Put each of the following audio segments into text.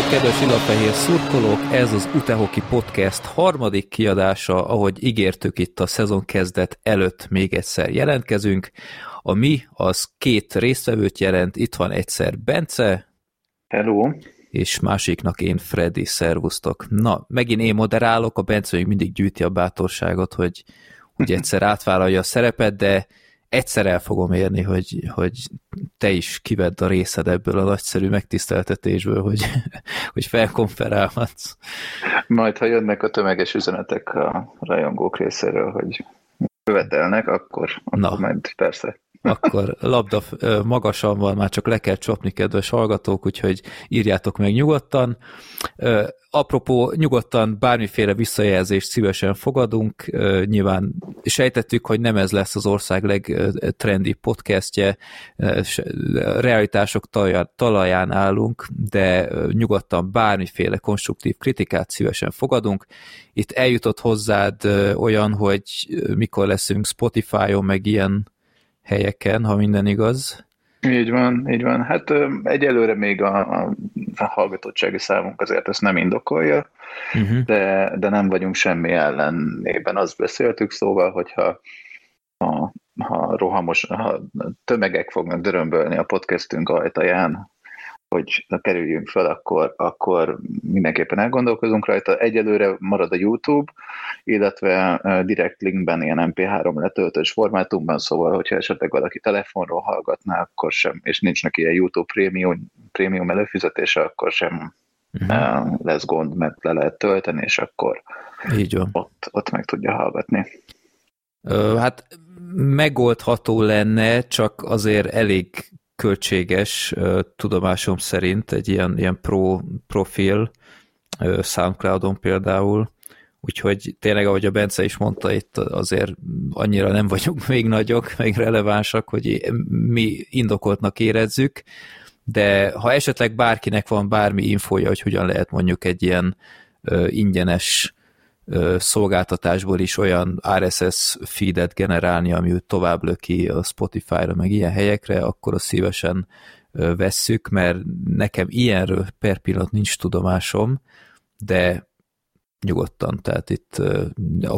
Sziasztok, kedves illafehér szurkolók! Ez az Utehoki Podcast harmadik kiadása, ahogy ígértük itt a szezon kezdet előtt még egyszer jelentkezünk. A mi az két résztvevőt jelent, itt van egyszer Bence. Hello. És másiknak én Freddy, szervusztok. Na, megint én moderálok, a Bence még mindig gyűjti a bátorságot, hogy, hogy egyszer átvállalja a szerepet, de egyszer el fogom érni, hogy, hogy te is kivedd a részed ebből a nagyszerű megtiszteltetésből, hogy, hogy felkonferálhatsz. Majd, ha jönnek a tömeges üzenetek a rajongók részéről, hogy követelnek, akkor, akkor Na. majd persze akkor labda magasan van, már csak le kell csapni, kedves hallgatók, úgyhogy írjátok meg nyugodtan. Apropó, nyugodtan bármiféle visszajelzést szívesen fogadunk. Nyilván sejtettük, hogy nem ez lesz az ország legtrendi podcastje, realitások talaján állunk, de nyugodtan bármiféle konstruktív kritikát szívesen fogadunk. Itt eljutott hozzád olyan, hogy mikor leszünk Spotify-on, meg ilyen helyeken, ha minden igaz. Így van, így van. Hát egyelőre még a, a, hallgatottsági számunk azért ezt nem indokolja, uh-huh. de, de nem vagyunk semmi ellenében. Azt beszéltük, szóval, hogyha ha, ha rohamos, ha tömegek fognak dörömbölni a podcastünk ajtaján, hogy kerüljünk fel, akkor, akkor mindenképpen elgondolkozunk rajta. Egyelőre marad a YouTube, illetve direkt linkben ilyen MP3 letöltős formátumban, szóval, hogyha esetleg valaki telefonról hallgatná, akkor sem, és nincs neki ilyen YouTube prémium, prémium előfizetése, akkor sem uh-huh. lesz gond, mert le lehet tölteni, és akkor Így van. Ott, ott meg tudja hallgatni. Ö, hát megoldható lenne, csak azért elég költséges tudomásom szerint egy ilyen, ilyen pro profil Soundcloudon például, úgyhogy tényleg, ahogy a Bence is mondta, itt azért annyira nem vagyunk még nagyok, még relevánsak, hogy mi indokoltnak érezzük, de ha esetleg bárkinek van bármi infója, hogy hogyan lehet mondjuk egy ilyen ingyenes szolgáltatásból is olyan RSS feedet generálni, ami tovább löki a Spotify-ra, meg ilyen helyekre, akkor azt szívesen vesszük, mert nekem ilyenről per pillanat nincs tudomásom, de nyugodtan, tehát itt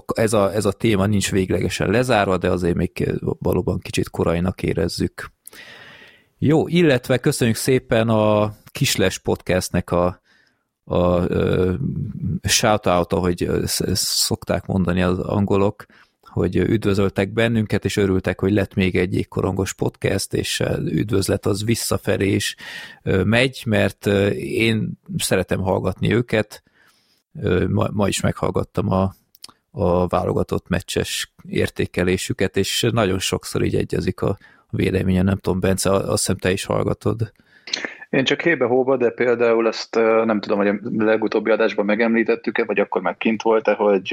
ez a, ez a téma nincs véglegesen lezárva, de azért még valóban kicsit korainak érezzük. Jó, illetve köszönjük szépen a Kisles Podcastnek a a shout-out, ahogy szokták mondani az angolok, hogy üdvözöltek bennünket, és örültek, hogy lett még egy jégkorongos podcast, és üdvözlet az visszafelé is megy, mert én szeretem hallgatni őket, ma, ma is meghallgattam a, a válogatott meccses értékelésüket, és nagyon sokszor így egyezik a véleményen, nem tudom, Bence, azt hiszem te is hallgatod. Én csak hébe-hóba, de például ezt nem tudom, hogy a legutóbbi adásban megemlítettük-e, vagy akkor meg kint volt-e, hogy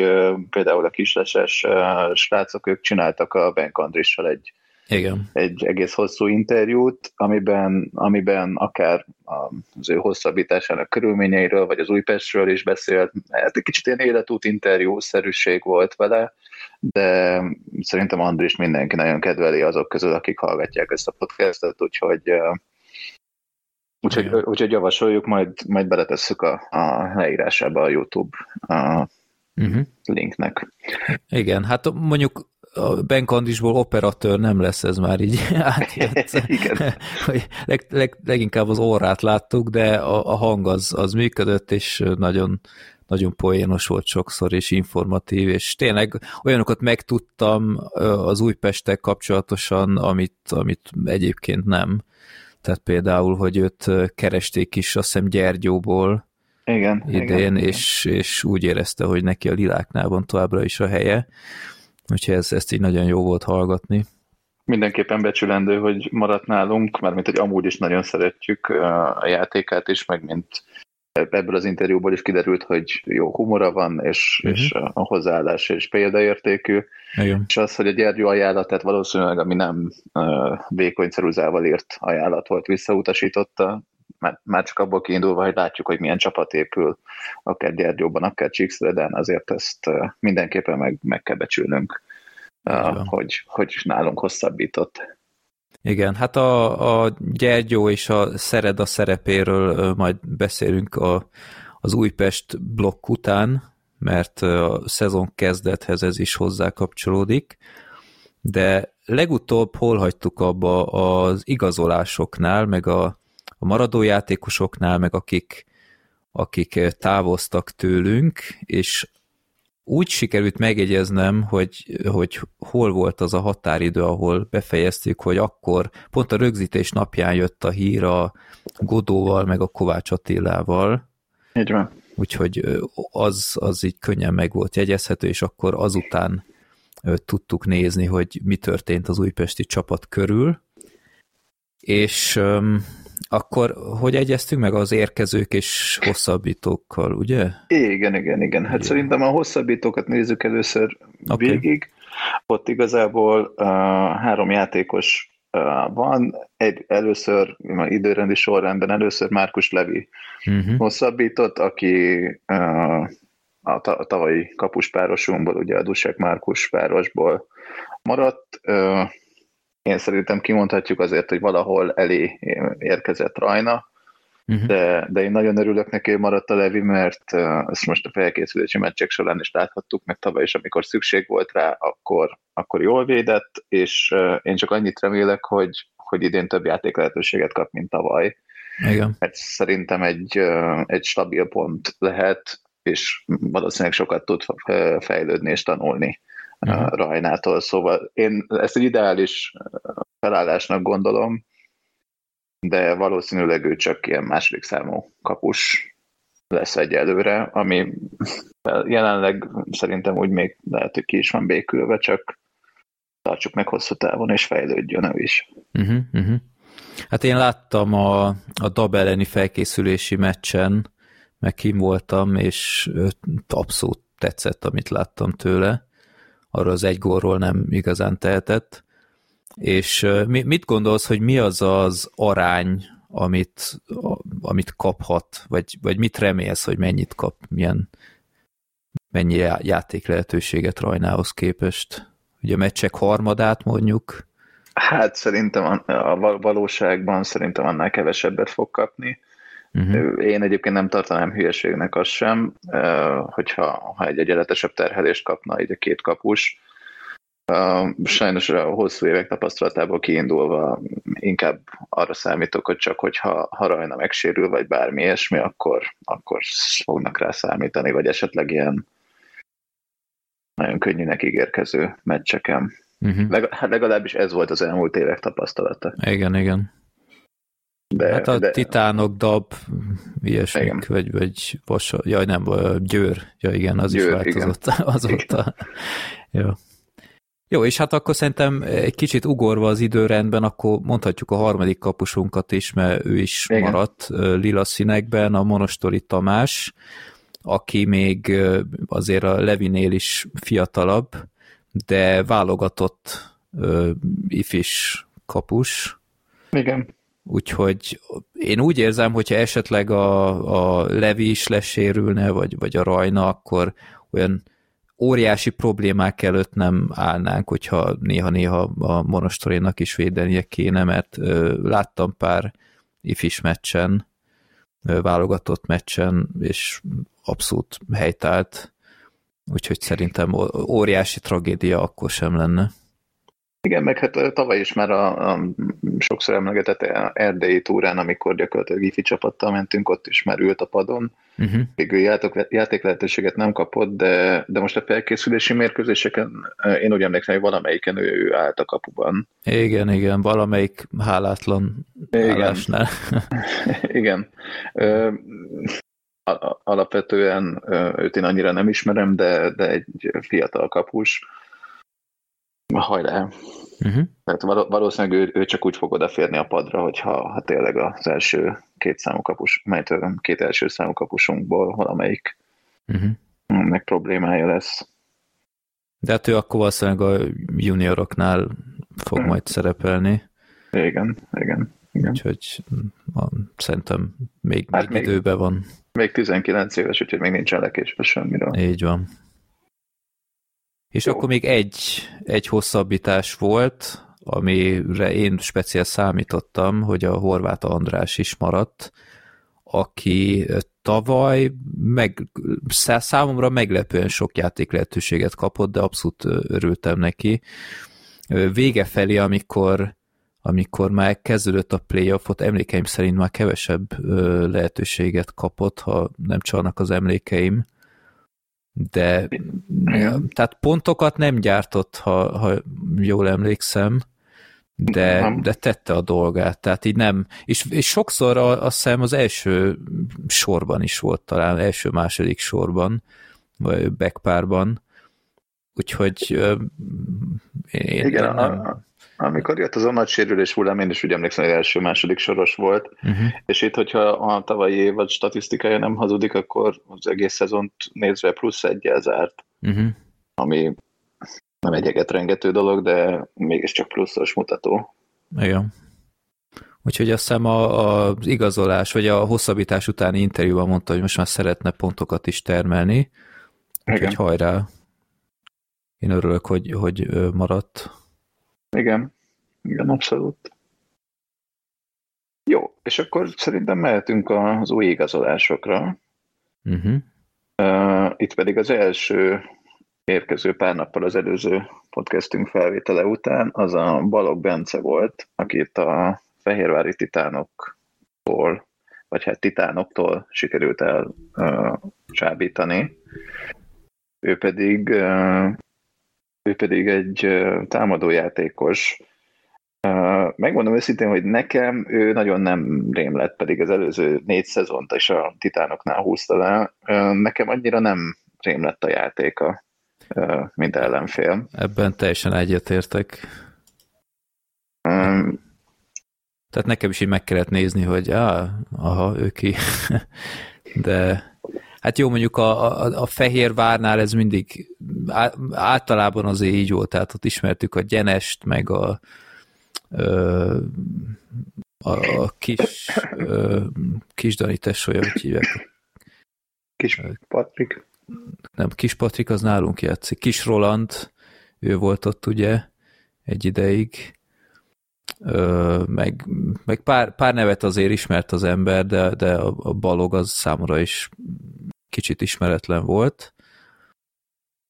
például a kisleses srácok, ők csináltak a Ben Andrissal egy, Igen. egy egész hosszú interjút, amiben, amiben akár az ő hosszabbításának körülményeiről, vagy az Újpestről is beszélt. Hát egy kicsit ilyen életút interjú-szerűség volt vele, de szerintem Andris mindenki nagyon kedveli azok közül, akik hallgatják ezt a podcastet, úgyhogy Úgyhogy, úgyhogy javasoljuk, majd, majd beletesszük a, a leírásába a YouTube a uh-huh. linknek. Igen, hát mondjuk a Benkandisból operatőr nem lesz ez már így átjött. Leg, leg, leginkább az orrát láttuk, de a, a hang az, az működött, és nagyon, nagyon poénos volt sokszor, és informatív, és tényleg olyanokat megtudtam az Újpestek kapcsolatosan, amit, amit egyébként nem. Tehát például, hogy őt keresték is, azt hiszem Gyergyóból igen, idén, igen, és, igen. és úgy érezte, hogy neki a liláknál van továbbra is a helye. Úgyhogy ez, ezt így nagyon jó volt hallgatni. Mindenképpen becsülendő, hogy maradt nálunk, mert mint hogy amúgy is nagyon szeretjük a játékát is, meg mint ebből az interjúból is kiderült, hogy jó humora van, és, uh-huh. és a hozzáállás és példaértékű. Igen. És az, hogy a Gyergyó ajánlat, tehát valószínűleg ami nem uh, vékony ceruzával írt ajánlat volt, visszautasította, már, már csak abból kiindulva, hogy látjuk, hogy milyen csapat épül, akár Gyergyóban, akár Csíkszreden, azért ezt uh, mindenképpen meg, meg kell becsülnünk, uh, hogy, hogy nálunk hosszabbított. Igen, hát a, a Gyergyó és a Szereda szerepéről majd beszélünk a, az Újpest blokk után, mert a szezon kezdethez ez is hozzá kapcsolódik, de legutóbb hol hagytuk abba az igazolásoknál, meg a, a maradó játékosoknál, meg akik, akik távoztak tőlünk, és úgy sikerült megjegyeznem, hogy, hogy hol volt az a határidő, ahol befejeztük, hogy akkor pont a rögzítés napján jött a hír a Godóval, meg a Kovács Attilával. Így van. Úgyhogy az, az így könnyen meg volt jegyezhető, és akkor azután tudtuk nézni, hogy mi történt az újpesti csapat körül. És um, akkor hogy egyeztünk meg az érkezők és hosszabbítókkal, ugye? Igen, igen, igen. Hát igen. szerintem a hosszabbítókat nézzük először okay. végig. Ott igazából uh, három játékos van. Egy, először, időrendi sorrendben először Márkus Levi uh-huh. hosszabbított, aki uh, a tavalyi kapuspárosunkból, ugye a Dusek Márkus párosból maradt. Én szerintem kimondhatjuk azért, hogy valahol elé érkezett Rajna, uh-huh. de, de én nagyon örülök neki, hogy maradt a Levi, mert ezt most a felkészülési meccsek során is láthattuk, meg tavaly is, amikor szükség volt rá, akkor, akkor jól védett, és én csak annyit remélek, hogy, hogy idén több játék lehetőséget kap, mint tavaly. Igen. Mert szerintem egy, egy stabil pont lehet, és valószínűleg sokat tud fejlődni és tanulni uh-huh. Rajnától. Szóval én ezt egy ideális felállásnak gondolom, de valószínűleg ő csak ilyen második számú kapus lesz egyelőre, ami jelenleg szerintem úgy még lehet, hogy ki is van békülve, csak tartsuk meg hosszú távon, és fejlődjön ő is. Uh-huh, uh-huh. Hát én láttam a, a DAB elleni felkészülési meccsen, meg kim voltam, és abszolút tetszett, amit láttam tőle arról az egy gólról nem igazán tehetett. És mit gondolsz, hogy mi az az arány, amit, amit kaphat, vagy, vagy mit remélsz, hogy mennyit kap, milyen mennyi játék lehetőséget Rajnához képest? Ugye a meccsek harmadát mondjuk? Hát szerintem a valóságban szerintem annál kevesebbet fog kapni. Uh-huh. Én egyébként nem tartanám hülyeségnek azt sem, hogyha ha egy egyenletesebb terhelést kapna így a két kapus. Sajnos a hosszú évek tapasztalatából kiindulva inkább arra számítok, hogy csak hogyha ha Rajna megsérül, vagy bármi ilyesmi, akkor, akkor fognak rá számítani, vagy esetleg ilyen nagyon könnyűnek ígérkező meccseken. Uh-huh. legalábbis ez volt az elmúlt évek tapasztalata. Igen, igen. De, hát a de... titánok, dab, ilyesmik, igen. vagy, vagy vasa, jaj nem, győr, ja igen, az győr, is változott igen. azóta. Jó. Jó, és hát akkor szerintem egy kicsit ugorva az időrendben, akkor mondhatjuk a harmadik kapusunkat is, mert ő is igen. maradt lila színekben, a Monostori Tamás, aki még azért a Levinél is fiatalabb, de válogatott ifis kapus. Igen. Úgyhogy én úgy érzem, hogyha esetleg a, a Levi is lesérülne, vagy, vagy a Rajna, akkor olyan óriási problémák előtt nem állnánk, hogyha néha-néha a monostorénak is védenie kéne, mert ö, láttam pár ifis meccsen, ö, válogatott meccsen, és abszolút helytált, úgyhogy szerintem óriási tragédia akkor sem lenne. Igen, meg hát tavaly is már a, a sokszor emlegetett erdélyi túrán, amikor gyakorlatilag ifi csapattal mentünk, ott is már ült a padon. Uh-huh. Végül játék, játék lehetőséget nem kapott, de, de most a felkészülési mérkőzéseken én úgy emlékszem, hogy valamelyiken ő, ő állt a kapuban. Igen, igen, valamelyik hálátlan igen. állásnál. igen. Ö, alapvetően őt én annyira nem ismerem, de, de egy fiatal kapus Hajrá. Uh-huh. Tehát valószínűleg ő, ő csak úgy fog odaférni a padra, hogyha ha tényleg az első két számú kapus, mert két első számú kapusunkból valamelyik uh-huh. meg problémája lesz. De hát ő akkor valószínűleg a junioroknál fog uh-huh. majd szerepelni. Igen, igen. igen. Úgyhogy van, szerintem még, hát még, még időben van. Még 19 éves, úgyhogy még nincsen lekésve semmiről. Így van. És Jó. akkor még egy, egy hosszabbítás volt, amire én speciál számítottam, hogy a Horváth András is maradt, aki tavaly meg, számomra meglepően sok játék lehetőséget kapott, de abszolút örültem neki. Vége felé, amikor amikor már kezdődött a playoffot, emlékeim szerint már kevesebb lehetőséget kapott, ha nem csalnak az emlékeim, de Igen. tehát pontokat nem gyártott, ha, ha jól emlékszem, de, nem. de tette a dolgát, tehát így nem, és, és sokszor a, azt hiszem az első sorban is volt talán, első-második sorban, vagy backpárban, úgyhogy én, Igen, én nem... a, amikor jött az a nagy sérülés hullám, én is úgy emlékszem, hogy első-második soros volt, uh-huh. és itt, hogyha a tavalyi évad statisztikája nem hazudik, akkor az egész szezont nézve plusz egyel zárt, uh-huh. ami nem egy egetrengető dolog, de mégiscsak pluszos mutató. Igen. Úgyhogy azt hiszem az igazolás, vagy a hosszabbítás utáni interjúban mondta, hogy most már szeretne pontokat is termelni. Úgyhogy hajrá. Én örülök, hogy, hogy maradt. Igen, igen, abszolút. Jó, és akkor szerintem mehetünk az új igazolásokra. Uh-huh. Uh, itt pedig az első érkező pár nappal az előző podcastünk felvétele után, az a Balog Bence volt, akit a Fehérvári Titánoktól, vagy hát Titánoktól sikerült el uh, csábítani. Ő pedig uh, ő pedig egy támadójátékos. Megmondom őszintén, hogy nekem ő nagyon nem rém lett, pedig az előző négy szezont is a Titánoknál húzta le. Nekem annyira nem rém lett a játéka, mint ellenfél. Ebben teljesen egyetértek. Um, Tehát nekem is így meg kellett nézni, hogy á, aha, ő ki. De Hát jó, mondjuk a, a, a Fehérvárnál ez mindig általában azért így volt, tehát ott ismertük a Gyenest, meg a, a, a kis, kis Dani tesója, hogy hívják. Kis Patrik. Nem, Kis Patrik az nálunk játszik. Kis Roland, ő volt ott ugye egy ideig. Meg, meg pár, pár nevet azért ismert az ember, de, de a, balog az számomra is kicsit ismeretlen volt,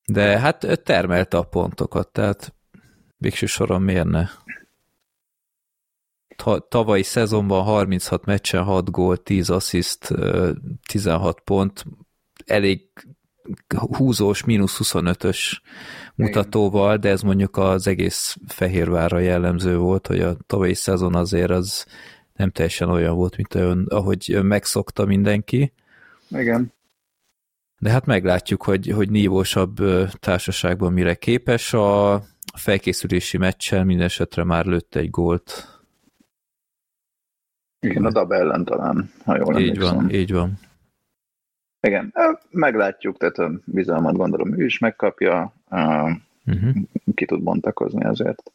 de hát termelte a pontokat, tehát végső soron miért ne? Tavalyi szezonban 36 meccsen 6 gól, 10 assziszt, 16 pont, elég húzós, mínusz 25-ös mutatóval, de ez mondjuk az egész Fehérvárra jellemző volt, hogy a tavalyi szezon azért az nem teljesen olyan volt, mint ön, ahogy megszokta mindenki. Igen. De hát meglátjuk, hogy, hogy nívósabb társaságban mire képes. A felkészülési meccsen minden esetre már lőtt egy gólt. Igen, a Dab ellen talán, ha jól Így emlékszem. van, így van. Igen, meglátjuk, tehát a bizalmat gondolom ő is megkapja, uh-huh. ki tud bontakozni azért.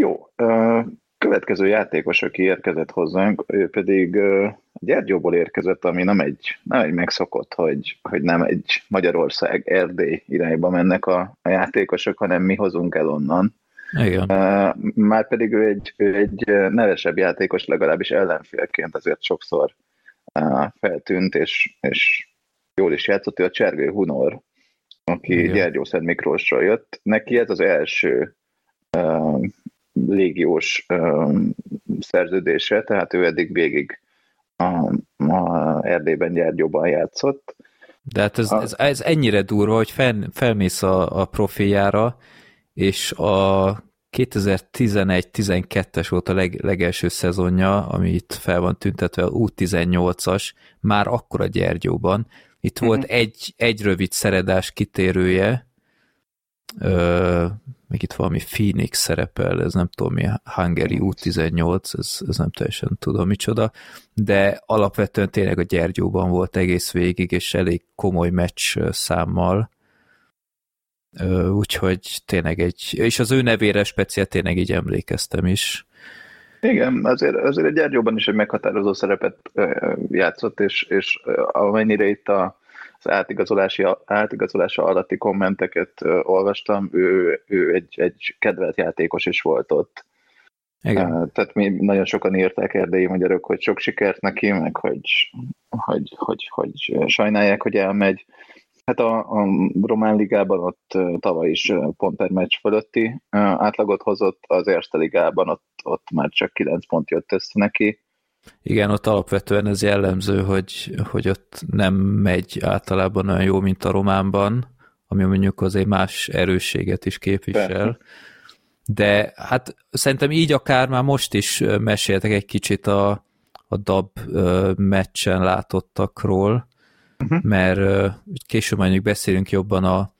Jó, következő játékos, aki érkezett hozzánk, ő pedig Gyergyóból érkezett, ami nem egy, nem egy megszokott, hogy, hogy nem egy Magyarország, Erdély irányba mennek a, a játékosok, hanem mi hozunk el onnan. Igen. Már pedig ő egy, ő egy nevesebb játékos, legalábbis ellenfélként azért sokszor feltűnt, és, és jól is játszott, ő a Csergő Hunor, aki Gyergyó Szent Miklósra jött. Neki ez az első légiós szerződése, tehát ő eddig végig a, a Erdélyben Gyergyóban játszott. De hát ez, ez, ez ennyire durva, hogy fel, felmész a, a profiljára, és a 2011-12-es volt a leg, legelső szezonja, ami itt fel van tüntetve, a U18-as, már akkor a Gyergyóban. Itt uh-huh. volt egy, egy rövid szeredás kitérője, Ö, még itt valami Phoenix szerepel, ez nem tudom mi, Hungary U18, ez, ez nem teljesen tudom micsoda, de alapvetően tényleg a Gyergyóban volt egész végig, és elég komoly meccs számmal, úgyhogy tényleg egy, és az ő nevére speciál tényleg így emlékeztem is. Igen, azért, azért a Gyergyóban is egy meghatározó szerepet játszott, és, és amennyire itt a, az átigazolási, átigazolása alatti kommenteket olvastam, ő, ő egy, egy kedvelt játékos is volt ott. Igen. Tehát mi nagyon sokan írták erdélyi magyarok, hogy sok sikert neki, meg hogy, hogy, hogy, hogy sajnálják, hogy elmegy. Hát a, a Román Ligában ott tavaly is pont per meccs fölötti átlagot hozott, az Erste Ligában ott, ott már csak 9 pont jött össze neki. Igen, ott alapvetően ez jellemző, hogy, hogy ott nem megy általában olyan jó, mint a Románban, ami mondjuk azért más erősséget is képvisel. Persze. De hát szerintem így akár már most is meséltek egy kicsit a, a DAB meccsen látottakról, uh-huh. mert később mondjuk beszélünk jobban a,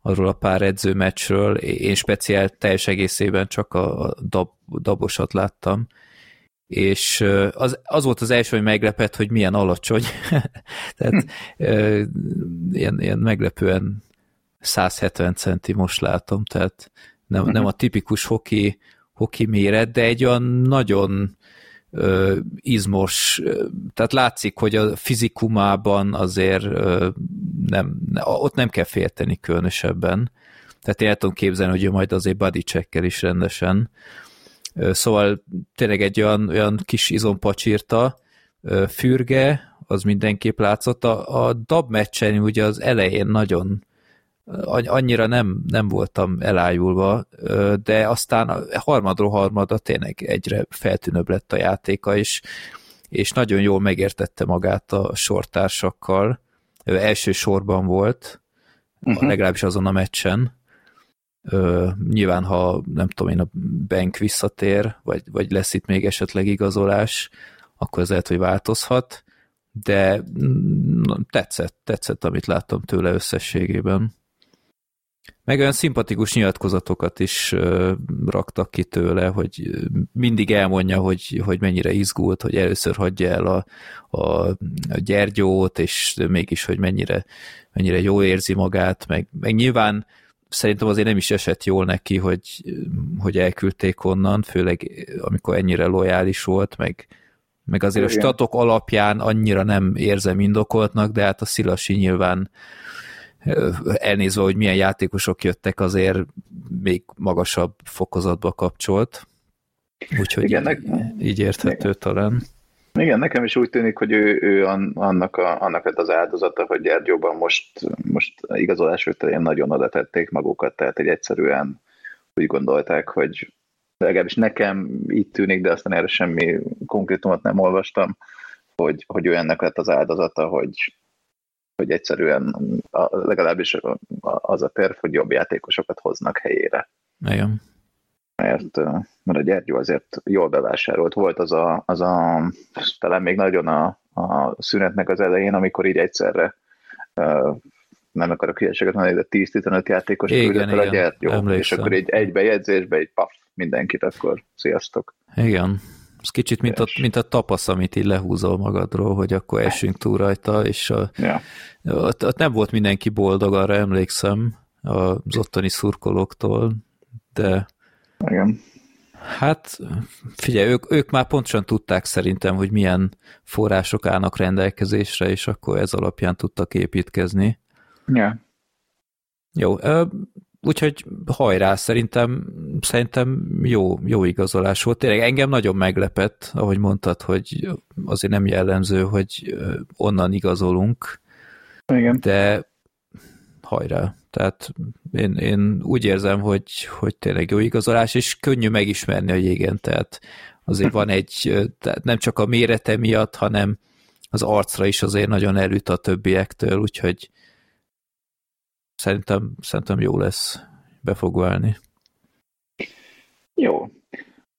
arról a pár edzőmeccsről. Én speciál teljes egészében csak a dab, dabosat láttam, és az, az volt az első, hogy meglepett, hogy milyen alacsony. Tehát ilyen, ilyen meglepően 170 centi most látom, tehát nem, uh-huh. nem a tipikus hoki, hoki méret, de egy olyan nagyon ö, izmos, tehát látszik, hogy a fizikumában azért nem, ott nem kell félteni különösebben. Tehát én el tudom képzelni, hogy ő majd azért body check is rendesen. Szóval tényleg egy olyan, olyan kis izompacsírta, fürge, az mindenképp látszott. A, a dab meccsen ugye az elején nagyon annyira nem, nem voltam elájulva, de aztán a harmadról harmadra tényleg egyre feltűnőbb lett a játéka, és, és nagyon jól megértette magát a sortársakkal. Ő első sorban volt, uh-huh. legalábbis azon a meccsen. nyilván, ha nem tudom én, a bank visszatér, vagy, vagy lesz itt még esetleg igazolás, akkor ez lehet, hogy változhat, de mm, tetszett, tetszett, amit láttam tőle összességében. Meg olyan szimpatikus nyilatkozatokat is uh, raktak ki tőle, hogy mindig elmondja, hogy, hogy mennyire izgult, hogy először hagyja el a, a, a gyergyót, és mégis, hogy mennyire, mennyire jól érzi magát, meg, meg nyilván szerintem azért nem is esett jól neki, hogy, hogy elküldték onnan, főleg amikor ennyire lojális volt, meg, meg azért Igen. a statok alapján annyira nem érzem indokoltnak, de hát a Szilasi nyilván elnézve, hogy milyen játékosok jöttek, azért még magasabb fokozatba kapcsolt. Úgyhogy igen, így, így érthető igen. talán. Igen, nekem is úgy tűnik, hogy ő, ő annak, a, annak lett az áldozata, hogy Gyergyóban most, most igazolás ötelén nagyon oda tették magukat, tehát egy egyszerűen úgy gondolták, hogy legalábbis nekem így tűnik, de aztán erre semmi konkrétumot nem olvastam, hogy, hogy ő ennek lett az áldozata, hogy, hogy egyszerűen a, legalábbis az a terv, hogy jobb játékosokat hoznak helyére. Igen. Mert, mert a Gyergyó azért jól bevásárolt. Volt az a, az a talán még nagyon a, a szünetnek az elején, amikor így egyszerre nem akarok hülyeséget mondani, de 10-15 játékos küldött fel a Gyergyó, Emlékszem. és akkor egy egybejegyzésbe, egy paf, mindenkit, akkor sziasztok. Igen, ez kicsit, mint a, mint a tapasz, amit így lehúzol magadról, hogy akkor esünk túl rajta, és a, ja. ott, ott nem volt mindenki boldog, arra emlékszem az ottani szurkolóktól, de Igen. Hát figyelj, ők, ők már pontosan tudták szerintem, hogy milyen források állnak rendelkezésre, és akkor ez alapján tudtak építkezni. Ja. Jó, úgyhogy hajrá, szerintem, szerintem jó, jó igazolás volt. Tényleg engem nagyon meglepett, ahogy mondtad, hogy azért nem jellemző, hogy onnan igazolunk. Igen. De hajrá. Tehát én, én úgy érzem, hogy, hogy tényleg jó igazolás, és könnyű megismerni a jégen, tehát azért van egy, tehát nem csak a mérete miatt, hanem az arcra is azért nagyon elüt a többiektől, úgyhogy Szerintem, szerintem jó lesz, be fog válni. Jó.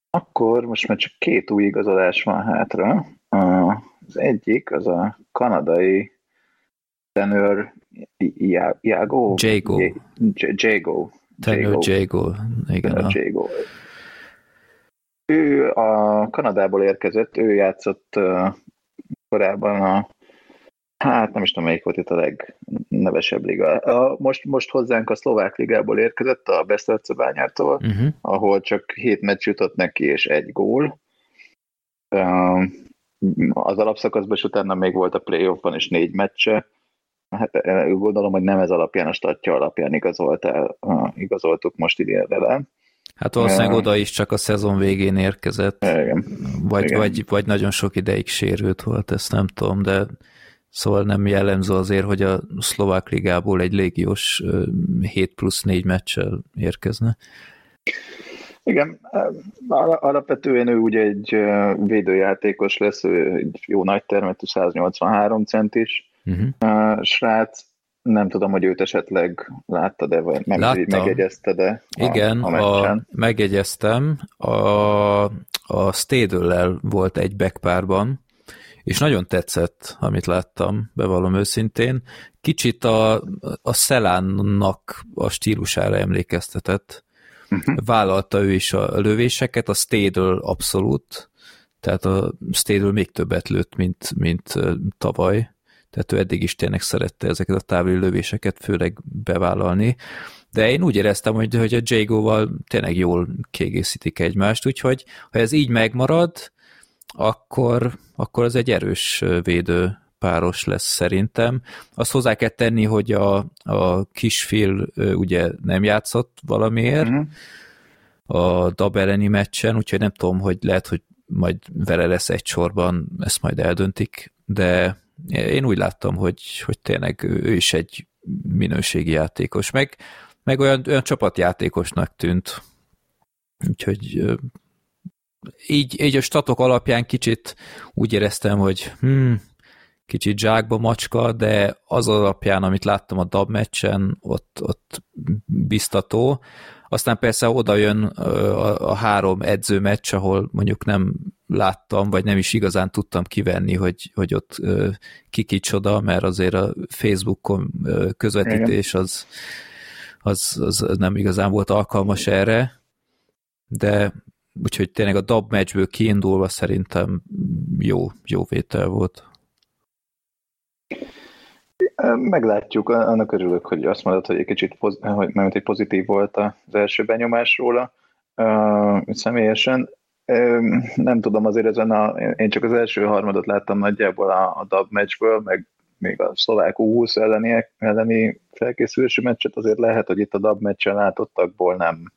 Akkor most már csak két új igazolás van hátra. Az egyik az a kanadai tenőr Jago? Jago. Jago. Tenőr Jago. Igen. Jago. Ő a Kanadából érkezett, ő játszott korábban a Hát nem is tudom, melyik volt itt a legnevesebb liga. A, most, most hozzánk a szlovák ligából érkezett a Besztercebányától, uh-huh. ahol csak hét meccs jutott neki, és egy gól. Az alapszakaszban, és utána még volt a playoffban is négy meccse. hát gondolom, hogy nem ez alapján, a statja alapján igazolt el, igazoltuk most idén vele. Hát valószínűleg oda is csak a szezon végén érkezett. Igen. Vagy, Igen. Vagy, vagy nagyon sok ideig sérült volt, ezt nem tudom, de szóval nem jellemző azért, hogy a szlovák ligából egy légiós 7 plusz 4 meccsel érkezne. Igen, alapvetően ő ugye egy védőjátékos lesz, ő egy jó nagy termetű 183 centis uh-huh. srác, nem tudom, hogy őt esetleg láttad-e, vagy meg, megjegyezted-e Igen, a, a, megjegyeztem. A, a Stadle-lel volt egy backpárban, és nagyon tetszett, amit láttam, bevallom őszintén. Kicsit a, a Szelánnak a stílusára emlékeztetett. Uh-huh. Vállalta ő is a lövéseket, a Stadle abszolút, tehát a Stadle még többet lőtt, mint, mint tavaly tehát ő eddig is tényleg szerette ezeket a távoli lövéseket főleg bevállalni, de én úgy éreztem, hogy, hogy a Jago-val tényleg jól kiegészítik egymást, úgyhogy ha ez így megmarad, akkor, akkor ez egy erős védő páros lesz szerintem. Azt hozzá kell tenni, hogy a, a kisfil ugye nem játszott valamiért uh-huh. a Dab elleni meccsen, úgyhogy nem tudom, hogy lehet, hogy majd vele lesz egy sorban, ezt majd eldöntik, de én úgy láttam, hogy, hogy tényleg ő is egy minőségi játékos, meg, meg olyan, olyan csapatjátékosnak tűnt. Úgyhogy így, így a statok alapján kicsit úgy éreztem, hogy hmm, kicsit zsákba macska, de az alapján, amit láttam a DAB meccsen, ott, ott biztató. Aztán persze oda jön a, a három edzőmeccs, ahol mondjuk nem láttam, vagy nem is igazán tudtam kivenni, hogy, hogy ott ki kicsoda, mert azért a Facebookon közvetítés az, az, az nem igazán volt alkalmas erre, de úgyhogy tényleg a dab meccsből kiindulva szerintem jó, jó vétel volt. Meglátjuk, annak örülök, hogy azt mondod, hogy egy kicsit hogy, mert egy pozitív volt az első benyomás róla uh, személyesen. Nem tudom, azért ezen a, én csak az első harmadot láttam nagyjából a, a DAB meccsből, meg még a szlovák U20 elleni, elleni felkészülési meccset, azért lehet, hogy itt a DAB meccsen látottakból nem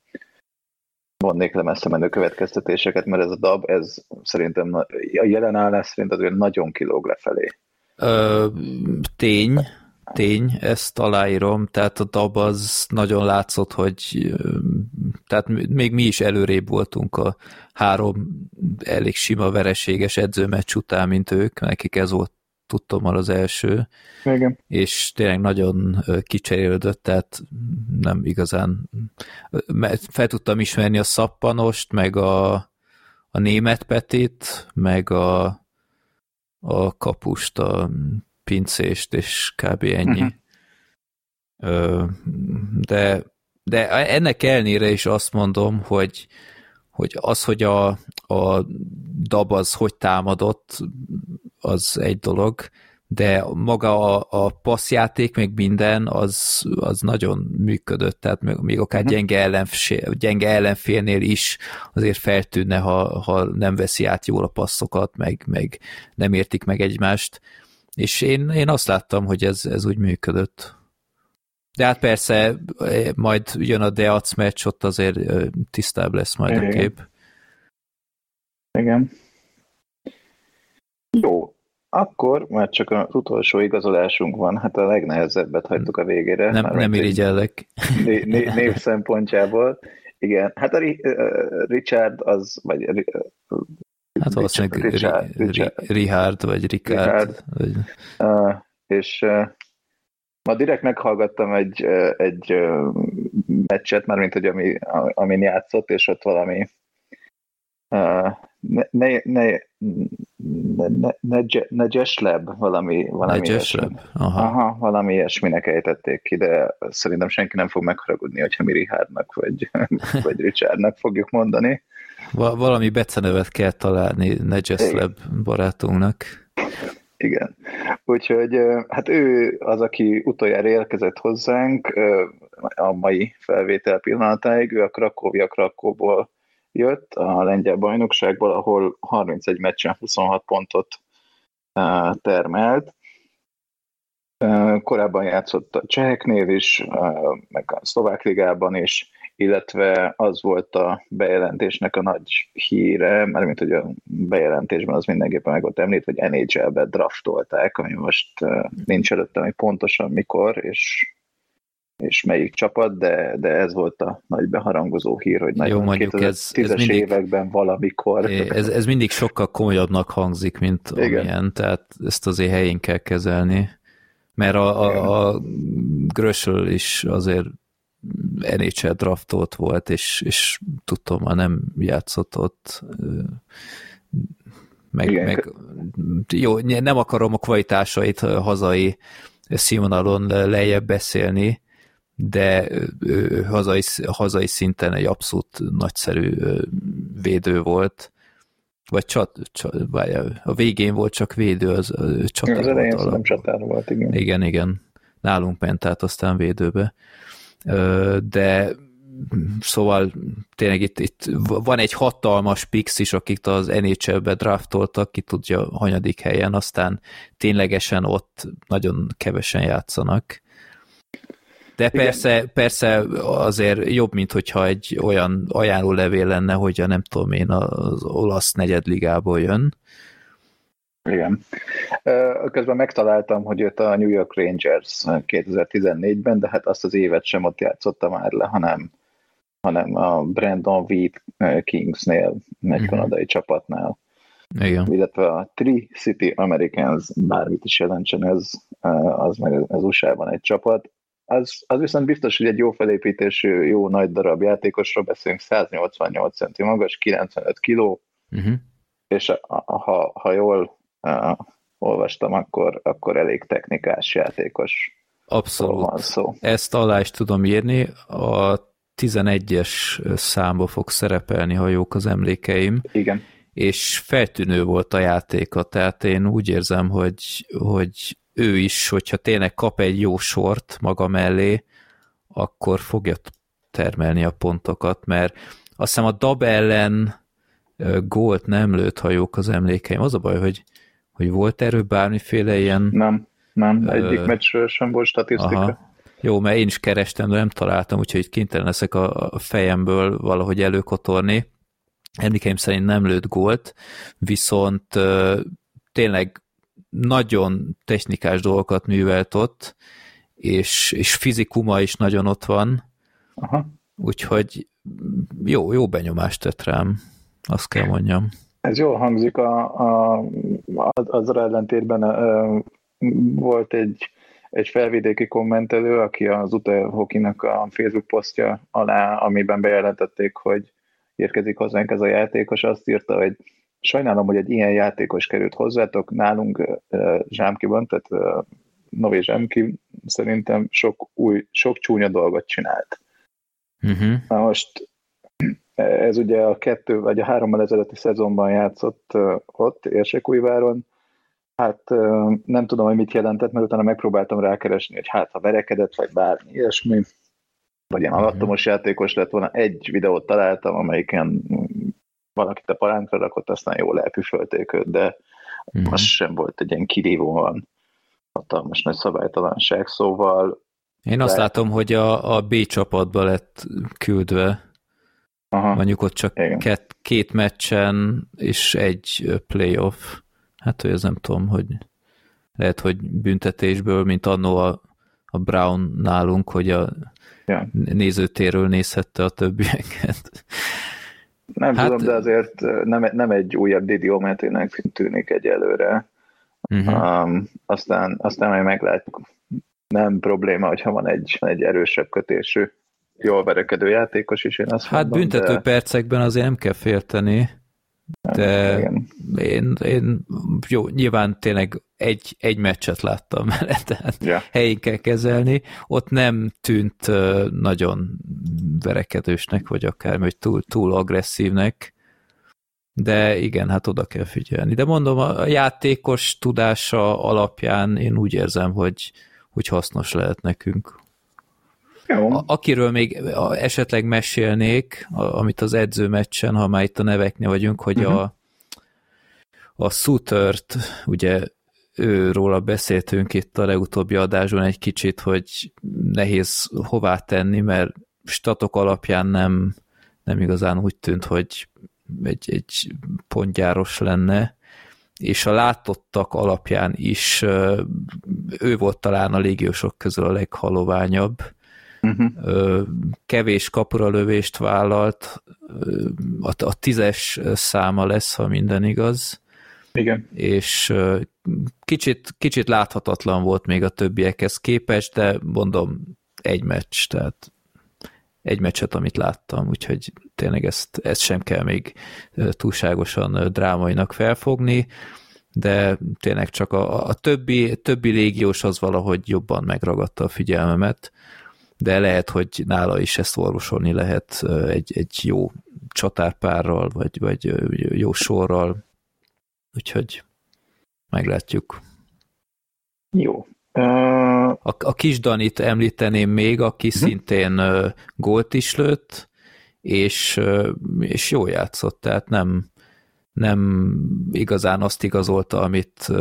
vonnék le messze menő következtetéseket, mert ez a DAB, ez szerintem a jelen állás szerint azért nagyon kilóg lefelé. Ö, tény, tény, ezt aláírom, tehát a dab az nagyon látszott, hogy tehát még mi is előrébb voltunk a három elég sima vereséges edzőmeccs után, mint ők, nekik ez volt tudtam már az első, Igen. és tényleg nagyon kicserélődött, tehát nem igazán fel tudtam ismerni a szappanost, meg a, a német Petit, meg a a kapust, a pincést, és kb. ennyi. Uh-huh. De, de ennek elnére is azt mondom, hogy, hogy az, hogy a, a dab az hogy támadott, az egy dolog, de maga a, a passzjáték, meg minden, az, az nagyon működött, tehát még akár uh-huh. gyenge, ellenfél, gyenge ellenfélnél is azért feltűnne, ha, ha nem veszi át jól a passzokat, meg, meg nem értik meg egymást, és én, én azt láttam, hogy ez, ez úgy működött. De hát persze, majd jön a Deac meccs, ott azért tisztább lesz majd Igen. a kép. Igen. Jó, akkor már csak az utolsó igazolásunk van, hát a legnehezebbet hagytuk a végére. Nem, nem irigyellek. Né, né, név szempontjából. Igen, hát a Richard az, vagy Hát valószínűleg Richard, Richard, Richard vagy Richard. Richard. Vagy... Uh, és uh, ma direkt meghallgattam egy, uh, egy uh, meccset, már mint hogy ami, amin játszott, és ott valami uh, ne, ne, ne, ne, ne, ne valami, valami Jesleb? Aha. Aha, valami ilyesminek ejtették ki, de szerintem senki nem fog megharagudni, hogyha mi Richardnak vagy, vagy Richardnak fogjuk mondani. Va- valami becenevet kell találni Nejesleb barátunknak. Igen. Úgyhogy hát ő az, aki utoljára érkezett hozzánk a mai felvétel pillanatáig, ő a Krakóvia Krakóból jött a lengyel bajnokságból, ahol 31 meccsen 26 pontot termelt. Korábban játszott a Cseheknél is, meg a Szlovák Ligában is, illetve az volt a bejelentésnek a nagy híre, mert mint hogy a bejelentésben az mindenképpen meg volt említ, hogy NHL-be draftolták, ami most nincs előttem, hogy pontosan mikor, és és melyik csapat, de, de ez volt a nagy beharangozó hír, hogy Jó, mondjuk ez, ez mindig, években valamikor. Ez, ez mindig sokkal komolyabbnak hangzik, mint Igen. amilyen, tehát ezt azért helyén kell kezelni. Mert a, a, a Grösöl is azért NHL draftolt volt, és, és tudtam, már nem játszott ott. Meg, Igen. meg, jó, nem akarom a kvalitásait hazai színvonalon lejjebb beszélni, de hazai, hazai szinten egy abszolút nagyszerű védő volt. Vagy csat, csat a végén volt csak védő, az csatár Az elején nem csatár volt, igen. Igen, igen. Nálunk ment át aztán védőbe. De szóval tényleg itt, itt van egy hatalmas pix is, akik az NHL-be draftoltak, ki tudja hanyadik helyen, aztán ténylegesen ott nagyon kevesen játszanak de persze, persze azért jobb, mint hogyha egy olyan ajánlólevél lenne, hogy nem tudom én, az olasz negyedligából jön. Igen. Közben megtaláltam, hogy jött a New York Rangers 2014-ben, de hát azt az évet sem ott játszotta már le, hanem, hanem a Brandon Wheat Kingsnél, egy kanadai csapatnál. Igen. Illetve a Tri-City Americans, bármit is jelentsen ez, az meg az USA-ban egy csapat, az, az viszont biztos, hogy egy jó felépítésű, jó nagy darab játékosról beszélünk, 188 cm magas, 95 kg, uh-huh. és ha, ha jól uh, olvastam, akkor, akkor elég technikás játékos. Abszolút. Van szó. Ezt alá is tudom írni. A 11-es számba fog szerepelni, ha jók az emlékeim. Igen. És feltűnő volt a játéka, tehát én úgy érzem, hogy, hogy ő is, hogyha tényleg kap egy jó sort maga mellé, akkor fogja termelni a pontokat, mert azt hiszem a Dab ellen gólt nem lőtt hajók az emlékeim. Az a baj, hogy, hogy volt erről bármiféle ilyen... Nem, nem, egyik ö... meccsről sem volt statisztika. Aha. Jó, mert én is kerestem, de nem találtam, úgyhogy kénytelen leszek a fejemből valahogy előkotorni. Emlékeim szerint nem lőtt gólt, viszont tényleg nagyon technikás dolgokat művelt ott, és, és fizikuma is nagyon ott van, Aha. úgyhogy jó, jó benyomást tett rám, azt kell mondjam. Ez jól hangzik, a, a, az ellentétben a, volt egy, egy felvidéki kommentelő, aki az Uta Hokinak a Facebook posztja alá, amiben bejelentették, hogy érkezik hozzánk ez a játékos, azt írta, hogy Sajnálom, hogy egy ilyen játékos került hozzátok, nálunk Zsámkiban, tehát Nové Zsámki szerintem sok új, sok csúnya dolgot csinált. Uh-huh. Na most ez ugye a kettő vagy a hárommal ezelőtti szezonban játszott ott, Érsekújváron, Hát nem tudom, hogy mit jelentett, mert utána megpróbáltam rákeresni, hogy hát ha verekedett, vagy bármi ilyesmi, vagy ilyen alattomos játékos lett volna. Egy videót találtam, amelyiken valakit a palánkra rakott, aztán jól elpüfölték őt, de mm. az sem volt egy ilyen kirívóan hatalmas nagy szabálytalanság, szóval... Én azt látom, hogy a, a B csapatba lett küldve, Aha. mondjuk ott csak két, két meccsen és egy playoff. Hát, hogy ez nem tudom, hogy lehet, hogy büntetésből, mint annó a, a Brown nálunk, hogy a ja. nézőtéről nézhette a többieket. Nem hát, tudom, de azért nem, nem egy újabb Didi Ometének tűnik egyelőre. Uh-huh. Um, aztán, aztán majd meglátjuk. Nem probléma, hogyha van egy, egy erősebb kötésű, jól verekedő játékos is, én azt Hát mondom, büntető de... percekben azért nem kell félteni, de én, én, jó, nyilván tényleg egy, egy meccset láttam vele, tehát yeah. helyén kell kezelni. Ott nem tűnt nagyon verekedősnek, vagy akár, hogy túl, túl agresszívnek, de igen, hát oda kell figyelni. De mondom, a játékos tudása alapján én úgy érzem, hogy, hogy hasznos lehet nekünk. Jó. A, akiről még esetleg mesélnék, amit az edzőmeccsen, ha már itt a neveknél vagyunk, hogy uh-huh. a, a Sutert ugye őróla beszéltünk itt a legutóbbi adásban egy kicsit, hogy nehéz hová tenni, mert statok alapján nem, nem igazán úgy tűnt, hogy egy, egy pontgyáros lenne, és a látottak alapján is ő volt talán a légiósok közül a leghaloványabb. Uh-huh. Kevés kapuralövést vállalt, a, a tízes száma lesz, ha minden igaz. Igen. És kicsit, kicsit láthatatlan volt még a többiekhez képest, de mondom, egy meccs, tehát egy meccset, amit láttam, úgyhogy tényleg ezt, ezt sem kell még túlságosan drámainak felfogni, de tényleg csak a, a többi, többi légiós az valahogy jobban megragadta a figyelmemet, de lehet, hogy nála is ezt orvosolni lehet egy, egy jó csatárpárral, vagy, vagy jó sorral, úgyhogy meglátjuk. Jó. Uh... A, a kis Danit említeném még, aki uh-huh. szintén gólt is lőtt, és, és jó játszott, tehát nem, nem igazán azt igazolta, amit,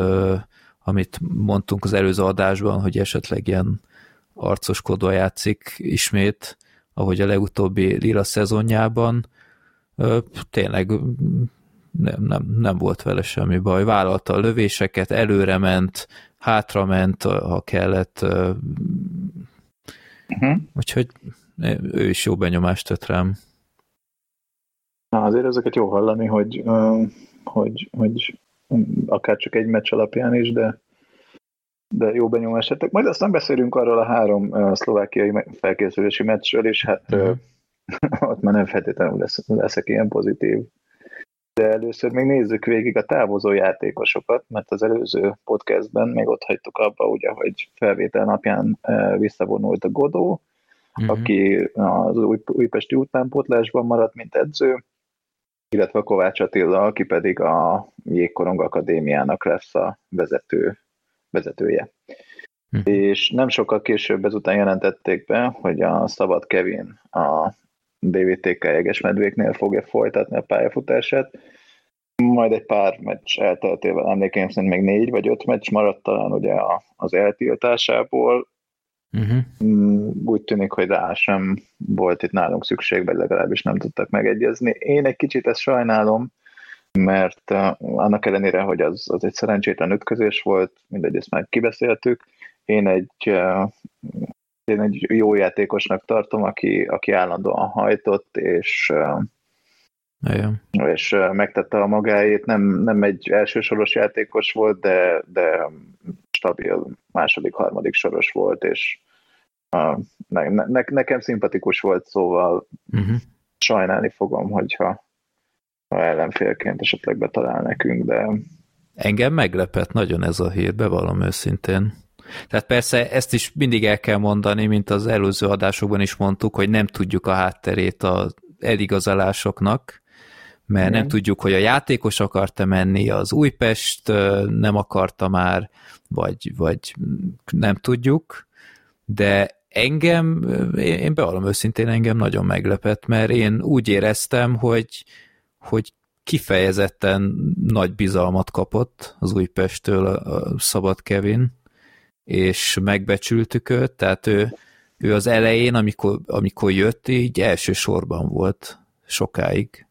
amit mondtunk az előző adásban, hogy esetleg ilyen arcoskodva játszik ismét, ahogy a legutóbbi Lira szezonjában. Tényleg nem, nem, nem volt vele semmi baj. Vállalta a lövéseket, előre ment, hátra ment, ha kellett. Uh-huh. Úgyhogy ő is jó benyomást tett rám. Na, azért ezeket jó hallani, hogy, hogy, hogy akár csak egy meccs alapján is, de, de jó benyomást tettek. Majd aztán beszélünk arról a három szlovákiai felkészülési meccsről, és hát uh-huh. ott már nem feltétlenül lesz, leszek ilyen pozitív de először még nézzük végig a távozó játékosokat, mert az előző podcastben még ott hagytuk abba, ugye, hogy felvétel napján visszavonult a Godó, uh-huh. aki az új, újpesti utánpótlásban maradt, mint edző, illetve Kovács Attila, aki pedig a Jégkorong Akadémiának lesz a vezető, vezetője. Uh-huh. És nem sokkal később ezután jelentették be, hogy a Szabad Kevin a DVTK Jegesmedvéknél fogja folytatni a pályafutását. Majd egy pár meccs elteltével, emlékeim szerint még négy vagy öt meccs maradt talán ugye az eltiltásából. Uh-huh. Úgy tűnik, hogy rá sem volt itt nálunk szükség, vagy legalábbis nem tudtak megegyezni. Én egy kicsit ezt sajnálom, mert annak ellenére, hogy az, az egy szerencsétlen ütközés volt, mindegy, ezt már kibeszéltük, én egy én egy jó játékosnak tartom, aki, aki állandóan hajtott, és Igen. és megtette a magáét, nem, nem egy elsősoros játékos volt, de, de stabil második, harmadik soros volt, és ne, ne, nekem szimpatikus volt, szóval uh-huh. sajnálni fogom, hogyha ha ellenfélként esetleg betalál nekünk, de... Engem meglepett nagyon ez a hír, bevallom őszintén. Tehát persze ezt is mindig el kell mondani, mint az előző adásokban is mondtuk, hogy nem tudjuk a hátterét az eligazolásoknak, mert Igen. nem tudjuk, hogy a játékos akarta menni, az Újpest nem akarta már, vagy, vagy nem tudjuk, de engem, én bevallom őszintén, engem nagyon meglepett, mert én úgy éreztem, hogy, hogy kifejezetten nagy bizalmat kapott az Újpesttől a Szabad Kevin, és megbecsültük őt, tehát ő, ő az elején, amikor, amikor jött, így első sorban volt sokáig.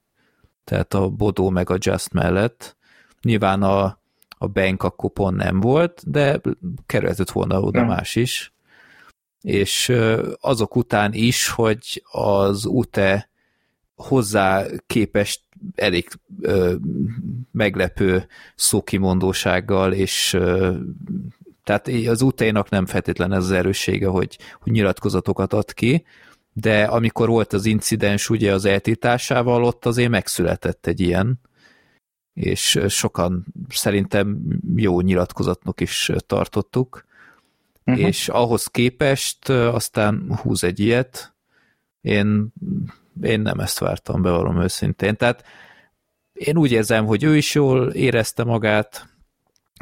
Tehát a Bodó meg a Just mellett. Nyilván a, a Bank akkor pont nem volt, de kerülhetett volna oda más is. És azok után is, hogy az UTE hozzá képest elég ö, meglepő szókimondósággal és ö, tehát az UT-nak nem feltétlen ez az erőssége, hogy, hogy nyilatkozatokat ad ki, de amikor volt az incidens ugye az eltiltásával, ott azért megszületett egy ilyen, és sokan szerintem jó nyilatkozatnak is tartottuk, uh-huh. és ahhoz képest aztán húz egy ilyet, én, én nem ezt vártam, bevallom őszintén. Tehát én úgy érzem, hogy ő is jól érezte magát,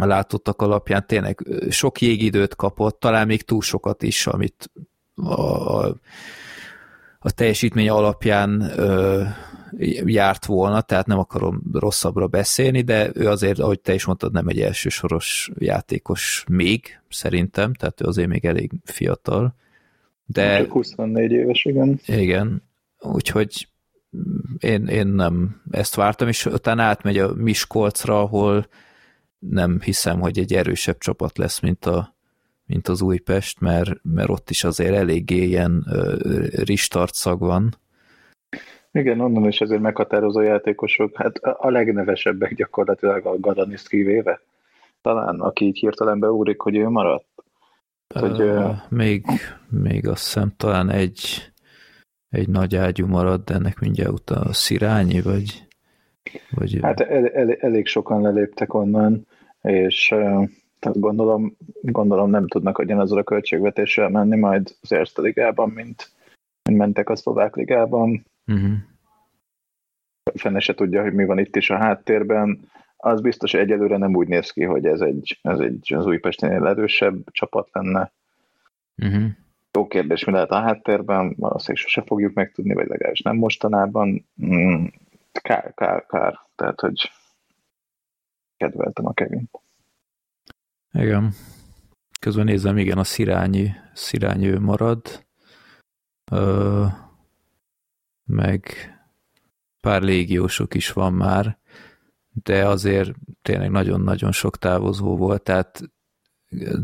a látottak alapján tényleg sok jégidőt kapott, talán még túl sokat is, amit a, a, teljesítmény alapján ö, járt volna, tehát nem akarom rosszabbra beszélni, de ő azért, ahogy te is mondtad, nem egy elsősoros játékos még, szerintem, tehát ő azért még elég fiatal. De, Csak 24 éves, igen. Igen, úgyhogy én, én nem ezt vártam, és utána átmegy a Miskolcra, ahol nem hiszem, hogy egy erősebb csapat lesz, mint, a, mint az Újpest, mert, mert ott is azért eléggé ilyen ristart szag van. Igen, onnan is azért meghatározó játékosok, hát a legnevesebbek gyakorlatilag a Gadaniszt kivéve. Talán, aki így hirtelen beúrik, hogy ő maradt. Hogy, uh, még, még azt hiszem talán egy, egy nagy ágyú maradt, de ennek mindjárt utána a Szirányi, vagy... vagy hát el, el, elég sokan leléptek onnan, és tehát gondolom, gondolom nem tudnak ugyanazzal a költségvetéssel menni majd az Erste Ligában, mint, mint mentek a Szlovák Ligában. Uh-huh. Fene se tudja, hogy mi van itt is a háttérben. Az biztos, hogy egyelőre nem úgy néz ki, hogy ez egy, ez egy az Újpestinél erősebb csapat lenne. Uh-huh. Jó kérdés, mi lehet a háttérben, valószínűleg sose fogjuk megtudni, vagy legalábbis nem mostanában. Mm, kár, kár, kár. Tehát, hogy kedveltem a Kevin. Igen. Közben nézem, igen, a szirányi, szirányi marad. Ö, meg pár légiósok is van már, de azért tényleg nagyon-nagyon sok távozó volt, tehát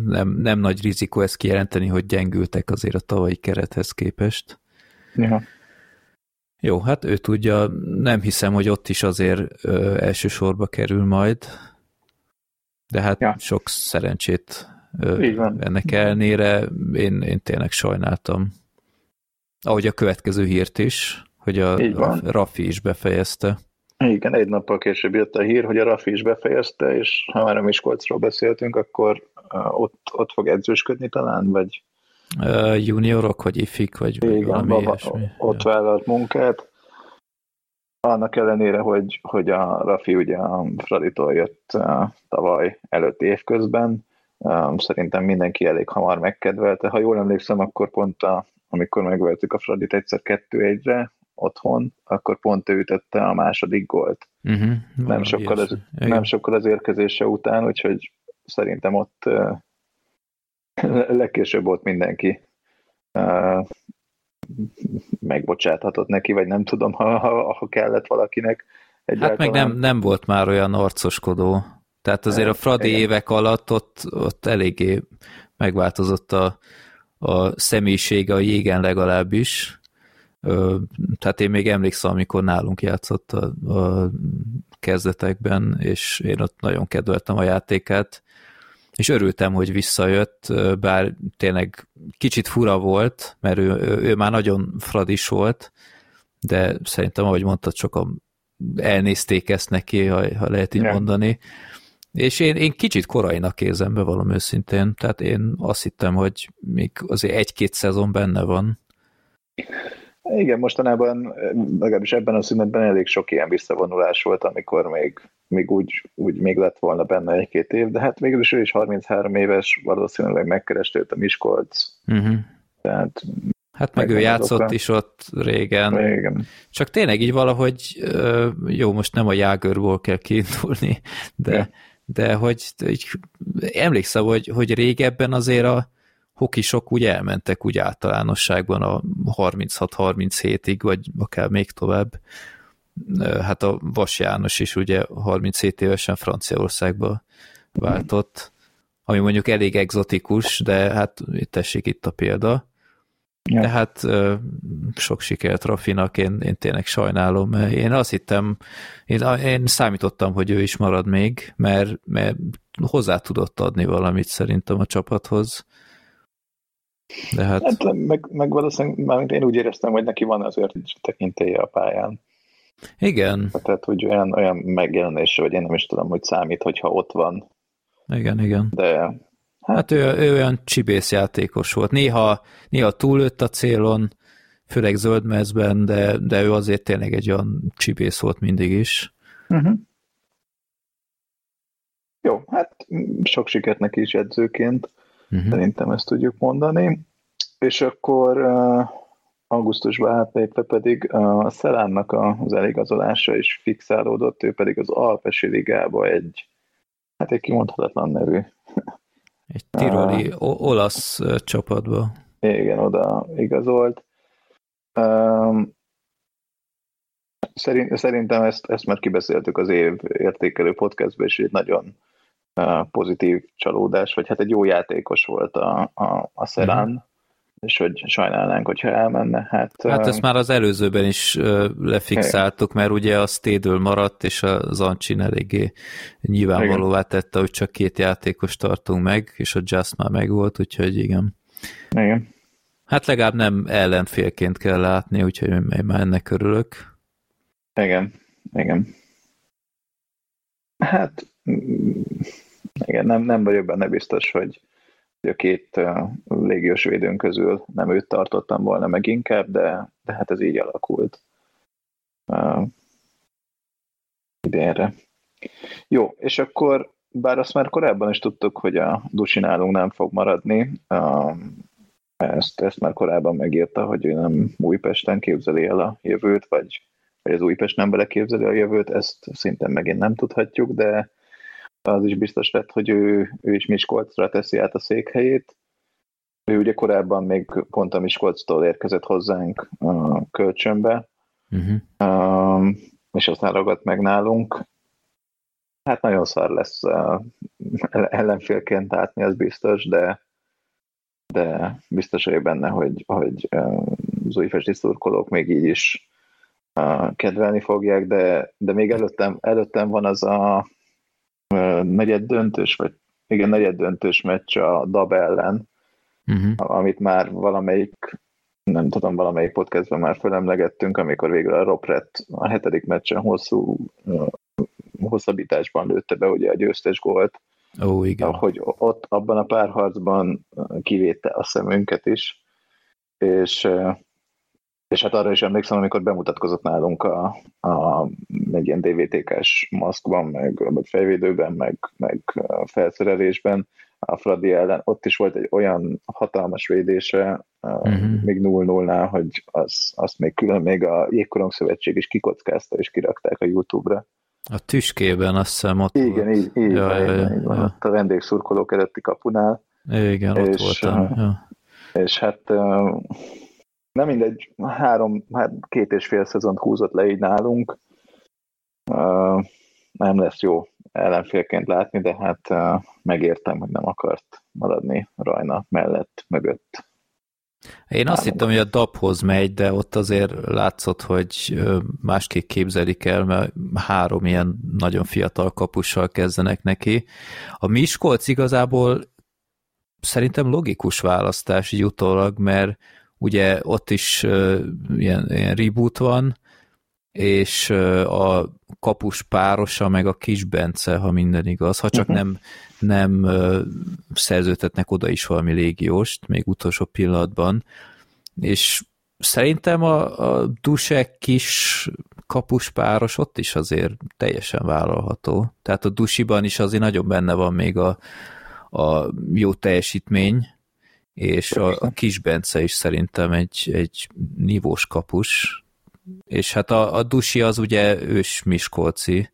nem, nem nagy rizikó ezt kijelenteni, hogy gyengültek azért a tavalyi kerethez képest. Ja. Jó, hát ő tudja, nem hiszem, hogy ott is azért ö, elsősorba kerül majd, de hát ja. sok szerencsét ö, ennek ellenére én, én tényleg sajnáltam. Ahogy a következő hírt is, hogy a Rafi is befejezte. Igen, egy nappal később jött a hír, hogy a Rafi is befejezte, és ha már a Miskolcról beszéltünk, akkor ott, ott fog edzősködni talán, vagy? Uh, juniorok, vagy ifik, vagy, Igen, valami baba, ilyesmi. Ott ja. vállalt munkát. Annak ellenére, hogy, hogy a Rafi ugye a Fraditól jött uh, tavaly előtt évközben, um, szerintem mindenki elég hamar megkedvelte. Ha jól emlékszem, akkor pont a, amikor megvertük a Fradit egyszer kettő egyre, otthon, akkor pont ő ütötte a második gólt. Uh-huh. Nem, sokkal az, nem sokkal az érkezése után, úgyhogy szerintem ott uh, legkésőbb volt mindenki uh, megbocsáthatott neki, vagy nem tudom, ha, ha, ha kellett valakinek. Egyáltalán. Hát meg nem, nem volt már olyan arcoskodó. Tehát azért a Fradi Igen. évek alatt ott, ott eléggé megváltozott a, a személyisége a jégen legalábbis, tehát én még emlékszem, amikor nálunk játszott a, a kezdetekben, és én ott nagyon kedveltem a játékát, és örültem, hogy visszajött, bár tényleg kicsit fura volt, mert ő, ő, már nagyon fradis volt, de szerintem, ahogy mondtad, sokan elnézték ezt neki, ha, ha lehet így yeah. mondani. És én, én kicsit korainak érzem be valami őszintén, tehát én azt hittem, hogy még azért egy-két szezon benne van. Igen, mostanában legalábbis ebben a szünetben elég sok ilyen visszavonulás volt, amikor még, még úgy, úgy még lett volna benne egy-két év, de hát végül is ő is 33 éves, valószínűleg megkereste őt a Miskolc. Uh-huh. Tehát Hát meg, meg ő játszott oka. is ott régen. régen. Csak tényleg így valahogy, jó, most nem a jágörból kell kiindulni, de, ja. de hogy így, emlékszem, hogy, hogy régebben azért a, hokisok úgy elmentek úgy általánosságban a 36-37-ig, vagy akár még tovább. Hát a Vas János is ugye 37 évesen Franciaországba váltott, ami mondjuk elég egzotikus, de hát tessék itt a példa. Ja. De hát sok sikert Rafinak, én, én tényleg sajnálom. Én azt hittem, én, én számítottam, hogy ő is marad még, mert, mert hozzá tudott adni valamit szerintem a csapathoz. De hát... hát meg, meg valószínűleg, mármint én úgy éreztem, hogy neki van azért tekintélye a pályán. Igen. Tehát, hogy olyan, olyan megjelenése, vagy én nem is tudom, hogy számít, hogyha ott van. Igen, igen. De Hát, hát ő, ő olyan csibész játékos volt. Néha, néha túlőtt a célon, főleg zöldmezben, de, de ő azért tényleg egy olyan csibész volt mindig is. Uh-huh. Jó, hát sok sikert neki is edzőként. Uh-huh. Szerintem ezt tudjuk mondani. És akkor uh, augusztusban átlépve pedig a Szelánnak az eligazolása is fixálódott, ő pedig az Alpesi Ligába egy, hát egy kimondhatatlan nevű. Egy tiroli uh, olasz csapatba. Igen, oda igazolt. Um, szerint, szerintem ezt, ezt már kibeszéltük az év értékelő podcastban, és egy nagyon pozitív csalódás, vagy hát egy jó játékos volt a, a, a Szerán. Mm és hogy sajnálnánk, hogyha elmenne. Hát, hát ezt már az előzőben is lefixáltuk, mert ugye a Stédől maradt, és a Zancsin eléggé nyilvánvalóvá tette, hogy csak két játékos tartunk meg, és a Just már megvolt, úgyhogy igen. Igen. Hát legalább nem ellenfélként kell látni, úgyhogy én már ennek örülök. Igen, igen. Hát igen, nem, nem vagyok benne biztos, hogy a két légiós védőn közül nem őt tartottam volna meg inkább, de, de hát ez így alakult uh, idénre. Jó, és akkor bár azt már korábban is tudtuk, hogy a Dusi nálunk nem fog maradni, ezt, ezt már korábban megírta, hogy ő nem Újpesten képzeli el a jövőt, vagy, vagy az Újpest nem beleképzeli a jövőt, ezt szintén megint nem tudhatjuk, de az is biztos lett, hogy ő, ő is Miskolcra teszi át a székhelyét. Ő ugye korábban még pont a Miskolctól érkezett hozzánk a kölcsönbe, uh-huh. um, és aztán ragadt meg nálunk. Hát nagyon szar lesz uh, ellenfélként látni, az biztos, de de biztos vagyok benne, hogy, hogy uh, az újfesti szurkolók még így is uh, kedvelni fogják, de, de még előttem, előttem van az a negyed döntős, vagy igen, negyed döntős meccs a DAB ellen, uh-huh. amit már valamelyik, nem tudom, valamelyik podcastban már fölemlegettünk, amikor végül a Ropret a hetedik meccsen hosszú hosszabbításban lőtte be ugye a győztes gólt. Ó, igen. Hogy ott abban a párharcban kivétte a szemünket is, és és hát arra is emlékszem, amikor bemutatkozott nálunk a, a egy ilyen DVTK-s maszkban, meg vagy fejvédőben, meg, meg felszerelésben a Fradi ellen, ott is volt egy olyan hatalmas védése, uh-huh. még 0-0-nál, hogy az, azt még külön még a Jégkorong Szövetség is kikockázta, és kirakták a YouTube-ra. A tüskében azt hiszem ott Igen, volt. így, így, ja, ja, ja, így van, ja. ott a vendégszurkolók előtti kapunál. Igen, ott és, voltam. Ja. És hát nem mindegy, három, hát két és fél szezont húzott le így nálunk. Uh, nem lesz jó ellenfélként látni, de hát uh, megértem, hogy nem akart maradni Rajna mellett, mögött. Én azt hittem, hogy a DAP-hoz megy, de ott azért látszott, hogy másképp képzelik el, mert három ilyen nagyon fiatal kapussal kezdenek neki. A Miskolc igazából szerintem logikus választás így utólag, mert ugye ott is uh, ilyen, ilyen reboot van, és uh, a kapus párosa, meg a kis Bence, ha minden igaz, ha csak uh-huh. nem, nem uh, szerződtetnek oda is valami légióst, még utolsó pillanatban, és szerintem a, a Dusek kis kapus páros ott is azért teljesen vállalható. Tehát a Dusiban is azért nagyon benne van még a, a jó teljesítmény, és a, a kis Bence is szerintem egy, egy nívós kapus, és hát a, a Dusi az ugye ős Miskolci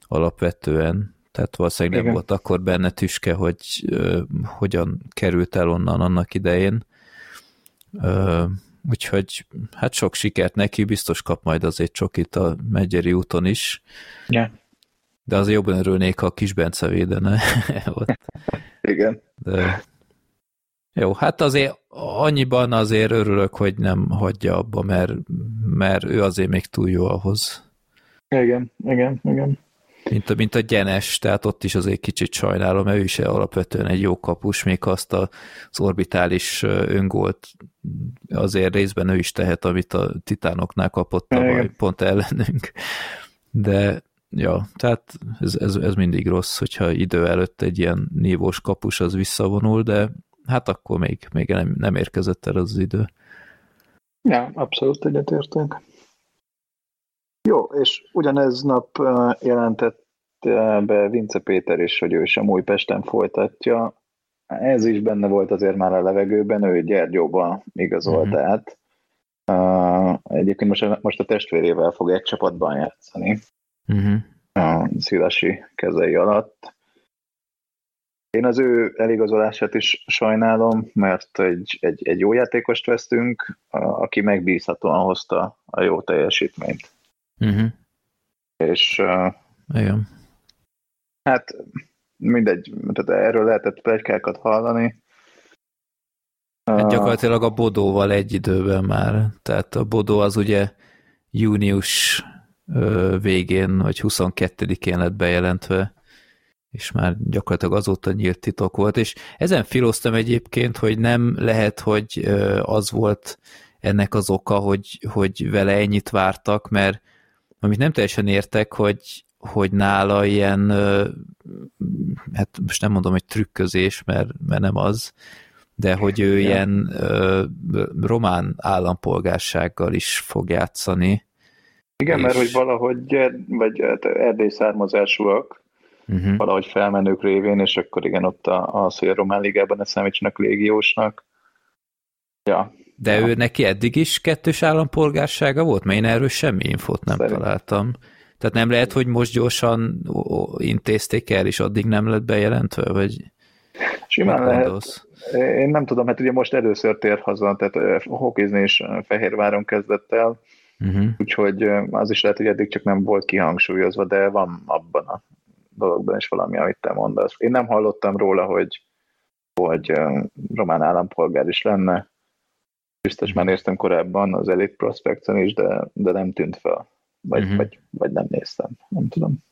alapvetően, tehát valószínűleg nem volt akkor benne tüske, hogy ö, hogyan került el onnan annak idején. Ö, úgyhogy hát sok sikert neki, biztos kap majd azért csokit a Megyeri úton is. Yeah. De azért jobban örülnék, ha a kis Bence védene ott. Igen. De jó, hát azért annyiban azért örülök, hogy nem hagyja abba, mert, mert ő azért még túl jó ahhoz. Igen, igen, igen. Mint a, mint a gyenes, tehát ott is azért kicsit sajnálom, mert ő is alapvetően egy jó kapus, még azt az orbitális öngolt azért részben ő is tehet, amit a titánoknál kapott tavaly pont ellenünk. De ja, tehát ez, ez, ez mindig rossz, hogyha idő előtt egy ilyen nívós kapus az visszavonul, de hát akkor még, még nem, nem érkezett el az, idő. Ja, abszolút egyetértünk. Jó, és ugyanez nap jelentett be Vince Péter is, hogy ő sem Újpesten folytatja. Ez is benne volt azért már a levegőben, ő Gyergyóba igazolt mm-hmm. át. Uh, egyébként most a, most a testvérével fog egy csapatban játszani. Uh-huh. A Szilasi kezei alatt. Én az ő eligazolását is sajnálom, mert egy, egy, egy jó játékost vesztünk, aki megbízhatóan hozta a jó teljesítményt. Uh-huh. És uh, Igen. hát mindegy, tehát erről lehetett plegykákat hallani. Hát gyakorlatilag a Bodóval egy időben már, tehát a Bodó az ugye június végén, vagy 22-én lett bejelentve, és már gyakorlatilag azóta nyílt titok volt, és ezen filoztam egyébként, hogy nem lehet, hogy az volt ennek az oka, hogy, hogy vele ennyit vártak, mert amit nem teljesen értek, hogy, hogy nála ilyen, hát most nem mondom, hogy trükközés, mert, mert nem az, de hogy ő ja. ilyen ö, román állampolgársággal is fog játszani. Igen, és... mert hogy valahogy, vagy hát erdély származásúak, uh-huh. valahogy felmenők révén, és akkor igen, ott az, hogy a román ligában ne számítsanak légiósnak. Ja. De ja. ő neki eddig is kettős állampolgársága volt? Mert én erről semmi infót nem Szerint. találtam. Tehát nem lehet, hogy most gyorsan intézték el, és addig nem lett bejelentve, vagy Simán lehet. Én nem tudom, hát ugye most először tér haza, tehát hokizni is Fehérváron kezdett el, uh-huh. úgyhogy az is lehet, hogy eddig csak nem volt kihangsúlyozva, de van abban a dologban is valami, amit te mondasz. Én nem hallottam róla, hogy, hogy román állampolgár is lenne. Biztos már néztem korábban az Elite prospects is, de, de nem tűnt fel. Vagy, uh-huh. vagy, vagy nem néztem, nem tudom.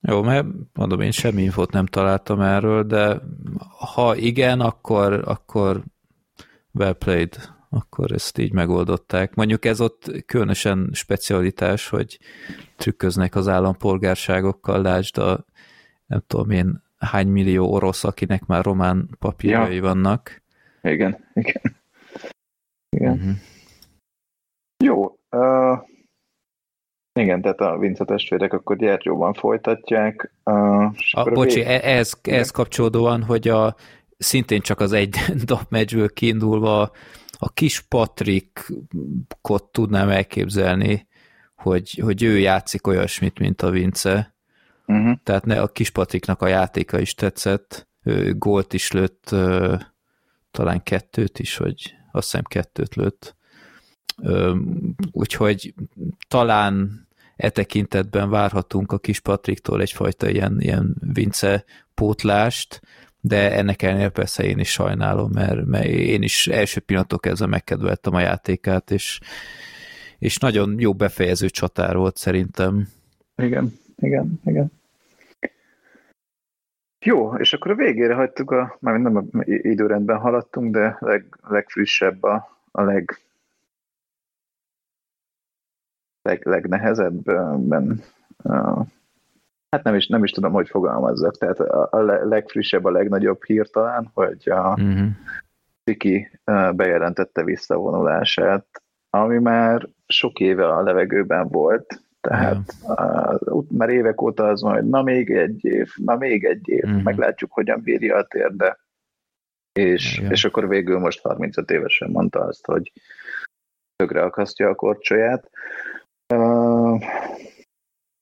Jó, mert mondom, én semmi infót nem találtam erről, de ha igen, akkor, akkor well played, akkor ezt így megoldották. Mondjuk ez ott különösen specialitás, hogy trükköznek az állampolgárságokkal, lásd a nem tudom én hány millió orosz, akinek már román papírjai ja. vannak. Igen, igen. Igen. Uh-huh. Jó, uh, igen, tehát a Vince testvérek akkor Gyergyóban folytatják. Uh, a, bocsi, vég... ez, ez kapcsolódóan, hogy a, szintén csak az egy meccsből kiindulva a kis Patrickot tudnám elképzelni, hogy, hogy ő játszik olyasmit, mint a Vince. Uh-huh. Tehát ne, a kis Patricknak a játéka is tetszett, ő gólt is lőtt, talán kettőt is, vagy azt hiszem kettőt lőtt. Úgyhogy talán e tekintetben várhatunk a kis Patriktól egyfajta ilyen, ilyen vince pótlást, de ennek ellenére persze én is sajnálom, mert, mert én is első pillanatok ezzel megkedveltem a játékát, és, és nagyon jó befejező csatár volt szerintem. Igen, igen, igen. Jó, és akkor a végére hagytuk, a, már nem a időrendben haladtunk, de leg, legfrissebb, a, a leg leg, legnehezebben hát nem is, nem is tudom, hogy fogalmazzak, tehát a, legfrissebb, a legnagyobb hír talán, hogy a uh-huh. Tiki bejelentette visszavonulását, ami már sok éve a levegőben volt, tehát yeah. uh, már évek óta az majd, na még egy év, na még egy év, uh-huh. meglátjuk, hogyan bírja a térde. És, yeah. és akkor végül most 35 évesen mondta azt, hogy tökre akasztja a korcsolyát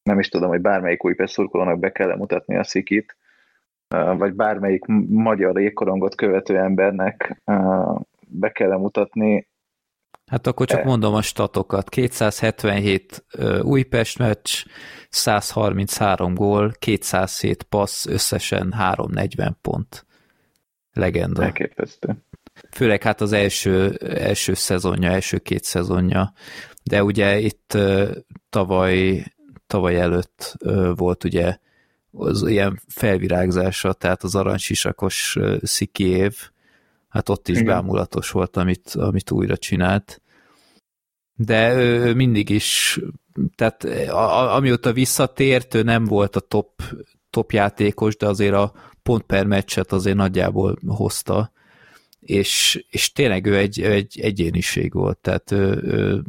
nem is tudom, hogy bármelyik új szurkolónak be kell mutatni a szikit, vagy bármelyik magyar ékorongot követő embernek be kell mutatni. Hát akkor csak mondom a statokat. 277 Újpest meccs, 133 gól, 207 passz, összesen 340 pont. Legenda. Elképesztő. Főleg hát az első, első szezonja, első két szezonja de ugye itt tavaly, tavaly előtt volt ugye az ilyen felvirágzása, tehát az aranysisakos sziki év, hát ott is Igen. bámulatos volt, amit, amit újra csinált. De ő mindig is, tehát a, amióta visszatért, ő nem volt a top, top játékos, de azért a pont per meccset azért nagyjából hozta, és, és tényleg ő egy, egy egyéniség volt, tehát ő, ő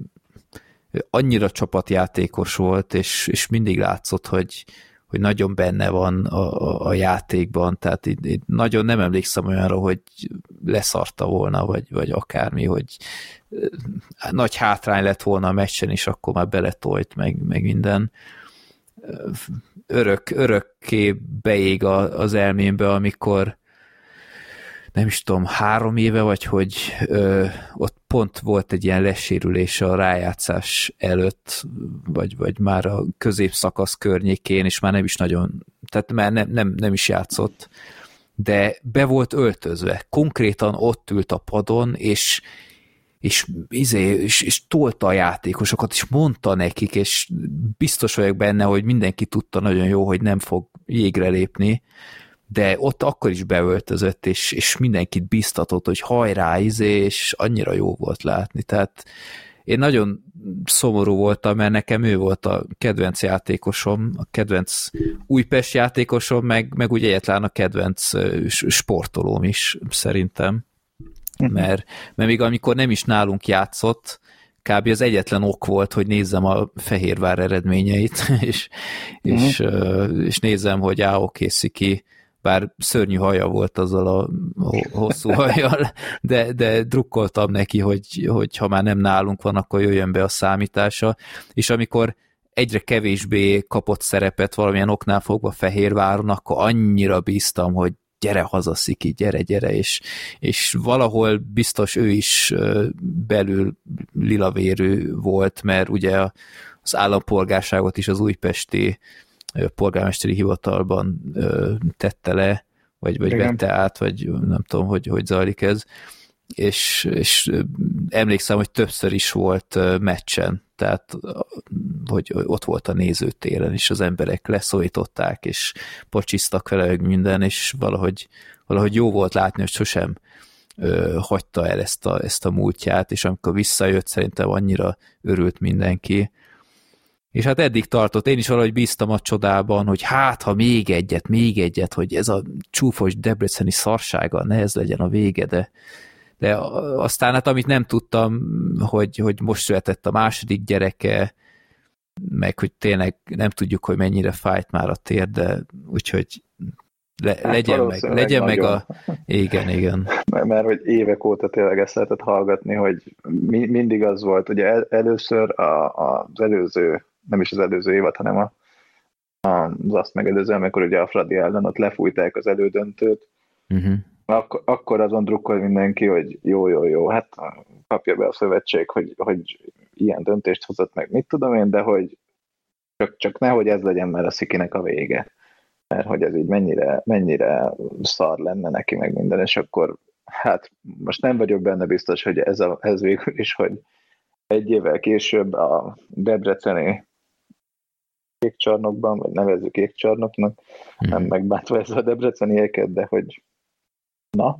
annyira csapatjátékos volt, és, és mindig látszott, hogy, hogy nagyon benne van a, a, a játékban, tehát így, így nagyon nem emlékszem olyanra, hogy leszarta volna, vagy, vagy akármi, hogy nagy hátrány lett volna a meccsen, és akkor már beletolt, meg, meg minden. Örök, örökké beég az elmémbe, amikor nem is tudom, három éve, vagy hogy ö, ott pont volt egy ilyen lesérülés a rájátszás előtt, vagy, vagy már a középszakasz környékén, és már nem is nagyon, tehát már nem, nem, nem is játszott, de be volt öltözve, konkrétan ott ült a padon, és és, izé, és, és tolta a játékosokat, és mondta nekik, és biztos vagyok benne, hogy mindenki tudta nagyon jó, hogy nem fog jégre lépni, de ott akkor is beöltözött, és, és mindenkit biztatott, hogy hajrá, izé, és annyira jó volt látni, tehát én nagyon szomorú voltam, mert nekem ő volt a kedvenc játékosom, a kedvenc Újpest játékosom, meg, meg úgy egyetlen a kedvenc sportolóm is szerintem. Mhm. Mert, mert még amikor nem is nálunk játszott, kb. az egyetlen ok volt, hogy nézzem a Fehérvár eredményeit, és, és, uh-huh. és nézem, hogy á, oké, ki bár szörnyű haja volt azzal a hosszú hajjal, de, de drukkoltam neki, hogy, hogy ha már nem nálunk van, akkor jöjjön be a számítása, és amikor egyre kevésbé kapott szerepet valamilyen oknál fogva Fehérváron, akkor annyira bíztam, hogy gyere haza, Sziki, gyere, gyere, és, és valahol biztos ő is belül lilavérű volt, mert ugye az állampolgárságot is az újpesti polgármesteri hivatalban tette le, vagy, vagy vette át, vagy nem tudom, hogy, hogy zajlik ez, és, és emlékszem, hogy többször is volt meccsen, tehát hogy ott volt a nézőtéren, és az emberek leszólították, és pocsisztak vele minden, és valahogy, valahogy jó volt látni, hogy sosem ö, hagyta el ezt a, ezt a múltját, és amikor visszajött, szerintem annyira örült mindenki, és hát eddig tartott, én is valahogy bíztam a csodában, hogy hát, ha még egyet, még egyet, hogy ez a csúfos debreceni szarsága, ne ez legyen a vége, de, de aztán hát amit nem tudtam, hogy, hogy most született a második gyereke, meg hogy tényleg nem tudjuk, hogy mennyire fájt már a tér, de úgyhogy le, hát legyen meg, legyen meg a... Igen, igen. Mert, mert hogy évek óta tényleg ezt lehetett hallgatni, hogy mi, mindig az volt, ugye el, először a, a, az előző nem is az előző évad, hanem a, az azt megelőző, amikor ugye a Fradi ellen ott lefújták az elődöntőt, uh-huh. Ak- akkor azon drukkol mindenki, hogy jó, jó, jó, hát kapja be a szövetség, hogy, hogy ilyen döntést hozott meg, mit tudom én, de hogy csak, csak nehogy ez legyen már a szikinek a vége. Mert hogy ez így mennyire, mennyire szar lenne neki meg minden, és akkor hát most nem vagyok benne biztos, hogy ez, a, ez végül is, hogy egy évvel később a Debreceni kékcsarnokban, vagy nevezzük kékcsarnoknak, hmm. nem megbántva ez a debrecenieket, de hogy na,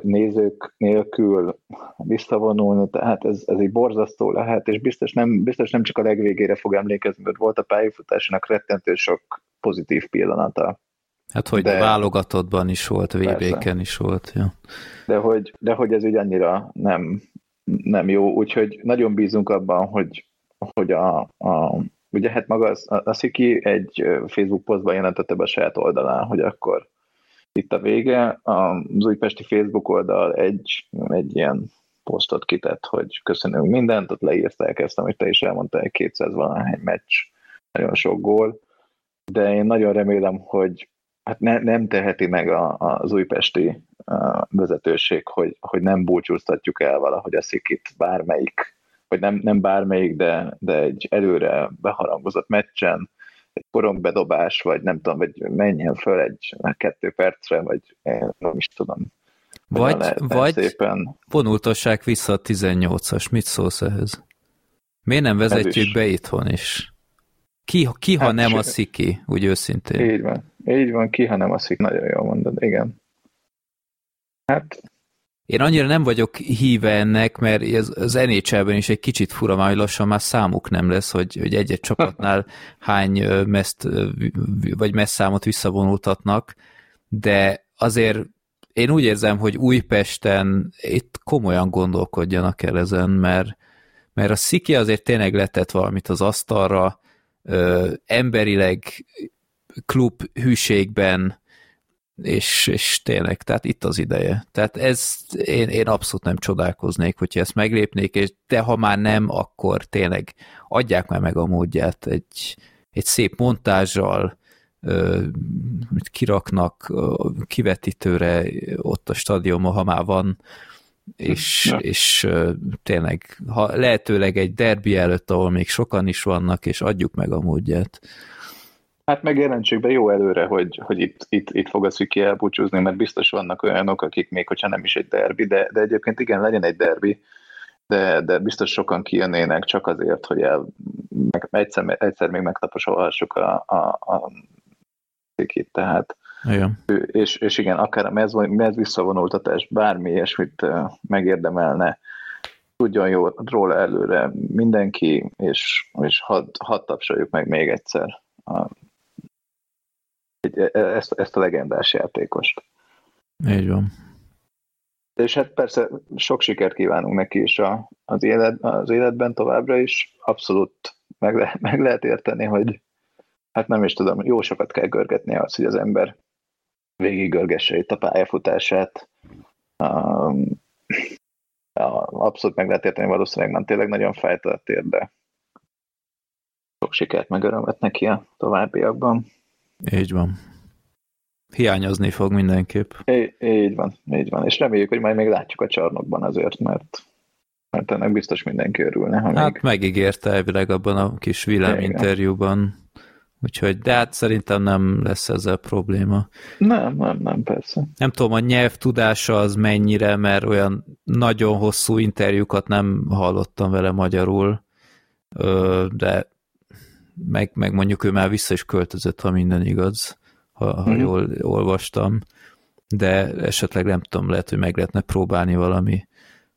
nézők nélkül visszavonulni, tehát ez, ez egy borzasztó lehet, és biztos nem, biztos nem csak a legvégére fog emlékezni, mert volt a pályafutásának rettentő sok pozitív pillanata. Hát, hogy de, válogatottban is volt, VB-ken is volt. Ja. De, hogy, de hogy ez így annyira nem, nem jó, úgyhogy nagyon bízunk abban, hogy, hogy a, a Ugye hát maga az, az ki egy Facebook posztban jelentette be a saját oldalán, hogy akkor itt a vége. Az újpesti Facebook oldal egy, egy ilyen posztot kitett, hogy köszönünk mindent, ott leírták ezt, amit te is elmondtál, 200 valahány meccs, nagyon sok gól, de én nagyon remélem, hogy hát ne, nem teheti meg a, az újpesti a vezetőség, hogy, hogy nem búcsúztatjuk el valahogy a szikit bármelyik vagy nem, nem bármelyik, de, de egy előre beharangozott meccsen, egy korongbedobás, vagy nem tudom, vagy menjen föl egy kettő percre, vagy nem is tudom. Vagy, vagy szépen. vonultassák vissza a 18-as, mit szólsz ehhez? Miért nem vezetjük be itthon is? Ki, ki ha hát nem a sziki, úgy őszintén? Így van, így van, ki ha nem a sziki, nagyon jól mondod, igen. Hát én annyira nem vagyok híve ennek, mert ez, az nhl is egy kicsit fura, majd lassan már számuk nem lesz, hogy, hogy egy-egy csapatnál hány meszt, vagy messzámot visszavonultatnak, de azért én úgy érzem, hogy Újpesten itt komolyan gondolkodjanak el ezen, mert, mert a Sziki azért tényleg letett valamit az asztalra, ö, emberileg klub hűségben és, és tényleg, tehát itt az ideje. Tehát ez, én, én abszolút nem csodálkoznék, hogyha ezt meglépnék, és de ha már nem, akkor tényleg adják már meg a módját egy, egy szép montázsal, mit kiraknak kivetítőre ott a stadionban, ha már van, és, ja. és tényleg ha lehetőleg egy derbi előtt, ahol még sokan is vannak, és adjuk meg a módját. Hát megjelentsék be jó előre, hogy, hogy itt, itt, itt fog a szüki elbúcsúzni, mert biztos vannak olyanok, akik még, hogyha nem is egy derbi, de, de egyébként igen, legyen egy derbi, de, de biztos sokan kijönnének csak azért, hogy el, meg, egyszer, egyszer még megtaposolhassuk a, a, a szikit, tehát igen. És, és igen, akár a mez, mez visszavonultatás, bármi ilyesmit megérdemelne, tudjon jó róla előre mindenki, és, és hadd had tapsoljuk meg még egyszer a, ezt, ezt a legendás játékost. Így van. És hát persze sok sikert kívánunk neki is a, az, élet, az életben továbbra is. Abszolút meg, le, meg lehet érteni, hogy hát nem is tudom, jó sokat kell görgetni az, hogy az ember görgesse itt a pályafutását. Um, abszolút meg lehet érteni, valószínűleg nem tényleg nagyon fájt a tér, de sok sikert meg örömet neki a továbbiakban. Így van. Hiányozni fog mindenképp. É, így van, így van. És reméljük, hogy majd még látjuk a csarnokban azért, mert, mert ennek biztos mindenki örülne. Ha hát még... megígérte elvileg abban a kis interjúban, Úgyhogy, de hát szerintem nem lesz ezzel probléma. Nem, nem, nem, persze. Nem tudom, a nyelvtudása az mennyire, mert olyan nagyon hosszú interjúkat nem hallottam vele magyarul, de meg, meg mondjuk ő már vissza is költözött, ha minden igaz, ha, ha mm-hmm. jól olvastam, de esetleg nem tudom, lehet, hogy meg lehetne próbálni valami,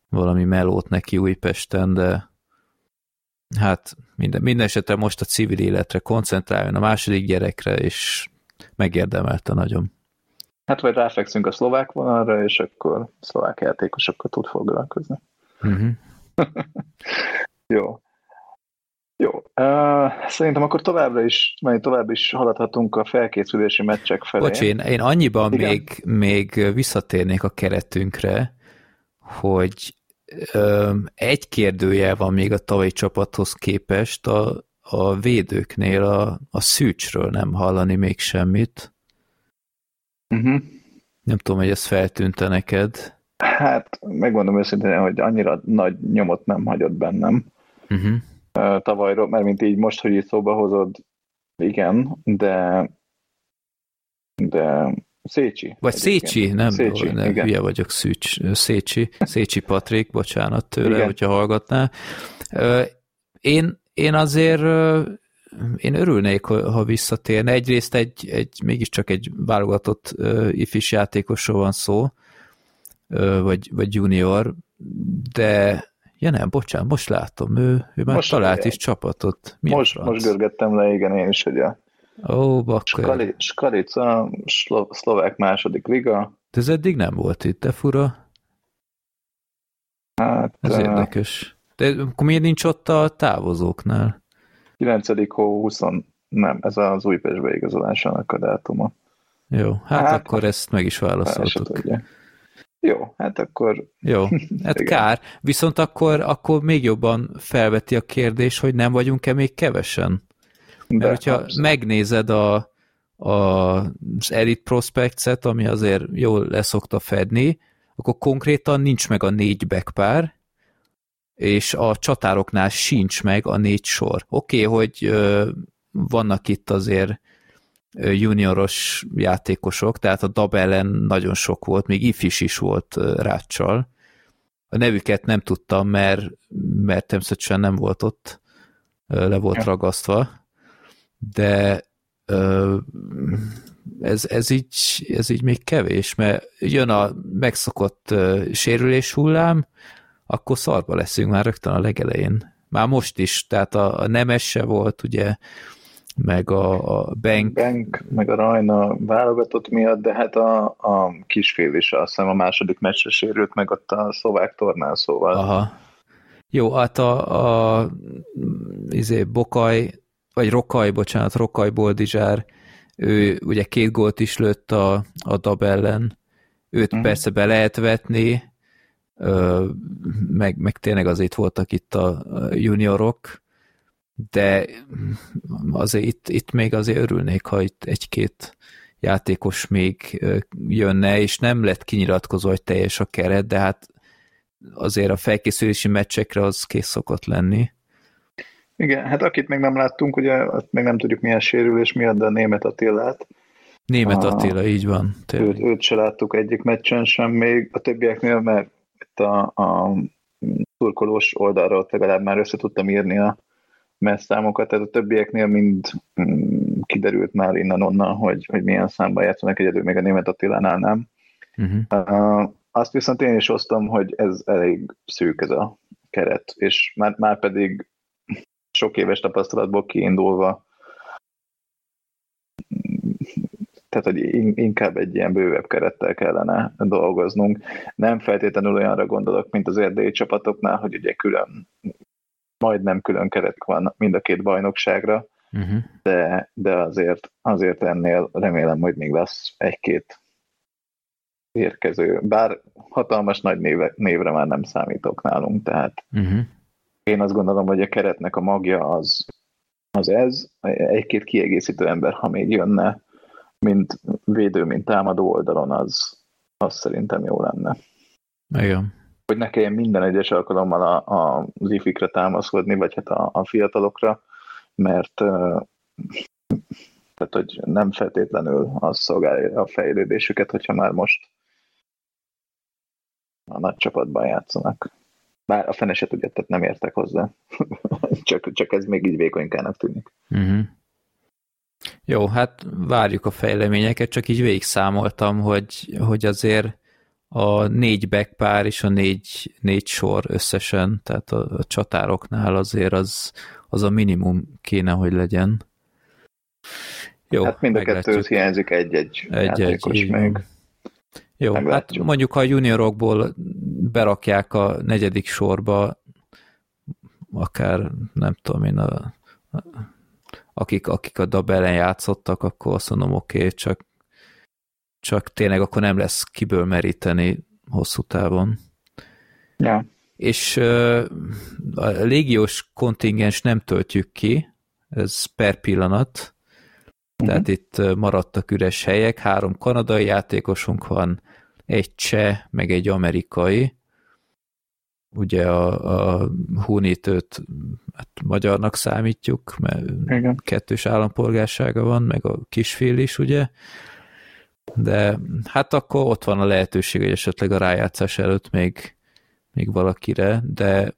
valami melót neki Újpesten, de hát minden, minden esetre most a civil életre koncentráljon, a második gyerekre, és megérdemelte nagyon. Hát vagy ráfekszünk a szlovák vonalra, és akkor szlovák játékosokkal tud foglalkozni. Uh-huh. Jó. Jó. Uh, szerintem akkor továbbra is, majd tovább is haladhatunk a felkészülési meccsek felé. Bocs, én, én annyiban még, még visszatérnék a keretünkre, hogy egy kérdője van még a tavalyi csapathoz képest, a, a védőknél a, a szűcsről nem hallani még semmit. Uh-huh. Nem tudom, hogy ez feltűnte neked. Hát, megmondom őszintén, hogy annyira nagy nyomot nem hagyott bennem uh-huh. Tavalyról, mert mint így most, hogy így szóba hozod, igen, de de Szécsi. Vagy Szécsi, nem, Szécsi, nem igen. hülye vagyok, Szűcs, Szécsi, Szécsi Patrik, bocsánat tőle, igen. hogyha hallgatná. Én, én azért én örülnék, ha visszatérne. Egyrészt egy, egy mégiscsak egy válogatott ifis játékosról van szó, vagy, vagy junior, de ja nem, bocsánat, most látom, ő, ő már most talált is csapatot. Mi most, most görgettem le, igen, én is, hogy a Ó. Skali, Skalica, szlo, szlovák második liga. De ez eddig nem volt itt, de fura. Hát, ez uh, érdekes. De akkor miért nincs ott a távozóknál? 9. hó 20, nem, ez az Újpest beigazolásának a dátuma. Jó, hát, hát akkor ezt meg is válaszoltuk. Jó, hát akkor... Jó, hát kár. Viszont akkor, akkor még jobban felveti a kérdés, hogy nem vagyunk-e még kevesen? Mert De hogyha abszolút. megnézed a, a, az Elite Prospects-et, ami azért jól leszokta fedni, akkor konkrétan nincs meg a négy backpár, és a csatároknál sincs meg a négy sor. Oké, okay, hogy ö, vannak itt azért junioros játékosok, tehát a Dab ellen nagyon sok volt, még Ifis is volt ráccsal. A nevüket nem tudtam, mert, mert természetesen nem volt ott, le volt ja. ragasztva, de ez, ez, így, ez így még kevés, mert jön a megszokott sérülés hullám, akkor szarba leszünk már rögtön a legelején. Már most is, tehát a, a Nemes se volt, ugye, meg a, a Bank. Bank, meg a Rajna válogatott miatt, de hát a, a kisfél is azt hiszem a második meccsre sérült meg ott a szlovák tornán, szóval. Aha. Jó, hát a, a izé, Bokaj vagy Rokaj, bocsánat, Rokaj Boldizsár ő ugye két gólt is lőtt a, a Dab ellen, őt mm. persze be lehet vetni, meg, meg tényleg azért voltak itt a juniorok, de azért itt, itt még azért örülnék, ha itt egy-két játékos még jönne, és nem lett kinyilatkozva, hogy teljes a keret, de hát azért a felkészülési meccsekre az kész szokott lenni. Igen, hát akit még nem láttunk, ugye azt még nem tudjuk milyen sérülés miatt, de a német Attilát. Német a, Attila, így van. Őt, őt se láttuk egyik meccsen sem még, a többieknél, mert itt a, a turkolós oldalról legalább már össze tudtam írni a messzámokat, tehát a többieknél mind mm, kiderült már innen-onnan, hogy, hogy milyen számban játszanak, egyedül még a német Attilánál nem. Uh-huh. Uh, azt viszont én is osztom, hogy ez elég szűk ez a keret, és már, már pedig sok éves tapasztalatból kiindulva tehát hogy inkább egy ilyen bővebb kerettel kellene dolgoznunk. Nem feltétlenül olyanra gondolok, mint az erdélyi csapatoknál, hogy ugye külön, majdnem külön keret van mind a két bajnokságra, uh-huh. de, de azért, azért ennél remélem, hogy még lesz egy-két érkező. Bár hatalmas nagy néve, névre már nem számítok nálunk, tehát uh-huh. én azt gondolom, hogy a keretnek a magja az, az ez, egy-két kiegészítő ember, ha még jönne, mint védő, mint támadó oldalon, az, az szerintem jó lenne. Igen. Hogy ne kelljen minden egyes alkalommal a, a, az ifikre támaszkodni, vagy hát a, a fiatalokra, mert tehát, hogy nem feltétlenül az szolgálja a fejlődésüket, hogyha már most a nagy csapatban játszanak. Bár a fene se tudja, tehát nem értek hozzá. csak, csak ez még így vékonykának tűnik. Uh-huh. Jó, hát várjuk a fejleményeket, csak így végig számoltam, hogy, hogy azért a négy backpár és a négy, négy sor összesen, tehát a, a csatároknál azért az, az a minimum kéne, hogy legyen. Jó, hát mind a kettő hiányzik egy-egy játékos egy, még. Jó, hát meglátjuk. hát mondjuk ha a juniorokból berakják a negyedik sorba, akár nem tudom én, a, a akik, akik a dab ellen játszottak, akkor azt mondom, oké, okay, csak, csak tényleg akkor nem lesz kiből meríteni hosszú távon. Ja. És a légiós kontingens nem töltjük ki, ez per pillanat, uh-huh. tehát itt maradtak üres helyek, három kanadai játékosunk van, egy cseh, meg egy amerikai, ugye a, a Hunit őt hát magyarnak számítjuk, mert Igen. kettős állampolgársága van, meg a kisfél is, ugye, de hát akkor ott van a lehetőség, hogy esetleg a rájátszás előtt még, még valakire, de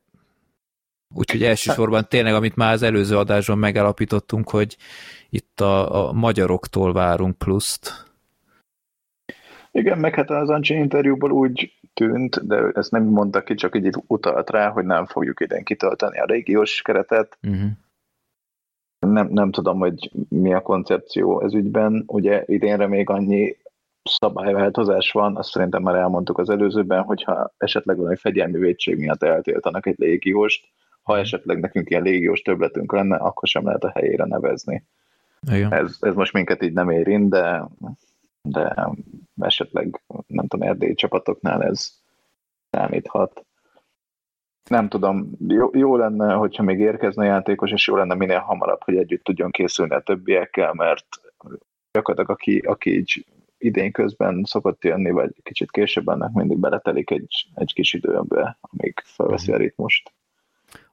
úgyhogy elsősorban tényleg, amit már az előző adásban megállapítottunk, hogy itt a, a magyaroktól várunk pluszt. Igen, meg hát az Ancsi interjúból úgy tűnt, de ezt nem mondta ki, csak így utalt rá, hogy nem fogjuk idén kitölteni a régiós keretet. Uh-huh. Nem, nem tudom, hogy mi a koncepció ez ügyben. Ugye idénre még annyi szabályváltozás van, azt szerintem már elmondtuk az előzőben, hogyha esetleg valami fegyelmi védség miatt eltiltanak egy légióst, ha esetleg nekünk ilyen légiós többletünk lenne, akkor sem lehet a helyére nevezni. Ez, ez most minket így nem érint, de de esetleg, nem tudom, erdélyi csapatoknál ez számíthat. Nem tudom, jó, jó lenne, hogyha még érkezne játékos, és jó lenne minél hamarabb, hogy együtt tudjon készülni a többiekkel, mert gyakorlatilag aki, aki így idén közben szokott jönni, vagy kicsit később ennek mindig beletelik egy, egy kis időbe, amíg felveszi a mhm. ritmust.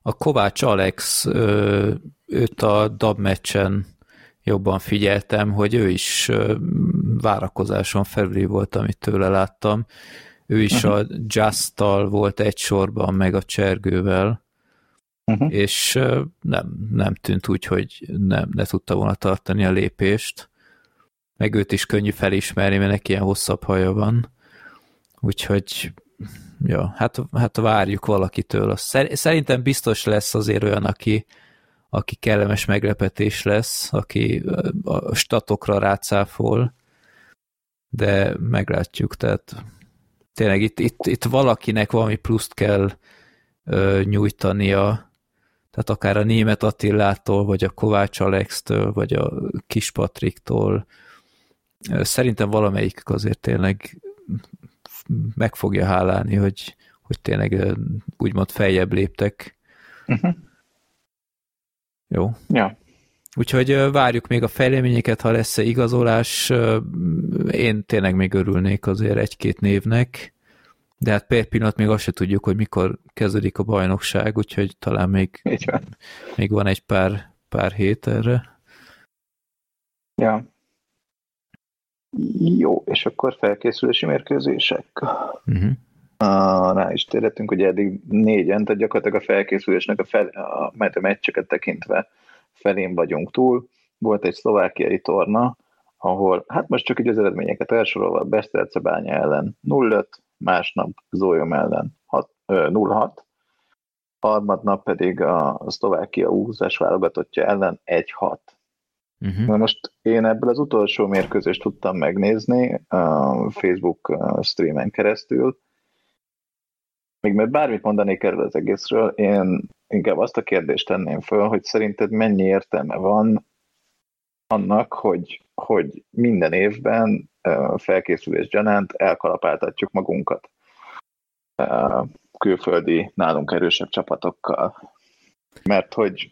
A Kovács Alex, őt a DAB meccsen jobban figyeltem, hogy ő is várakozáson felüli volt, amit tőle láttam. Ő is uh-huh. a just volt egy sorban, meg a csergővel, uh-huh. és nem, nem tűnt úgy, hogy nem, ne tudta volna tartani a lépést. Meg őt is könnyű felismerni, mert neki ilyen hosszabb haja van. Úgyhogy ja, hát, hát várjuk valakitől. Szerintem biztos lesz azért olyan, aki, aki kellemes meglepetés lesz, aki a statokra rácáfol, de meglátjuk, tehát tényleg itt, itt, itt valakinek valami pluszt kell ö, nyújtania, tehát akár a német Attillától, vagy a Kovács Alex-től, vagy a Kis Patriktól. Szerintem valamelyik azért tényleg meg fogja hálálni, hogy, hogy tényleg úgymond feljebb léptek. Uh-huh. Jó. Ja. Úgyhogy várjuk még a fejleményeket, ha lesz-e igazolás. Én tényleg még örülnék azért egy-két névnek, de hát per pillanat még azt se tudjuk, hogy mikor kezdődik a bajnokság, úgyhogy talán még, van. még van egy pár, pár hét erre. Ja. Jó, és akkor felkészülési mérkőzések. Uh-huh. Uh, rá is térhetünk, hogy eddig négyen, tehát gyakorlatilag a felkészülésnek a, fel, a, a meccseket tekintve felén vagyunk túl. Volt egy szlovákiai torna, ahol, hát most csak így az eredményeket elsorolva, Besztercebánya ellen 0-5, másnap Zólyom ellen 0-6, harmadnap pedig a Szlovákia úszás válogatottja ellen 1-6. Uh-huh. Mhm. Na most én ebből az utolsó mérkőzést tudtam megnézni a Facebook streamen keresztül, még mert bármit mondanék erről az egészről, én inkább azt a kérdést tenném föl, hogy szerinted mennyi értelme van annak, hogy, hogy minden évben felkészülés gyanánt elkalapáltatjuk magunkat külföldi, nálunk erősebb csapatokkal. Mert hogy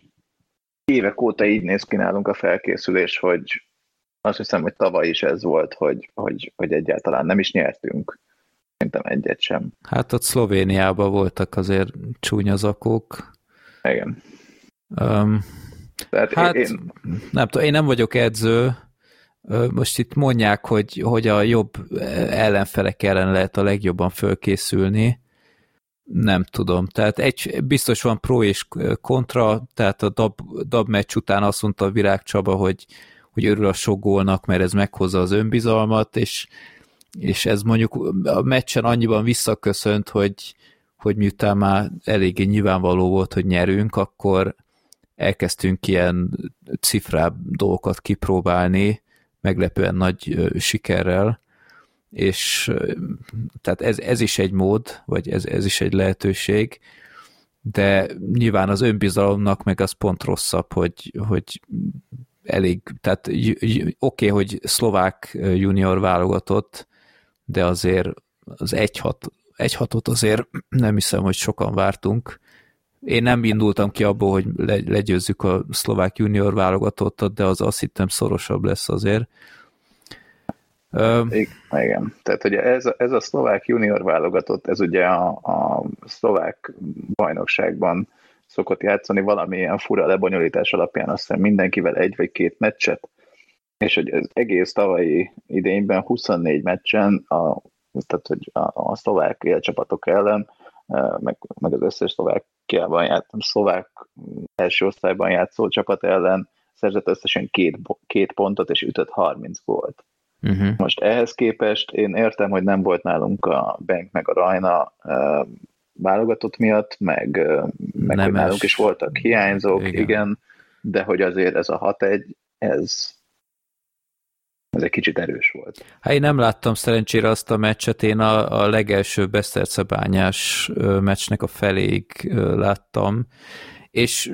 évek óta így néz ki nálunk a felkészülés, hogy azt hiszem, hogy tavaly is ez volt, hogy, hogy, hogy egyáltalán nem is nyertünk. Szerintem egyet sem. Hát ott Szlovéniában voltak azért csúnya zakók. Igen. Um, Tehát hát én... nem tudom, én nem vagyok edző, most itt mondják, hogy, hogy a jobb ellenfelek ellen lehet a legjobban fölkészülni. Nem tudom. Tehát egy, biztos van pro és kontra, tehát a dab, dab meccs után azt mondta a Virág Csaba, hogy, hogy örül a sok gólnak, mert ez meghozza az önbizalmat, és, és ez mondjuk a meccsen annyiban visszaköszönt, hogy, hogy miután már eléggé nyilvánvaló volt, hogy nyerünk, akkor elkezdtünk ilyen cifrább dolgokat kipróbálni, meglepően nagy sikerrel, és tehát ez, ez is egy mód, vagy ez, ez is egy lehetőség, de nyilván az önbizalomnak meg az pont rosszabb, hogy, hogy elég, tehát oké, hogy szlovák junior válogatott, de azért az egy hat egy hatot azért nem hiszem, hogy sokan vártunk. Én nem indultam ki abból, hogy legyőzzük a szlovák junior válogatottat, de az azt hittem szorosabb lesz azért. Igen, tehát ugye ez, ez a szlovák junior válogatott, ez ugye a, a szlovák bajnokságban szokott játszani valamilyen fura lebonyolítás alapján, azt hiszem mindenkivel egy vagy két meccset, és hogy az egész tavalyi idényben 24 meccsen a tehát hogy a, a szlovák élcsapatok ellen, meg, meg az összes szlovákiában játszom, szlovák első osztályban játszó csapat ellen szerzett összesen két, két pontot, és ütött 30 volt. Uh-huh. Most ehhez képest én értem, hogy nem volt nálunk a Bank meg a Rajna uh, válogatott miatt, meg, uh, meg hogy nálunk is voltak hiányzók, igen. igen, de hogy azért ez a 6-1, ez, ez egy kicsit erős volt. Hát én nem láttam szerencsére azt a meccset, én a, a legelső Besztercebányás meccsnek a feléig láttam, és,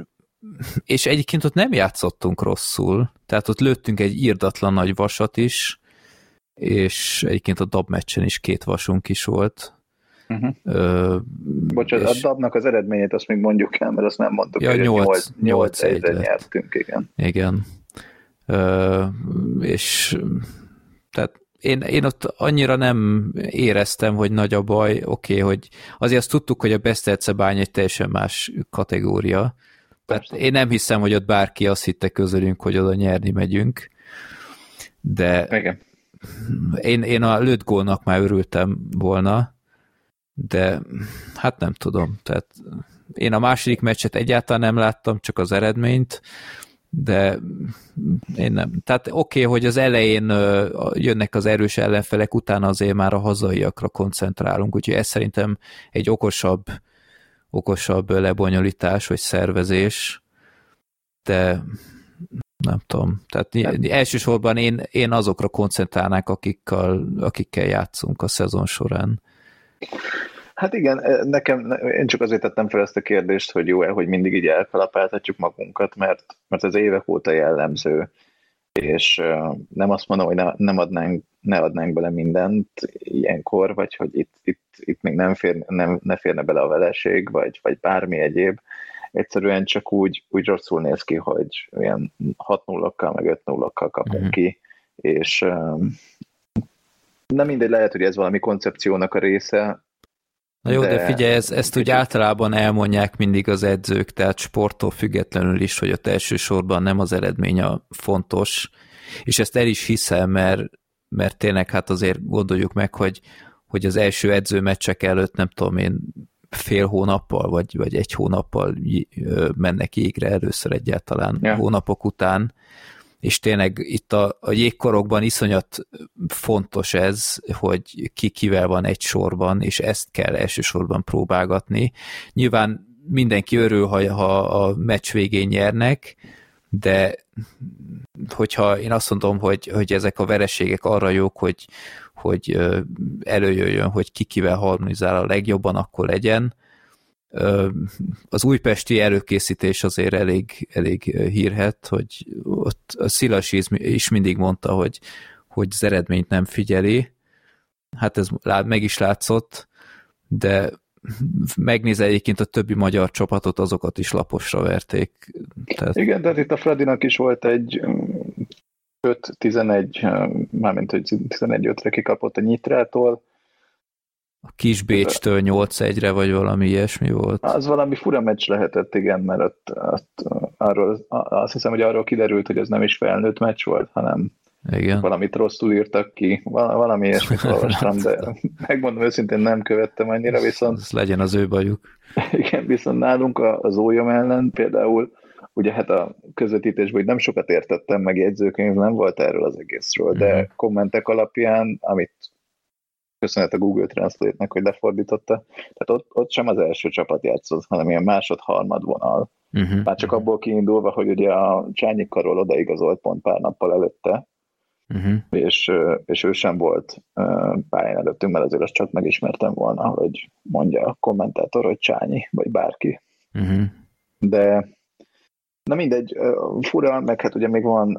és egyébként ott nem játszottunk rosszul, tehát ott lőttünk egy írdatlan nagy vasat is, és egyébként a dab meccsen is két vasunk is volt. Uh-huh. Ö, Bocsánat, és... a dabnak az eredményét azt még mondjuk el, mert azt nem mondtuk, ja, hogy 8, 8 8 nyertünk, igen. Igen és tehát én, én ott annyira nem éreztem, hogy nagy a baj, oké, okay, hogy azért azt tudtuk, hogy a Besztercebány egy teljesen más kategória. Tehát én nem hiszem, hogy ott bárki azt hitte közülünk, hogy oda nyerni megyünk, de Igen. Én, én a lőtt gólnak már örültem volna, de hát nem tudom, tehát én a második meccset egyáltalán nem láttam, csak az eredményt, de én nem. Tehát oké, okay, hogy az elején jönnek az erős ellenfelek, utána azért már a hazaiakra koncentrálunk, úgyhogy ez szerintem egy okosabb, okosabb lebonyolítás, vagy szervezés, de nem tudom. Tehát nem. elsősorban én, én azokra koncentrálnák, akikkel, akikkel játszunk a szezon során. Hát igen, nekem, én csak azért tettem fel ezt a kérdést, hogy jó-e, hogy mindig így elkalapáltatjuk magunkat, mert, mert ez évek óta jellemző, és nem azt mondom, hogy ne, nem adnánk, ne adnánk bele mindent ilyenkor, vagy hogy itt, itt, itt még nem, fér, nem ne férne bele a veleség, vagy, vagy bármi egyéb. Egyszerűen csak úgy, úgy rosszul néz ki, hogy olyan 6 0 meg 5 0 kapunk mm-hmm. ki, és nem mindegy, lehet, hogy ez valami koncepciónak a része, Na jó, de, de figyelj, ez, ezt úgy általában elmondják mindig az edzők, tehát sporttól függetlenül is, hogy ott elsősorban nem az eredmény a fontos, és ezt el is hiszem, mert, mert tényleg hát azért gondoljuk meg, hogy, hogy az első edzőmeccsek előtt nem tudom én fél hónappal, vagy, vagy egy hónappal mennek égre először egyáltalán ja. hónapok után, és tényleg itt a, a jégkorokban iszonyat fontos ez, hogy ki kivel van egy sorban, és ezt kell elsősorban próbálgatni. Nyilván mindenki örül, ha, ha a meccs végén nyernek, de hogyha én azt mondom, hogy, hogy ezek a vereségek arra jók, hogy, hogy előjöjjön, hogy ki kivel harmonizál a legjobban, akkor legyen, az újpesti előkészítés azért elég, elég hírhet, hogy ott a Szilas is mindig mondta, hogy, hogy az eredményt nem figyeli. Hát ez meg is látszott, de megnéz egyébként a többi magyar csapatot, azokat is laposra verték. Tehát... Igen, de itt a Fradinak is volt egy 5-11, mármint hogy 11-5-re kikapott a Nyitrától, a kis Bécstől 8-1-re, vagy valami ilyesmi volt. Az valami fura meccs lehetett, igen, mert ott, ott arról, azt hiszem, hogy arról kiderült, hogy ez nem is felnőtt meccs volt, hanem igen. valamit rosszul írtak ki, valami ilyesmit olvastam, de megmondom őszintén nem követtem annyira, viszont... Ez legyen az ő bajuk. Igen, viszont nálunk az ólyom ellen például, ugye hát a közvetítésben nem sokat értettem, meg jegyzőkönyv nem volt erről az egészről, de mm. kommentek alapján, amit köszönet a Google Translate-nek, hogy lefordította. Tehát ott, ott sem az első csapat játszott, hanem ilyen másod-harmad vonal. Uh-huh. Már csak abból kiindulva, hogy ugye a Csányi Karol odaigazolt pont pár nappal előtte, uh-huh. és, és ő sem volt pályán előttünk, mert azért azt csak megismertem volna, hogy mondja a kommentátor, hogy Csányi, vagy bárki. Uh-huh. De Na mindegy, fura, meg hát ugye még van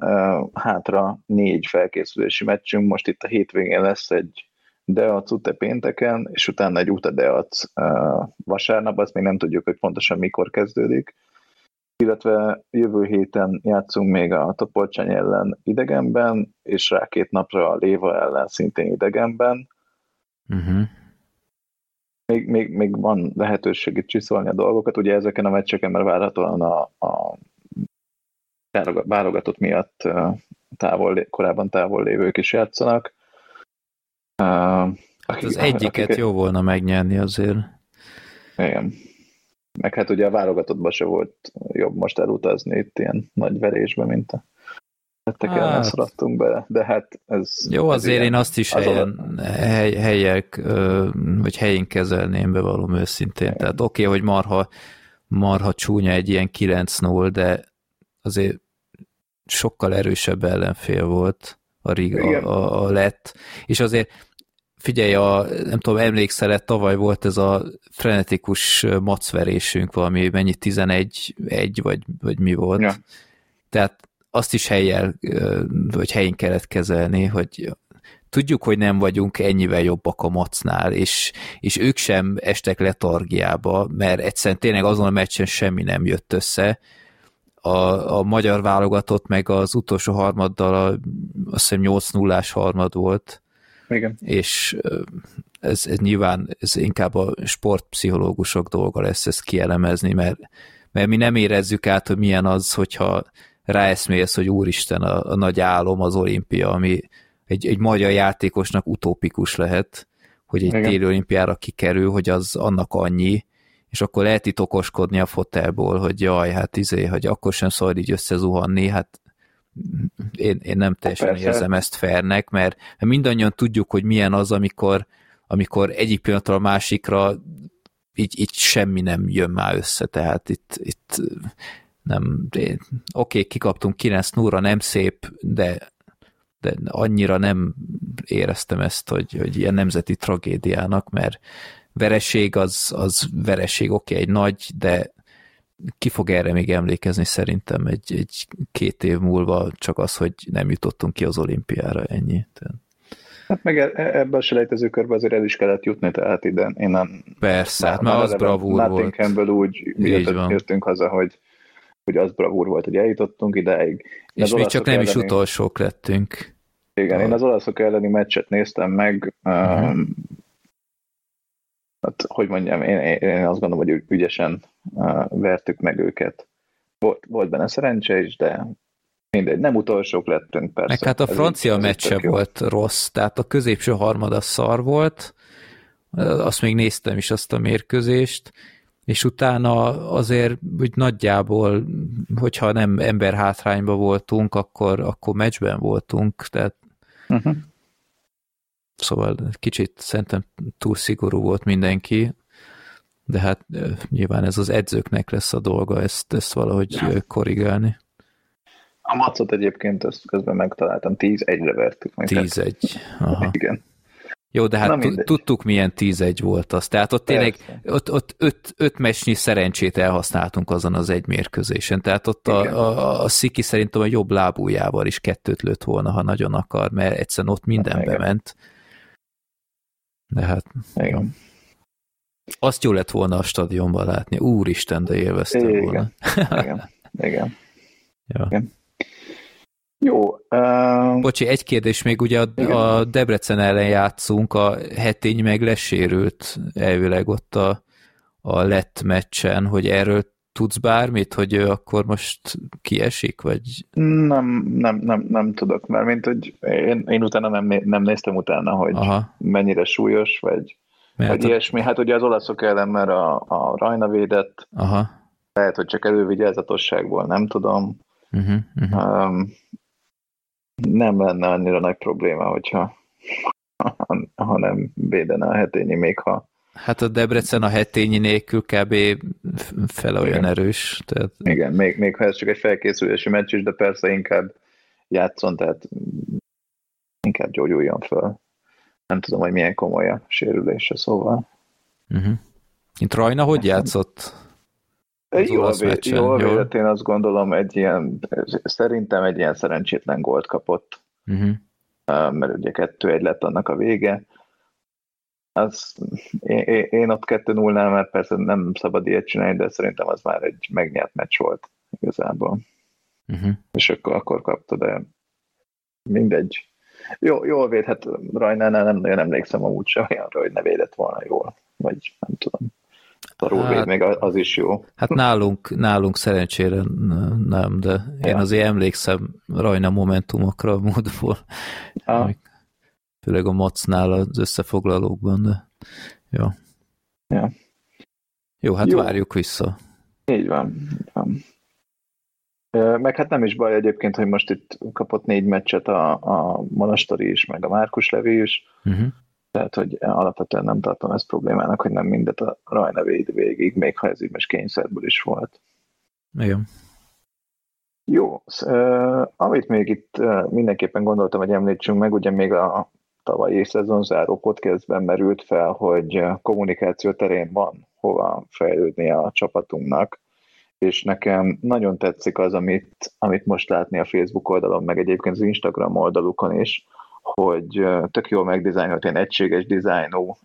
hátra négy felkészülési meccsünk, most itt a hétvégén lesz egy Deac Ute pénteken, és utána egy Uta Deac vasárnap, azt még nem tudjuk, hogy pontosan mikor kezdődik. Illetve jövő héten játszunk még a Topolcsány ellen idegenben, és rá két napra a Léva ellen szintén idegenben. Uh-huh. Még, még, még van lehetőség itt csiszolni a dolgokat. Ugye ezeken a meccseken, mert várhatóan a, a válogatott miatt távol, korábban távol lévők is játszanak. Hát az egyiket akik... jó volna megnyerni azért. Igen. Meg hát ugye a válogatottban se volt jobb most elutazni itt ilyen nagy verésbe, mint a tettek hát, ellen szaladtunk be, de hát ez... Jó, azért ilyen, én azt is az helyen, a... hely, helyek, vagy helyén kezelném, bevallom őszintén. Igen. Tehát oké, okay, hogy marha, marha csúnya egy ilyen 9-0, de azért sokkal erősebb ellenfél volt a, Riga, a, a lett, és azért figyelj, a, nem tudom, emlékszel tavaly volt ez a frenetikus macverésünk, valami mennyi 11 egy vagy, vagy mi volt. Ja. Tehát azt is helyjel, vagy helyén kellett kezelni, hogy tudjuk, hogy nem vagyunk ennyivel jobbak a macnál, és, és ők sem estek letargiába, mert egyszerűen tényleg azon a meccsen semmi nem jött össze. A, a magyar válogatott meg az utolsó harmaddal a, azt hiszem 8 0 harmad volt, igen. És ez, ez nyilván ez inkább a sportpszichológusok dolga lesz ezt kielemezni, mert, mert mi nem érezzük át, hogy milyen az, hogyha ráeszmélsz, hogy úristen, a, a nagy álom az olimpia, ami egy, egy magyar játékosnak utópikus lehet, hogy egy téli olimpiára kikerül, hogy az annak annyi, és akkor lehet itt okoskodni a fotelból, hogy jaj, hát izé, hogy akkor sem szabad így összezuhanni, hát én, én nem teljesen Persze. érzem ezt fairnek, mert mindannyian tudjuk, hogy milyen az, amikor, amikor egyik pillanatra a másikra így, így semmi nem jön már össze, tehát itt, itt nem, oké, okay, kikaptunk 9 0 nem szép, de, de annyira nem éreztem ezt, hogy, hogy ilyen nemzeti tragédiának, mert, vereség az, az vereség, oké, okay, egy nagy, de ki fog erre még emlékezni szerintem egy, egy két év múlva csak az, hogy nem jutottunk ki az olimpiára, ennyi. Tehát... Hát meg e, e, ebbe a selejtező körbe azért el is kellett jutni, tehát ide én nem... Persze, hát már az bravúr volt. úgy jöttünk haza, hogy, hogy az bravúr volt, hogy eljutottunk ideig. És mi csak nem elleni... is utolsók lettünk. Igen, a... én az olaszok elleni meccset néztem meg, uh-huh. Hát, hogy mondjam, én, én azt gondolom, hogy ügyesen vertük meg őket. Volt, volt benne szerencse is, de mindegy, nem utolsók lettünk persze. Meg hát a francia meccse volt rossz, tehát a középső harmada szar volt, azt még néztem is azt a mérkőzést, és utána azért úgy nagyjából, hogyha nem ember hátrányba voltunk, akkor, akkor meccsben voltunk, tehát uh-huh. Szóval kicsit szerintem túl szigorú volt mindenki, de hát nyilván ez az edzőknek lesz a dolga ezt, ezt valahogy ja. korrigálni. A macot egyébként ezt közben megtaláltam, 10-1-re vertük meg. 10-1, aha. Igen. Jó, de hát tudtuk, milyen 10-1 volt az. Tehát ott tényleg ott, ott öt, öt mesnyi szerencsét elhasználtunk azon az egy mérkőzésen. Tehát ott a, a, a Sziki szerintem a jobb lábújával is kettőt lőtt volna, ha nagyon akar, mert egyszerűen ott minden Igen. bement. De hát... Igen. Azt jó lett volna a stadionban látni. Úristen, de élveztem Igen. volna. Igen. Igen. ja. Igen. Jó. Uh... Bocsi, egy kérdés még, ugye a, a Debrecen ellen játszunk, a hetény meg lesérült elvileg ott a, a lett meccsen, hogy erről tudsz bármit, hogy ő akkor most kiesik, vagy? Nem, nem, nem, nem tudok, mert mint hogy én, én utána nem, nem néztem utána, hogy Aha. mennyire súlyos, vagy, mert vagy a... ilyesmi. Hát ugye az olaszok ellen, mert a, a Rajna védett, Aha. lehet, hogy csak elővigyázatosságból, nem tudom. Uh-huh, uh-huh. Um, nem lenne annyira nagy probléma, hogyha ha nem védene a hetényi, még ha Hát a Debrecen a hetényi nélkül kb. fel olyan Igen. erős. Tehát... Igen, még, még ha ez csak egy felkészülési meccs is, de persze inkább játszon, tehát inkább gyógyuljon föl. Nem tudom, hogy milyen komoly a sérülése, szóval. Uh-huh. Itt Rajna hogy játszott? Jól, vé, jól védett, én azt gondolom, egy ilyen, szerintem egy ilyen szerencsétlen gólt kapott, uh-huh. mert ugye kettő egy lett annak a vége. Az, én, én ott kettő nullnál, mert persze nem szabad ilyet csinálni, de szerintem az már egy megnyert meccs volt igazából. Uh-huh. És akkor, akkor kapta, de mindegy. Jó, jól véd, hát Rajnánál nem nagyon emlékszem amúgy sem olyanra, hogy ne védett volna jól, vagy nem tudom szarul hát, még az is jó. Hát nálunk, nálunk szerencsére nem, de én ja. azért emlékszem rajna momentumokra a módból. Ja. Főleg a Macnál az összefoglalókban, de jó. Ja. Jó, hát jó. várjuk vissza. Így van. Így van. Meg hát nem is baj egyébként, hogy most itt kapott négy meccset a, a Monastori is, meg a Márkus Levi is. Uh-huh. Tehát, hogy alapvetően nem tartom ezt problémának, hogy nem mindet a Rajna véd végig, még ha ez így most kényszerből is volt. Igen. Jó, amit még itt mindenképpen gondoltam, hogy említsünk meg, ugye még a tavalyi szezonzáró podcastben merült fel, hogy kommunikáció terén van hova fejlődni a csapatunknak, és nekem nagyon tetszik az, amit, amit most látni a Facebook oldalon, meg egyébként az Instagram oldalukon is, hogy tök jól megdizájnolt ilyen egységes dizájnú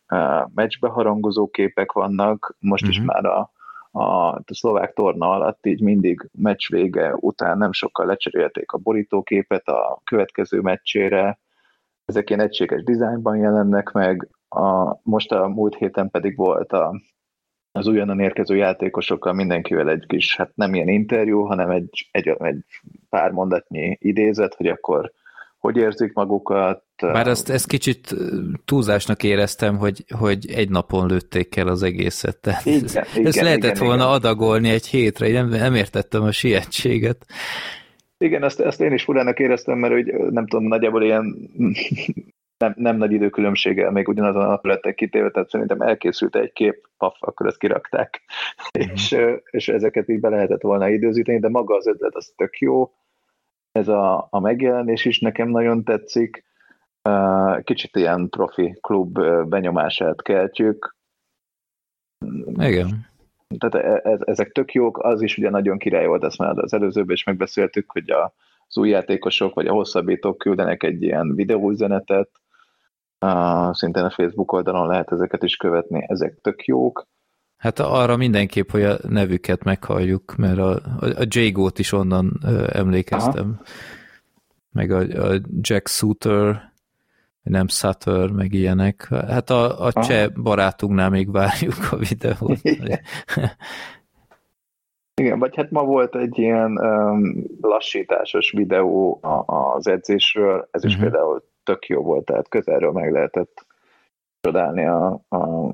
meccsbeharangozó képek vannak, most uh-huh. is mhm. már a, a, a szlovák torna alatt így mindig meccs vége után nem sokkal lecserélték a borítóképet a következő meccsére, ezek ilyen egységes dizájnban jelennek meg, a, most a múlt héten pedig volt a, az újonnan érkező játékosokkal mindenkivel egy kis, hát nem ilyen interjú, hanem egy, egy, egy pár mondatnyi idézet, hogy akkor hogy érzik magukat. Bár ezt, ezt kicsit túlzásnak éreztem, hogy, hogy egy napon lőtték el az egészet. Tehát igen, ez, igen, ezt lehetett igen, volna igen. adagolni egy hétre, nem, nem értettem a sietséget. Igen, ezt, ezt én is furának éreztem, mert hogy nem tudom, nagyjából ilyen nem, nem nagy időkülönbséggel még ugyanazon a nap lettek kitéve, tehát szerintem elkészült egy kép, paf, akkor ezt kirakták, mm. és, és ezeket így be lehetett volna időzíteni, de maga az ötlet az tök jó, ez a, a megjelenés is nekem nagyon tetszik. Kicsit ilyen profi klub benyomását keltjük. Igen. Tehát e, e, ezek tök jók, az is ugye nagyon király volt, ezt már az előzőben is megbeszéltük, hogy a, az új játékosok vagy a hosszabbítók küldenek egy ilyen videóüzenetet, uh, szintén a Facebook oldalon lehet ezeket is követni, ezek tök jók. Hát arra mindenképp, hogy a nevüket meghalljuk, mert a, a Jago-t is onnan emlékeztem. Aha. Meg a, a Jack Suter, nem Sutter, meg ilyenek. Hát a, a cseh barátunknál még várjuk a videót. Igen. Igen, vagy hát ma volt egy ilyen um, lassításos videó a, az edzésről, ez is uh-huh. például tök jó volt, tehát közelről meg lehetett csodálni a, a,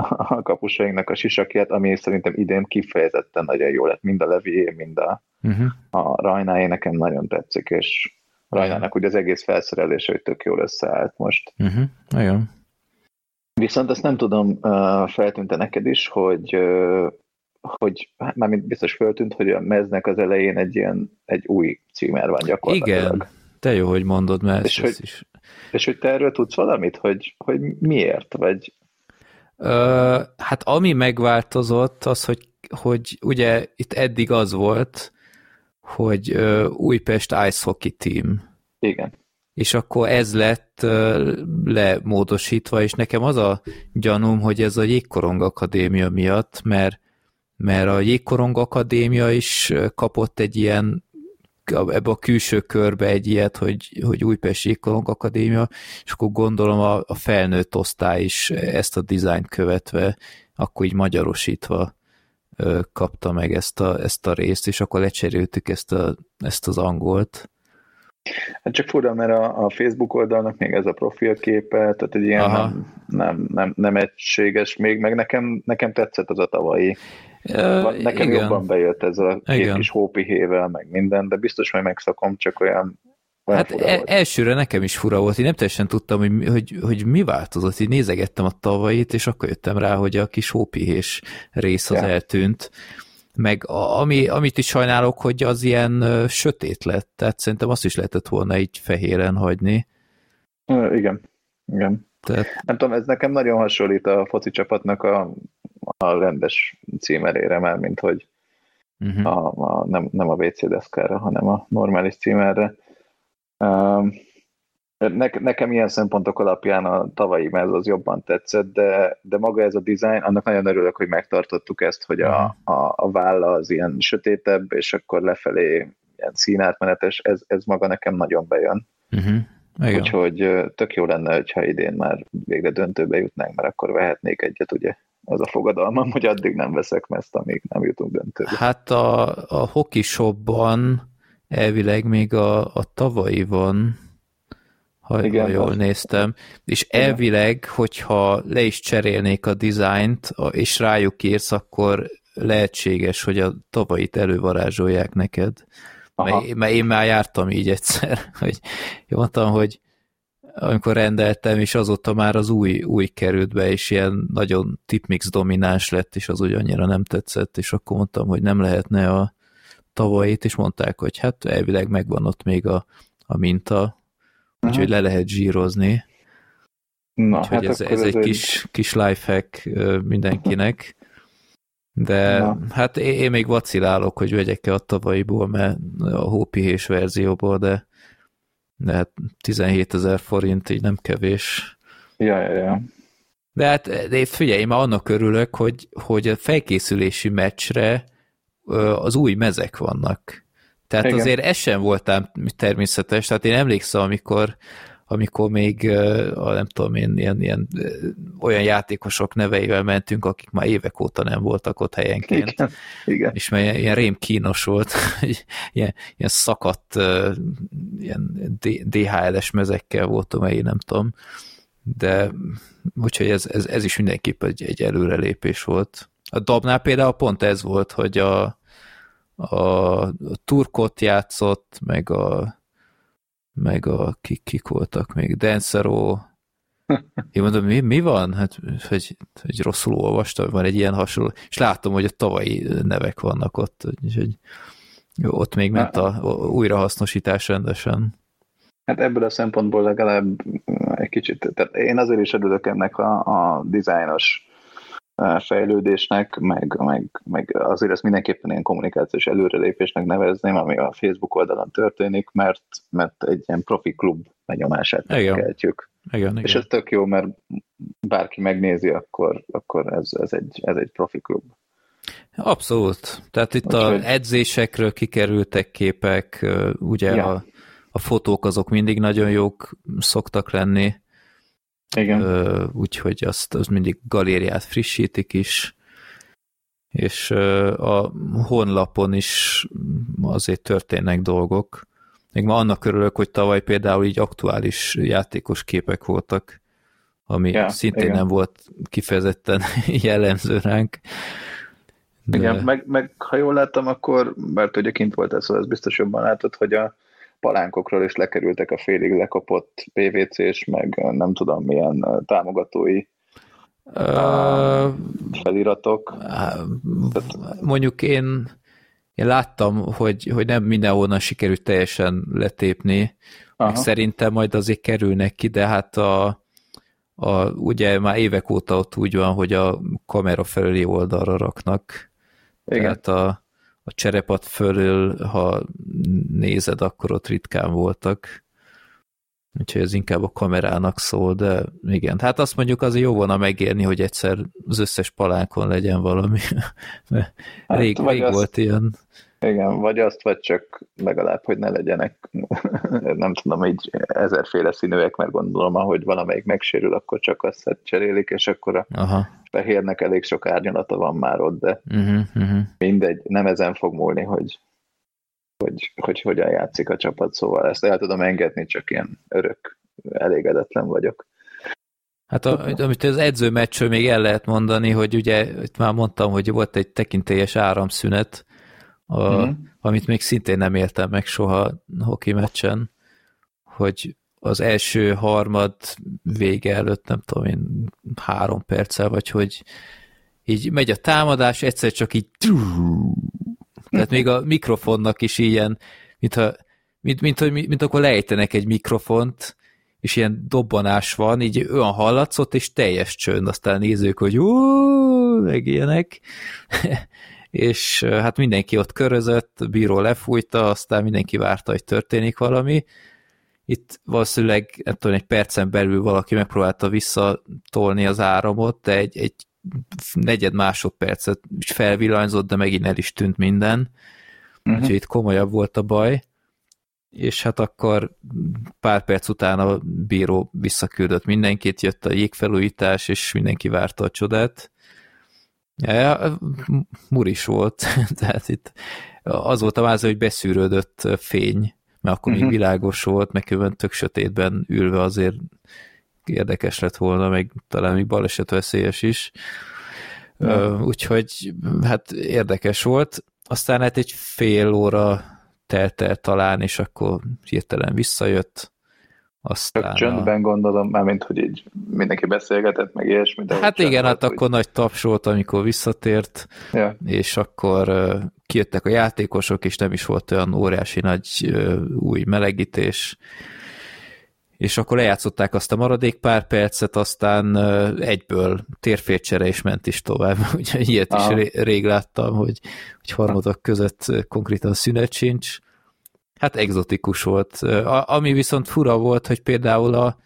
a kapusainknak a sisakját, ami szerintem idén kifejezetten nagyon jó lett, mind a Levié, mind a, uh-huh. a Rajnáé nekem nagyon tetszik, és Rajnának ugye az egész felszerelése, hogy tök jól összeállt most. Uh-huh. Nagyon. Viszont azt nem tudom, feltűnte neked is, hogy hogy hát mármint biztos feltűnt, hogy a meznek az elején egy ilyen egy új címer van gyakorlatilag. Igen, te jó, hogy mondod, mert és hogy, is... És hogy te erről tudsz valamit, hogy, hogy miért, vagy... Ö, hát ami megváltozott, az, hogy, hogy ugye itt eddig az volt, hogy Újpest Ice Hockey Team. Igen. És akkor ez lett lemódosítva, és nekem az a gyanúm, hogy ez a Jégkorong Akadémia miatt, mert, mert a Jégkorong Akadémia is kapott egy ilyen ebbe a külső körbe egy ilyet, hogy, hogy Újpest Jégkorong Akadémia, és akkor gondolom a, a felnőtt osztály is ezt a dizájnt követve, akkor így magyarosítva kapta meg ezt a, ezt a részt, és akkor lecseréltük ezt, a, ezt az angolt. Hát csak fura, mert a, a Facebook oldalnak még ez a profilképe, tehát egy ilyen nem, nem, nem, nem egységes még, meg nekem, nekem tetszett az a tavalyi. Uh, nekem igen. jobban bejött ez a két igen. kis hópihével, meg minden, de biztos majd megszakom, csak olyan Hát e- elsőre nekem is fura volt, én nem teljesen tudtam, hogy, hogy, hogy mi változott, így nézegettem a tavait, és akkor jöttem rá, hogy a kis hópihés rész az ja. eltűnt. Meg a, ami, amit is sajnálok, hogy az ilyen ö, sötét lett, tehát szerintem azt is lehetett volna így fehéren hagyni. Ö, igen, igen. Tehát... Nem tudom, ez nekem nagyon hasonlít a foci csapatnak a, a rendes címerére már, mint hogy uh-huh. a, a, nem, nem a WC deszkára, hanem a normális címerre ne, nekem ilyen szempontok alapján a tavalyi mez az jobban tetszett, de, de maga ez a design, annak nagyon örülök, hogy megtartottuk ezt, hogy a, a, a válla az ilyen sötétebb, és akkor lefelé ilyen színátmenetes, ez, ez maga nekem nagyon bejön. Uh-huh. Igen. Úgyhogy tök jó lenne, hogyha idén már végre döntőbe jutnánk, mert akkor vehetnék egyet, ugye? Az a fogadalmam, hogy addig nem veszek mezt, amíg nem jutunk döntőbe. Hát a, a hockey shopban elvileg még a, a tavalyi van, ha, Igen, ha jól az. néztem, és Igen. elvileg, hogyha le is cserélnék a dizájnt, és rájuk írsz, akkor lehetséges, hogy a tavalyit elővarázsolják neked. Mert, mert én már jártam így egyszer, hogy mondtam, hogy amikor rendeltem, és azóta már az új, új került be, és ilyen nagyon tipmix domináns lett, és az úgy annyira nem tetszett, és akkor mondtam, hogy nem lehetne a, tavalyit, és mondták, hogy hát elvileg megvan ott még a, a minta, úgyhogy le lehet zsírozni. Na, úgyhogy hát ez, ez egy kis, kis lifehack mindenkinek. De Na. hát én, én még vacilálok, hogy vegyek-e a tavalyiból, mert a hópihés verzióból, de, de hát 17 ezer forint így nem kevés. Ja, ja, ja. De hát de figyelj, én már annak örülök, hogy, hogy a felkészülési meccsre az új mezek vannak. Tehát Igen. azért ez sem voltám természetes, tehát én emlékszem, amikor amikor még, nem tudom én, ilyen, ilyen, olyan játékosok neveivel mentünk, akik már évek óta nem voltak ott helyenként. Igen, igen. És mert ilyen, ilyen rém kínos volt, ilyen, ilyen szakadt ilyen DHL-es mezekkel voltam, én nem tudom. De úgyhogy ez, ez, ez is mindenképp egy, egy előrelépés volt. A Dabnál például pont ez volt, hogy a, a turkot játszott, meg a meg a kik, kik voltak még, Dancero, én mondom, mi, mi van? Hát, hogy, hogy rosszul olvastam, van egy ilyen hasonló, és látom, hogy a tavalyi nevek vannak ott, úgyhogy ott még ment a újrahasznosítás rendesen. Hát ebből a szempontból legalább egy kicsit, tehát én azért is örülök ennek a, a dizájnos fejlődésnek, meg, meg, meg azért ezt mindenképpen ilyen kommunikációs előrelépésnek nevezném, ami a Facebook oldalon történik, mert, mert egy ilyen profi klub benyomását keltjük. Igen, igen. És ez tök jó, mert bárki megnézi, akkor, akkor ez, ez, egy, ez egy profi klub. Abszolút. Tehát itt az edzésekről kikerültek képek, ugye ja. a, a fotók azok mindig nagyon jók szoktak lenni. Igen. Úgyhogy azt az mindig galériát frissítik is, és a honlapon is azért történnek dolgok. Még ma annak örülök, hogy tavaly például így aktuális játékos képek voltak, ami ja, szintén igen. nem volt kifejezetten jellemző ránk. De... Igen, meg, meg ha jól láttam, akkor, mert ugye kint volt ez, szóval ez biztos jobban látod, hogy a palánkokról is lekerültek a félig lekapott PVC-s, meg nem tudom milyen támogatói uh, feliratok. Uh, mondjuk én, én láttam, hogy, hogy nem mindenhonnan sikerült teljesen letépni, meg szerintem majd azért kerülnek ki, de hát a, a, ugye már évek óta ott úgy van, hogy a kamera felüli oldalra raknak. Igen. Tehát a, a cserepat fölül, ha nézed, akkor ott ritkán voltak. Úgyhogy ez inkább a kamerának szól, de igen. Hát azt mondjuk azért jó volna megérni, hogy egyszer az összes palánkon legyen valami. hát, rég, rég azt, volt ilyen. Igen, vagy azt, vagy csak legalább, hogy ne legyenek, nem tudom, így ezerféle színűek, mert gondolom, ahogy valamelyik megsérül, akkor csak azt cserélik, és akkor a Aha. fehérnek elég sok árnyalata van már ott, de uh-huh, uh-huh. mindegy, nem ezen fog múlni, hogy, hogy, hogy hogyan játszik a csapat, szóval ezt el tudom engedni, csak ilyen örök elégedetlen vagyok. Hát a, amit az edző meccsről még el lehet mondani, hogy ugye itt már mondtam, hogy volt egy tekintélyes áramszünet, a, uh-huh. amit még szintén nem éltem meg soha hoki meccsen, hogy az első harmad vége előtt, nem tudom én, három perccel, vagy hogy így megy a támadás, egyszer csak így tehát még a mikrofonnak is ilyen, mintha, mint, mint, mint, mint akkor lejtenek egy mikrofont, és ilyen dobbanás van, így olyan hallatszott, és teljes csönd, aztán nézők, hogy ú, meg ilyenek. és hát mindenki ott körözött, a bíró lefújta, aztán mindenki várta, hogy történik valami. Itt valószínűleg ettől egy percen belül valaki megpróbálta visszatolni az áramot, de egy, egy negyed másodpercet is felvillanyzott, de megint el is tűnt minden. Uh-huh. Úgyhogy itt komolyabb volt a baj. És hát akkor pár perc után a bíró visszaküldött mindenkit, jött a jégfelújítás, és mindenki várta a csodát. Ja, muris volt, tehát itt az volt a váza, hogy beszűrődött fény, mert akkor uh-huh. még mhm. világos volt, meg külön tök sötétben ülve azért érdekes lett volna, meg talán még baleset veszélyes is. Uh, úgyhogy hát érdekes volt. Aztán hát egy fél óra telt el talán, és akkor hirtelen visszajött. Aztán Csak csöndben a... gondolom, mármint, hogy így mindenki beszélgetett, meg ilyesmi. De hát igen, hát akkor nagy taps volt, amikor visszatért, ja. és akkor uh, kijöttek a játékosok, és nem is volt olyan óriási nagy uh, új melegítés, és akkor lejátszották azt a maradék pár percet, aztán uh, egyből térfércsere is ment is tovább, úgyhogy ilyet Aha. is rég láttam, hogy, hogy harmadok között konkrétan szünet sincs, hát egzotikus volt. A, ami viszont fura volt, hogy például a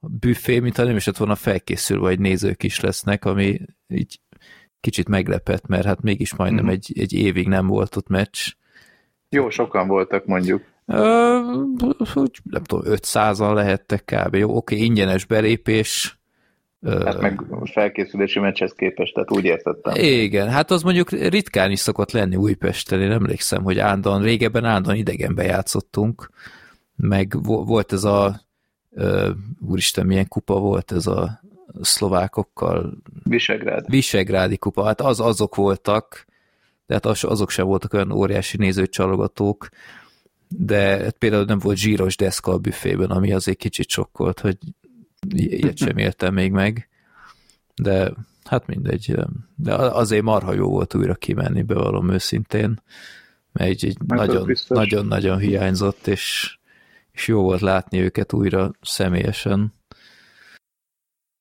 büfé, mintha nem is lett volna felkészülve, vagy nézők is lesznek, ami így kicsit meglepett, mert hát mégis majdnem mm-hmm. egy, egy évig nem volt ott meccs. Jó, sokan voltak mondjuk. Ö, úgy, nem tudom, 500-an lehettek kb. Jó, oké, ingyenes belépés, Hát meg felkészülési meccshez képest, tehát úgy értettem. Igen, hát az mondjuk ritkán is szokott lenni Újpesten, én emlékszem, hogy állandóan, régebben állandóan idegenbe játszottunk, meg volt ez a úristen, milyen kupa volt ez a szlovákokkal. Visegrád. Visegrádi kupa, hát az, azok voltak, de hát az, azok sem voltak olyan óriási nézőcsalogatók, de például nem volt zsíros deszka a büfében, ami azért kicsit sokkolt, hogy ilyet sem éltem még meg, de hát mindegy, de azért marha jó volt újra kimenni, bevallom őszintén, mert egy, egy nagyon-nagyon hiányzott, és, és jó volt látni őket újra személyesen.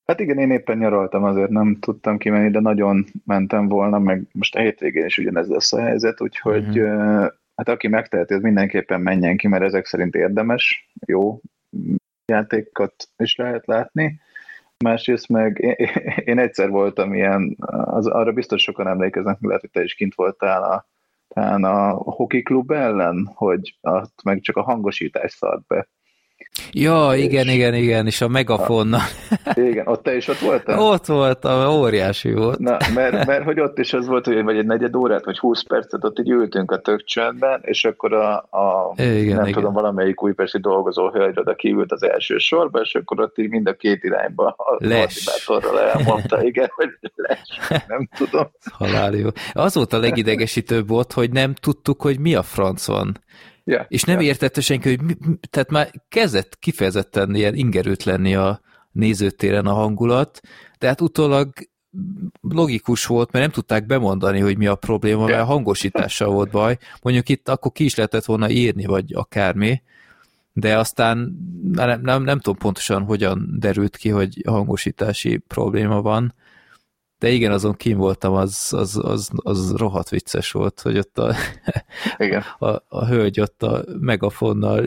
Hát igen, én éppen nyaraltam, azért nem tudtam kimenni, de nagyon mentem volna, meg most a hétvégén is ugyanez lesz a helyzet, úgyhogy uh-huh. hát aki megteheti, az mindenképpen menjen ki, mert ezek szerint érdemes, jó játékot is lehet látni. Másrészt meg én, egyszer voltam ilyen, az, arra biztos sokan emlékeznek, lehet, hogy te is kint voltál a, talán a hockey klub ellen, hogy azt meg csak a hangosítás szart be. Ja, és igen, igen, igen, és a megafonnal. Igen, ott te is ott voltál? Ott voltam, óriási volt. Na, mert, mert hogy ott is az volt, hogy vagy egy negyed órát, vagy húsz percet ott így ültünk a tök csöndben, és akkor a, a igen, nem igen. tudom, valamelyik újpersi dolgozó hölgy oda kiült az első sorba, és akkor ott így mind a két irányba a motivátorral elmondta, igen, hogy les, nem tudom. Halál jó. Az volt a legidegesítőbb volt, hogy nem tudtuk, hogy mi a franc van. Yeah, és nem yeah. értette senki, hogy mi, tehát már kezdett kifejezetten ilyen ingerült lenni a nézőtéren a hangulat, de hát utólag logikus volt, mert nem tudták bemondani, hogy mi a probléma, yeah. mert hangosítással volt baj. Mondjuk itt akkor ki is lehetett volna írni, vagy akármi, de aztán nem, nem, nem tudom pontosan, hogyan derült ki, hogy hangosítási probléma van, de igen, azon kim voltam, az, az, az, az rohadt vicces volt, hogy ott a, igen. a, a hölgy ott a megafonnal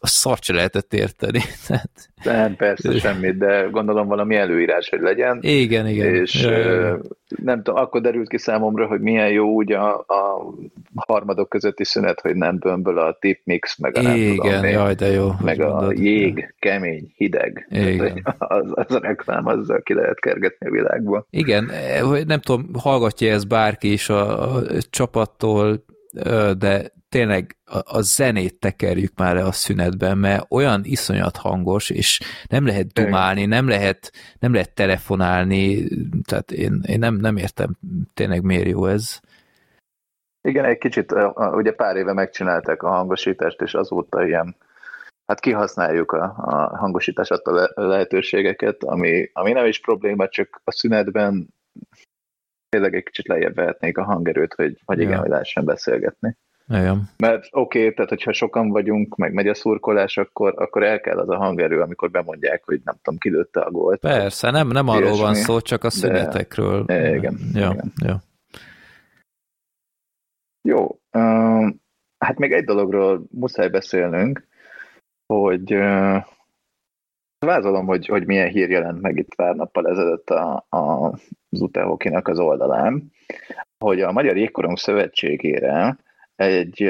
a szart se lehetett érteni. nem, persze semmit, de gondolom valami előírás, hogy legyen. Igen, igen. És ja, nem tudom, akkor derült ki számomra, hogy milyen jó úgy a, a harmadok közötti szünet, hogy nem bömböl a tip mix, meg a nem igen, tudom, jaj, de jó. Meg a mondod, jég, kemény, hideg. Igen. Az, az a reklám, azzal ki lehet kergetni a világból. Igen, nem tudom, hallgatja ez bárki is a, a csapattól, de tényleg a, a zenét tekerjük már le a szünetben, mert olyan iszonyat hangos, és nem lehet dumálni, nem lehet, nem lehet telefonálni, tehát én, én nem, nem értem tényleg miért jó ez. Igen, egy kicsit, ugye pár éve megcsinálták a hangosítást, és azóta ilyen, hát kihasználjuk a, a hangosítás adta lehetőségeket, ami, ami nem is probléma, csak a szünetben tényleg egy kicsit lejjebb vehetnék a hangerőt, hogy, hogy igen, ja. hogy lehessen beszélgetni. Igen. Mert oké, okay, tehát hogyha sokan vagyunk, meg megy a szurkolás, akkor, akkor el kell az a hangerő, amikor bemondják, hogy nem tudom, kilőtte a gólt. Persze, nem, nem arról van szó, csak a szünetekről. De, igen. Ja, igen. Ja. Jó, hát még egy dologról muszáj beszélnünk, hogy Vázolom, hogy, hogy milyen hír jelent meg itt pár nappal ezelőtt a, a, az Utehokinak az oldalán, hogy a Magyar Jégkorong Szövetségére egy,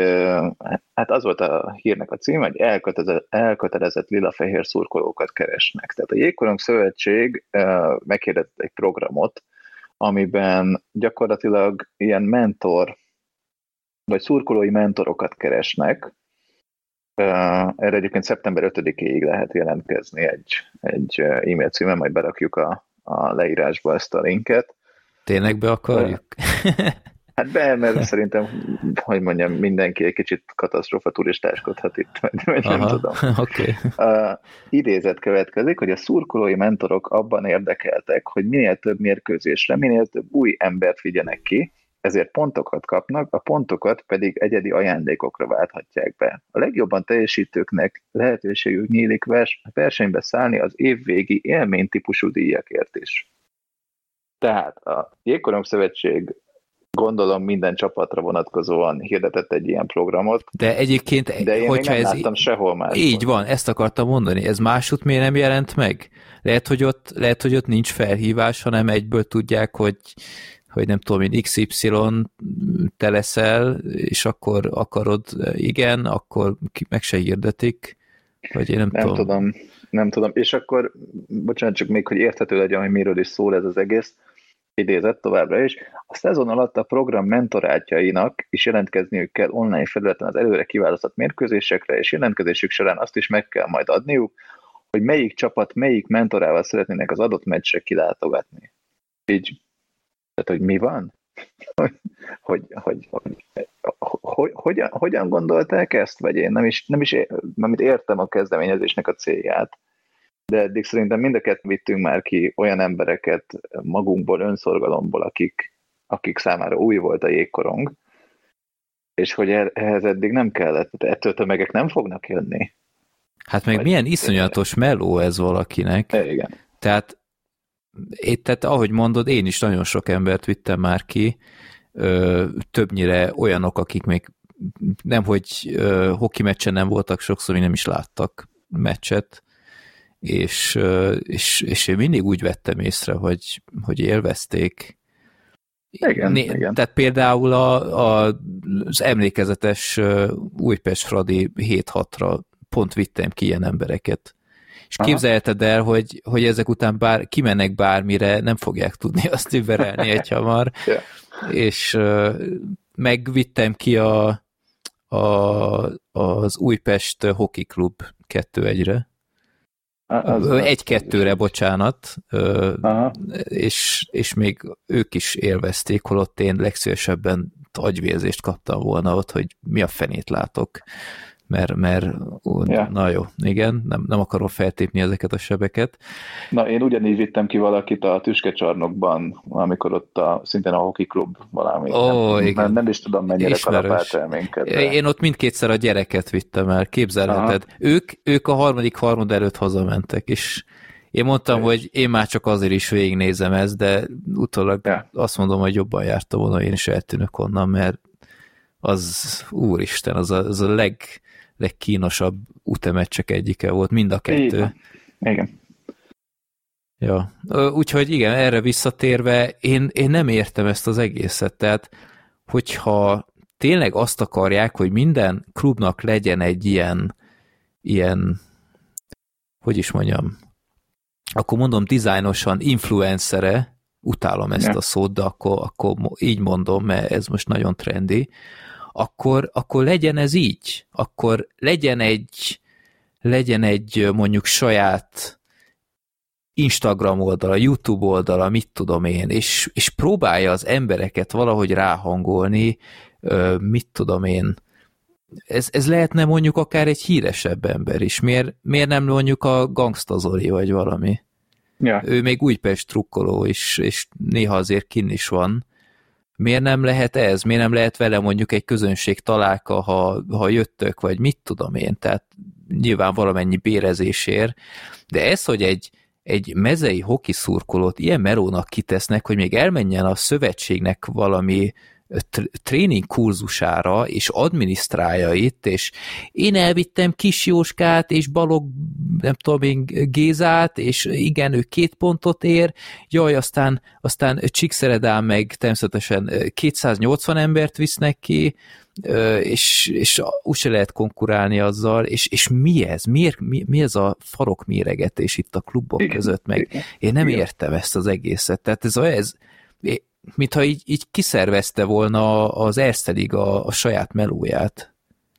hát az volt a hírnek a cím, hogy elkötelezett, elkötelezett lila-fehér szurkolókat keresnek. Tehát a Jégkorong Szövetség megkérdezett egy programot, amiben gyakorlatilag ilyen mentor, vagy szurkolói mentorokat keresnek, erre egyébként szeptember 5-ig lehet jelentkezni egy, egy e-mail címen, majd berakjuk a, a leírásba ezt a linket. Tényleg be akarjuk? Hát be, mert szerintem, hogy mondjam, mindenki egy kicsit katasztrófa turistáskodhat itt, vagy nem tudom. Okay. Uh, idézet következik, hogy a szurkolói mentorok abban érdekeltek, hogy minél több mérkőzésre, minél több új embert vigyenek ki, ezért pontokat kapnak, a pontokat pedig egyedi ajándékokra válthatják be. A legjobban teljesítőknek lehetőségük nyílik vers, versenybe szállni az évvégi élménytípusú díjakért is. Tehát a Jégkorong Szövetség gondolom minden csapatra vonatkozóan hirdetett egy ilyen programot. De egyébként, de én hogyha nem ez láttam sehol más. Így van, ezt akartam mondani. Ez másút miért nem jelent meg? Lehet, hogy ott, lehet, hogy ott nincs felhívás, hanem egyből tudják, hogy hogy nem tudom én, XY te leszel, és akkor akarod, igen, akkor meg se hirdetik, vagy én nem, nem tudom. tudom. Nem tudom, és akkor, bocsánat, csak még, hogy érthető legyen, hogy miről is szól ez az egész, idézett továbbra is. A szezon alatt a program mentorátjainak is jelentkezniük kell online felületen az előre kiválasztott mérkőzésekre, és jelentkezésük során azt is meg kell majd adniuk, hogy melyik csapat melyik mentorával szeretnének az adott meccsre kilátogatni. Így tehát, hogy mi van? hogy, hogy, hogy, hogy, hogyan, hogyan gondolták ezt, vagy én nem is, nem is mert értem a kezdeményezésnek a célját, de eddig szerintem mind a kettő vittünk már ki olyan embereket magunkból, önszorgalomból, akik, akik számára új volt a jégkorong, és hogy ehhez eddig nem kellett, ettől tömegek nem fognak jönni. Hát meg vagy milyen iszonyatos meló ez valakinek. Igen. Tehát én, tehát ahogy mondod, én is nagyon sok embert vittem már ki, ö, többnyire olyanok, akik még nem, hogy ö, hoki meccsen nem voltak, sokszor még nem is láttak meccset, és, és, és én mindig úgy vettem észre, hogy, hogy élvezték. Igen, né, igen. Tehát például a, a, az emlékezetes Újpest Fradi 7-6-ra pont vittem ki ilyen embereket. És Aha. képzelheted el, hogy, hogy ezek után bár, kimennek bármire, nem fogják tudni azt überelni egy hamar. yeah. És megvittem ki a, a, az Újpest Hockey Club 2-1-re. Egy-kettőre, bocsánat, Aha. és, és még ők is élvezték, holott én legszívesebben agyvérzést kaptam volna ott, hogy mi a fenét látok mert, mert ó, ja. na jó, igen, nem, nem akarom feltépni ezeket a sebeket. Na, én ugyanígy vittem ki valakit a tüskecsarnokban, amikor ott a, szintén a hockey klub valami. Ó, nem, igen. Nem is tudom, mennyire kalapált el minket. De... Én ott mindkétszer a gyereket vittem el, képzelheted. Ők, ők a harmadik harmad előtt hazamentek, és én mondtam, és... hogy én már csak azért is végignézem ezt, de utólag ja. azt mondom, hogy jobban jártam volna, én is eltűnök onnan, mert az, úristen, az a, az a leg, legkínosabb utemeccsek egyike volt, mind a kettő. Igen. igen. Ja, úgyhogy igen, erre visszatérve, én, én nem értem ezt az egészet, tehát hogyha tényleg azt akarják, hogy minden klubnak legyen egy ilyen, ilyen, hogy is mondjam, akkor mondom dizájnosan influencere, utálom ezt ja. a szót, de akkor, akkor így mondom, mert ez most nagyon trendi, akkor, akkor legyen ez így. Akkor legyen egy, legyen egy mondjuk saját Instagram oldala, YouTube oldala, mit tudom én, és, és próbálja az embereket valahogy ráhangolni, mit tudom én, ez, ez lehetne mondjuk akár egy híresebb ember is. Miért, miért nem mondjuk a Gangsta Zoli vagy valami? Ja. Ő még Újpest trukkoló is, és néha azért kin is van. Miért nem lehet ez? Miért nem lehet vele mondjuk egy közönség találka, ha, ha jöttök, vagy mit tudom én? Tehát nyilván valamennyi bérezésért. De ez, hogy egy, egy mezei hoki szurkolót ilyen merónak kitesznek, hogy még elmenjen a szövetségnek valami tréning kurzusára, és adminisztrálja itt, és én elvittem Kis Jóskát, és Balog, nem tudom én, Gézát, és igen, ő két pontot ér, jaj, aztán, aztán Csíkszeredán meg természetesen 280 embert visznek ki, és, és úgyse lehet konkurálni azzal, és, és mi ez? Miért, mi, mi ez a farok méregetés itt a klubok között? Meg én nem értem ezt az egészet. Tehát ez, ez mintha így, így kiszervezte volna az Erste Liga a saját melóját.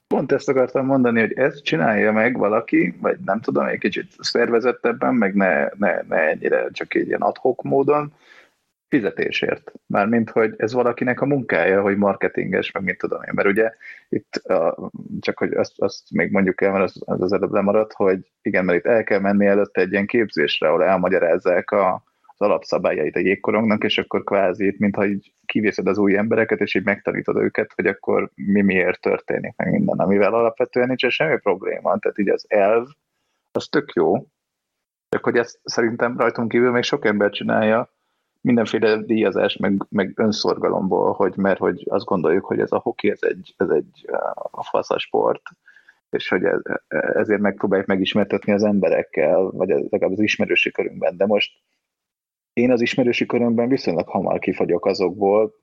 Pont ezt akartam mondani, hogy ezt csinálja meg valaki, vagy nem tudom, egy kicsit szervezettebben, meg ne, ne, ne ennyire csak egy ilyen adhok módon, fizetésért. Mármint, hogy ez valakinek a munkája, hogy marketinges, meg mit tudom én. Mert ugye itt a, csak, hogy azt, azt még mondjuk el, mert az, az, az előbb lemaradt, hogy igen, mert itt el kell menni előtte egy ilyen képzésre, ahol elmagyarázzák a, alapszabályait a jégkorongnak, és akkor kvázi itt, mintha így kivészed az új embereket, és így megtanítod őket, hogy akkor mi miért történik, meg minden, amivel alapvetően nincs semmi probléma. Tehát így az elv, az tök jó, csak hogy ezt szerintem rajtunk kívül még sok ember csinálja, mindenféle díjazás, meg, meg önszorgalomból, hogy mert hogy azt gondoljuk, hogy ez a hoki, ez egy, ez egy a faszas sport, és hogy ez, ezért megpróbáljuk megismertetni az emberekkel, vagy legalább az ismerősi körünkben. De most én az ismerősi körömben viszonylag hamar kifagyok azokból,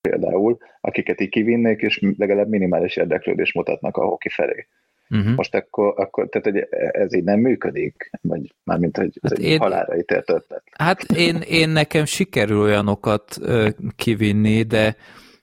például, akiket így kivinnék, és legalább minimális érdeklődést mutatnak a hoki felé. Uh-huh. Most akkor, akkor tehát hogy ez így nem működik, vagy mármint, hogy ez hát egy én, halára ítélt ötlet. Hát én, én nekem sikerül olyanokat kivinni, de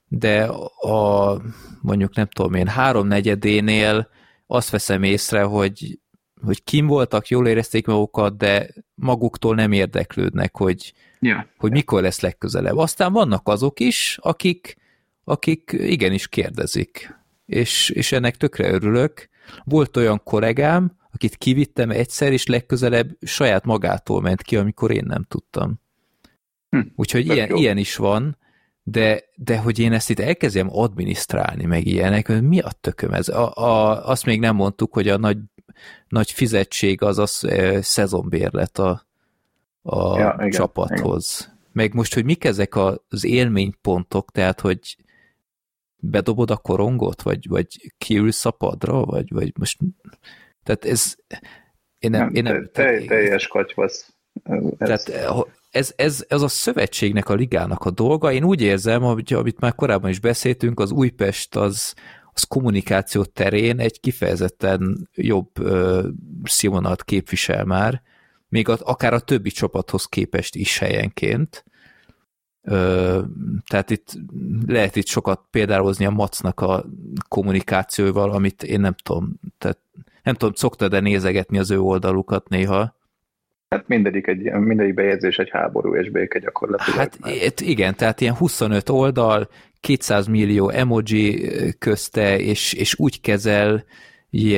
de a mondjuk nem tudom én háromnegyedénél azt veszem észre, hogy hogy kim voltak, jól érezték magukat, de maguktól nem érdeklődnek, hogy, ja. hogy mikor lesz legközelebb. Aztán vannak azok is, akik, akik igenis kérdezik, és, és ennek tökre örülök. Volt olyan kollégám, akit kivittem egyszer, és legközelebb saját magától ment ki, amikor én nem tudtam. Hm, Úgyhogy ilyen, ilyen is van, de, de hogy én ezt itt elkezdjem adminisztrálni, meg ilyenek, mi a tököm ez? A, a, azt még nem mondtuk, hogy a nagy nagy fizetség az e, szezonbérlet a, a ja, igen, csapathoz. Igen. Meg most, hogy mik ezek az élménypontok, tehát, hogy bedobod a korongot, vagy, vagy kiülsz a padra, vagy, vagy most... Tehát ez... Én nem... nem, én nem te, tehát, teljes katyvasz. Ez, tehát ez, ez, ez a szövetségnek, a ligának a dolga. Én úgy érzem, hogy, amit már korábban is beszéltünk, az Újpest az, az kommunikáció terén egy kifejezetten jobb ö, színvonalat képvisel már, még a, akár a többi csapathoz képest is helyenként. Ö, tehát itt lehet itt sokat példálozni a Macnak a kommunikációval, amit én nem tudom, tehát nem tudom, szoktad-e nézegetni az ő oldalukat néha? Hát mindegyik, egy, mindegyik bejegyzés egy háború és béke gyakorlatilag. Hát itt igen, tehát ilyen 25 oldal, 200 millió emoji közte, és, és úgy kezel,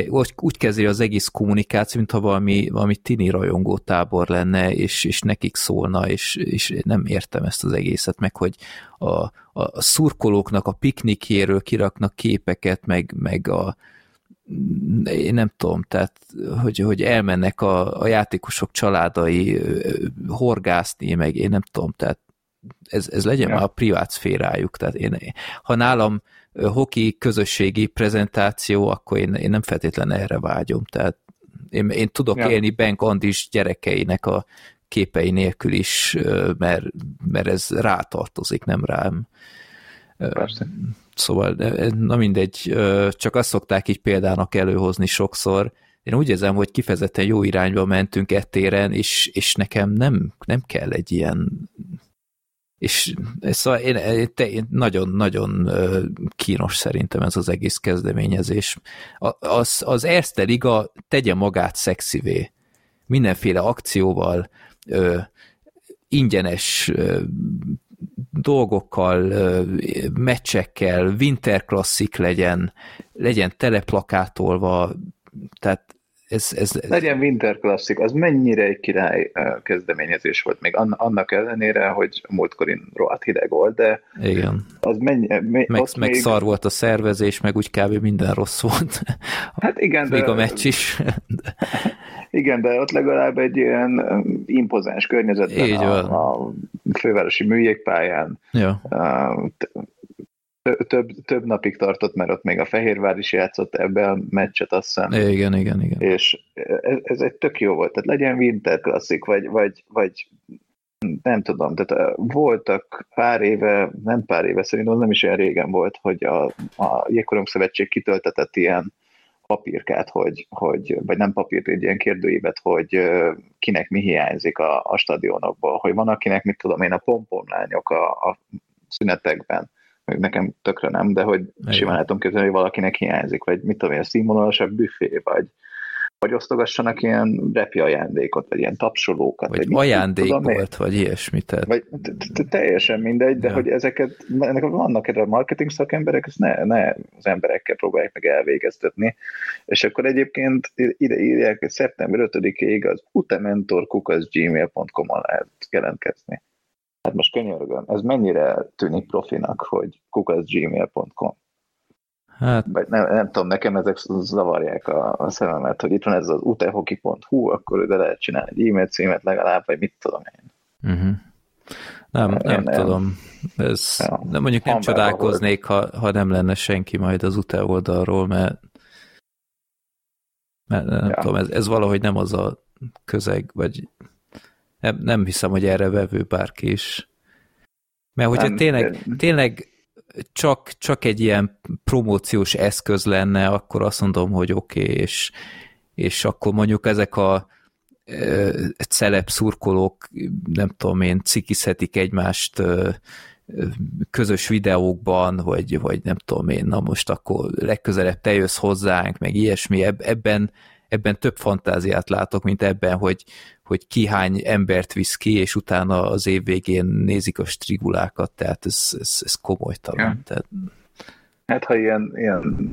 úgy, úgy kezeli az egész kommunikáció, mintha valami, valami tini rajongó tábor lenne, és, és nekik szólna, és, és nem értem ezt az egészet, meg hogy a, a, szurkolóknak a piknikjéről kiraknak képeket, meg, meg a, én nem tudom, tehát hogy, hogy elmennek a, a játékosok családai horgászni, meg én nem tudom, tehát ez, ez legyen ja. már a privát szférájuk, tehát én, ha nálam hoki közösségi prezentáció, akkor én, én nem feltétlenül erre vágyom, tehát én, én tudok ja. élni Bank Andis gyerekeinek a képei nélkül is, mert, mert ez rátartozik, nem rám. Persze. Szóval, na mindegy, csak azt szokták így példának előhozni sokszor. Én úgy érzem, hogy kifejezetten jó irányba mentünk ettéren, és, és nekem nem, nem kell egy ilyen és szóval én, én nagyon-nagyon kínos szerintem ez az egész kezdeményezés. Az, az Erste Liga tegye magát szexivé. Mindenféle akcióval, ö, ingyenes ö, dolgokkal, meccsekkel, Winter legyen, legyen teleplakátolva, tehát ez, ez, ez... Legyen Winter Classic, az mennyire egy király kezdeményezés volt, még annak ellenére, hogy múltkorin rohadt hideg volt, de Igen. az mennyi, meg, meg még... szar volt a szervezés, meg úgy kb. minden rossz volt. Hát igen, még de... a meccs is. Igen, de ott legalább egy ilyen impozáns környezetben Így a, a fővárosi műjégpályán ja. Több, több napig tartott, mert ott még a Fehérvár is játszott ebbe a meccset, azt hiszem. Igen, igen, igen. És ez, ez egy tök jó volt. Tehát legyen Winter Classic, vagy, vagy, vagy nem tudom, tehát voltak pár éve, nem pár éve, szerintem nem is olyan régen volt, hogy a, a Jégkorong Szövetség kitöltetett ilyen papírkát, hogy, hogy, vagy nem papírt, egy ilyen kérdőívet, hogy kinek mi hiányzik a, a stadionokból, hogy van akinek, mit tudom én, a pomponlányok a, a szünetekben, nekem tökre nem, de hogy Igen. simán lehetom képzelni, hogy valakinek hiányzik, vagy mit tudom én, a színvonalasabb büfé, vagy, vagy osztogassanak ilyen repi ajándékot, vagy ilyen tapsolókat. Vagy, vagy ajándékot, vagy ilyesmit. Vagy teljesen mindegy, de ja. hogy ezeket, ennek vannak erre a marketing szakemberek, ezt ne, ne az emberekkel próbálják meg elvégeztetni. És akkor egyébként ide írják, hogy szeptember 5-ig az utementor.gmail.com-on lehet jelentkezni. Hát most könyörgöm, ez mennyire tűnik profinak, hogy kukaszgmail.com? Hát... Nem, nem tudom, nekem ezek zavarják a, a szememet, hogy itt van ez az utehoki.hu, akkor ide lehet csinálni egy e-mail címet legalább, vagy mit tudom én. Uh-huh. Nem, nem, nem tudom. Ez, ja, nem mondjuk nem csodálkoznék, ha, ha nem lenne senki majd az UTE oldalról, mert, mert nem ja. tudom, ez, ez valahogy nem az a közeg, vagy nem, nem hiszem, hogy erre vevő bárki is. Mert hogyha nem, tényleg, tényleg csak, csak egy ilyen promóciós eszköz lenne, akkor azt mondom, hogy oké, okay, és, és akkor mondjuk ezek a e, celeb szurkolók, nem tudom én, cikizhetik egymást e, közös videókban, vagy, vagy nem tudom én, na most akkor legközelebb te jössz hozzánk, meg ilyesmi, ebben, ebben több fantáziát látok, mint ebben, hogy, hogy ki hány embert visz ki, és utána az év végén nézik a strigulákat, tehát ez, ez, ez komolytalan. Ja. Tehát... Hát ha ilyen, ilyen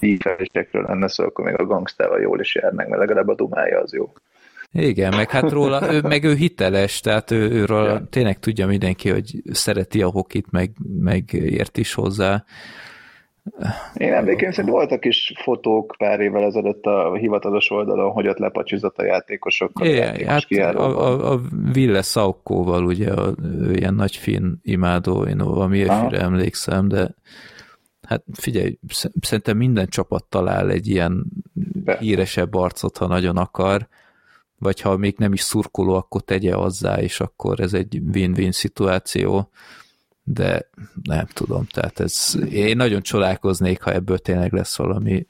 ífelésekről lenne szó, akkor még a gangstával jól is járnak, mert legalább a dumája az jó. Igen, meg hát róla, ő, meg ő hiteles, tehát ő, őről ja. tényleg tudja mindenki, hogy szereti a hokit, meg, meg ért is hozzá. Én emlékeim szerint voltak is fotók pár évvel ezelőtt a hivatalos oldalon, hogy ott lepacsizott a játékosokkal. É, a hát a, a, a Ville Saukóval, ugye, a, ilyen nagy finn imádó, én valami ilyesmire emlékszem, de hát figyelj, szerintem minden csapat talál egy ilyen Be. híresebb arcot, ha nagyon akar, vagy ha még nem is szurkoló, akkor tegye azzá, és akkor ez egy win-win szituáció de nem tudom, tehát ez, én nagyon csodálkoznék, ha ebből tényleg lesz valami.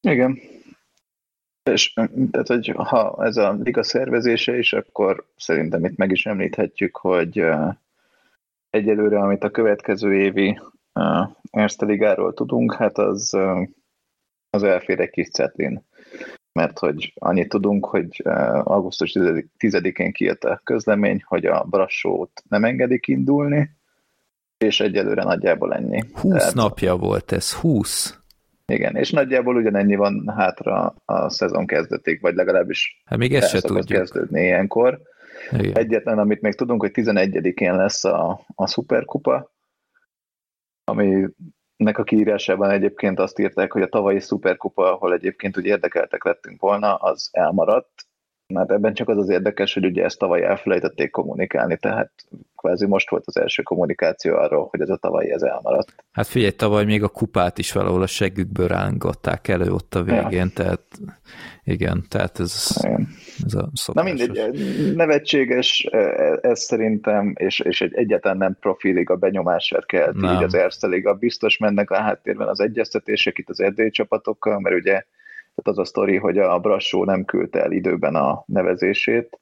Igen. És tehát, hogy ha ez a liga szervezése is, akkor szerintem itt meg is említhetjük, hogy egyelőre, amit a következő évi Erste Ligáról tudunk, hát az, az elfér egy kis cetlin mert hogy annyit tudunk, hogy eh, augusztus 10-én kijött a közlemény, hogy a Brassót nem engedik indulni, és egyelőre nagyjából ennyi. 20 Tehát, napja volt ez, 20. Igen, és nagyjából ugyanennyi van hátra a szezon kezdetig, vagy legalábbis hát még ezt se tudjuk. kezdődni ilyenkor. Igen. Egyetlen, amit még tudunk, hogy 11-én lesz a, a szuperkupa, ami nek a kiírásában egyébként azt írták, hogy a tavalyi szuperkupa, ahol egyébként úgy érdekeltek lettünk volna, az elmaradt, mert ebben csak az az érdekes, hogy ugye ezt tavaly elfelejtették kommunikálni, tehát kvázi most volt az első kommunikáció arról, hogy ez a tavalyi ez elmaradt. Hát figyelj, tavaly még a kupát is valahol a seggükből rángatták elő ott a végén, ja. tehát igen, tehát ez, igen. ez a szokásos. Na mindegy, nevetséges ez szerintem, és, és egy egyáltalán nem profiliga benyomását kell így az Erste Liga. Biztos mennek a háttérben az egyeztetések itt az erdélyi csapatokkal, mert ugye tehát az a sztori, hogy a Brassó nem küldte el időben a nevezését,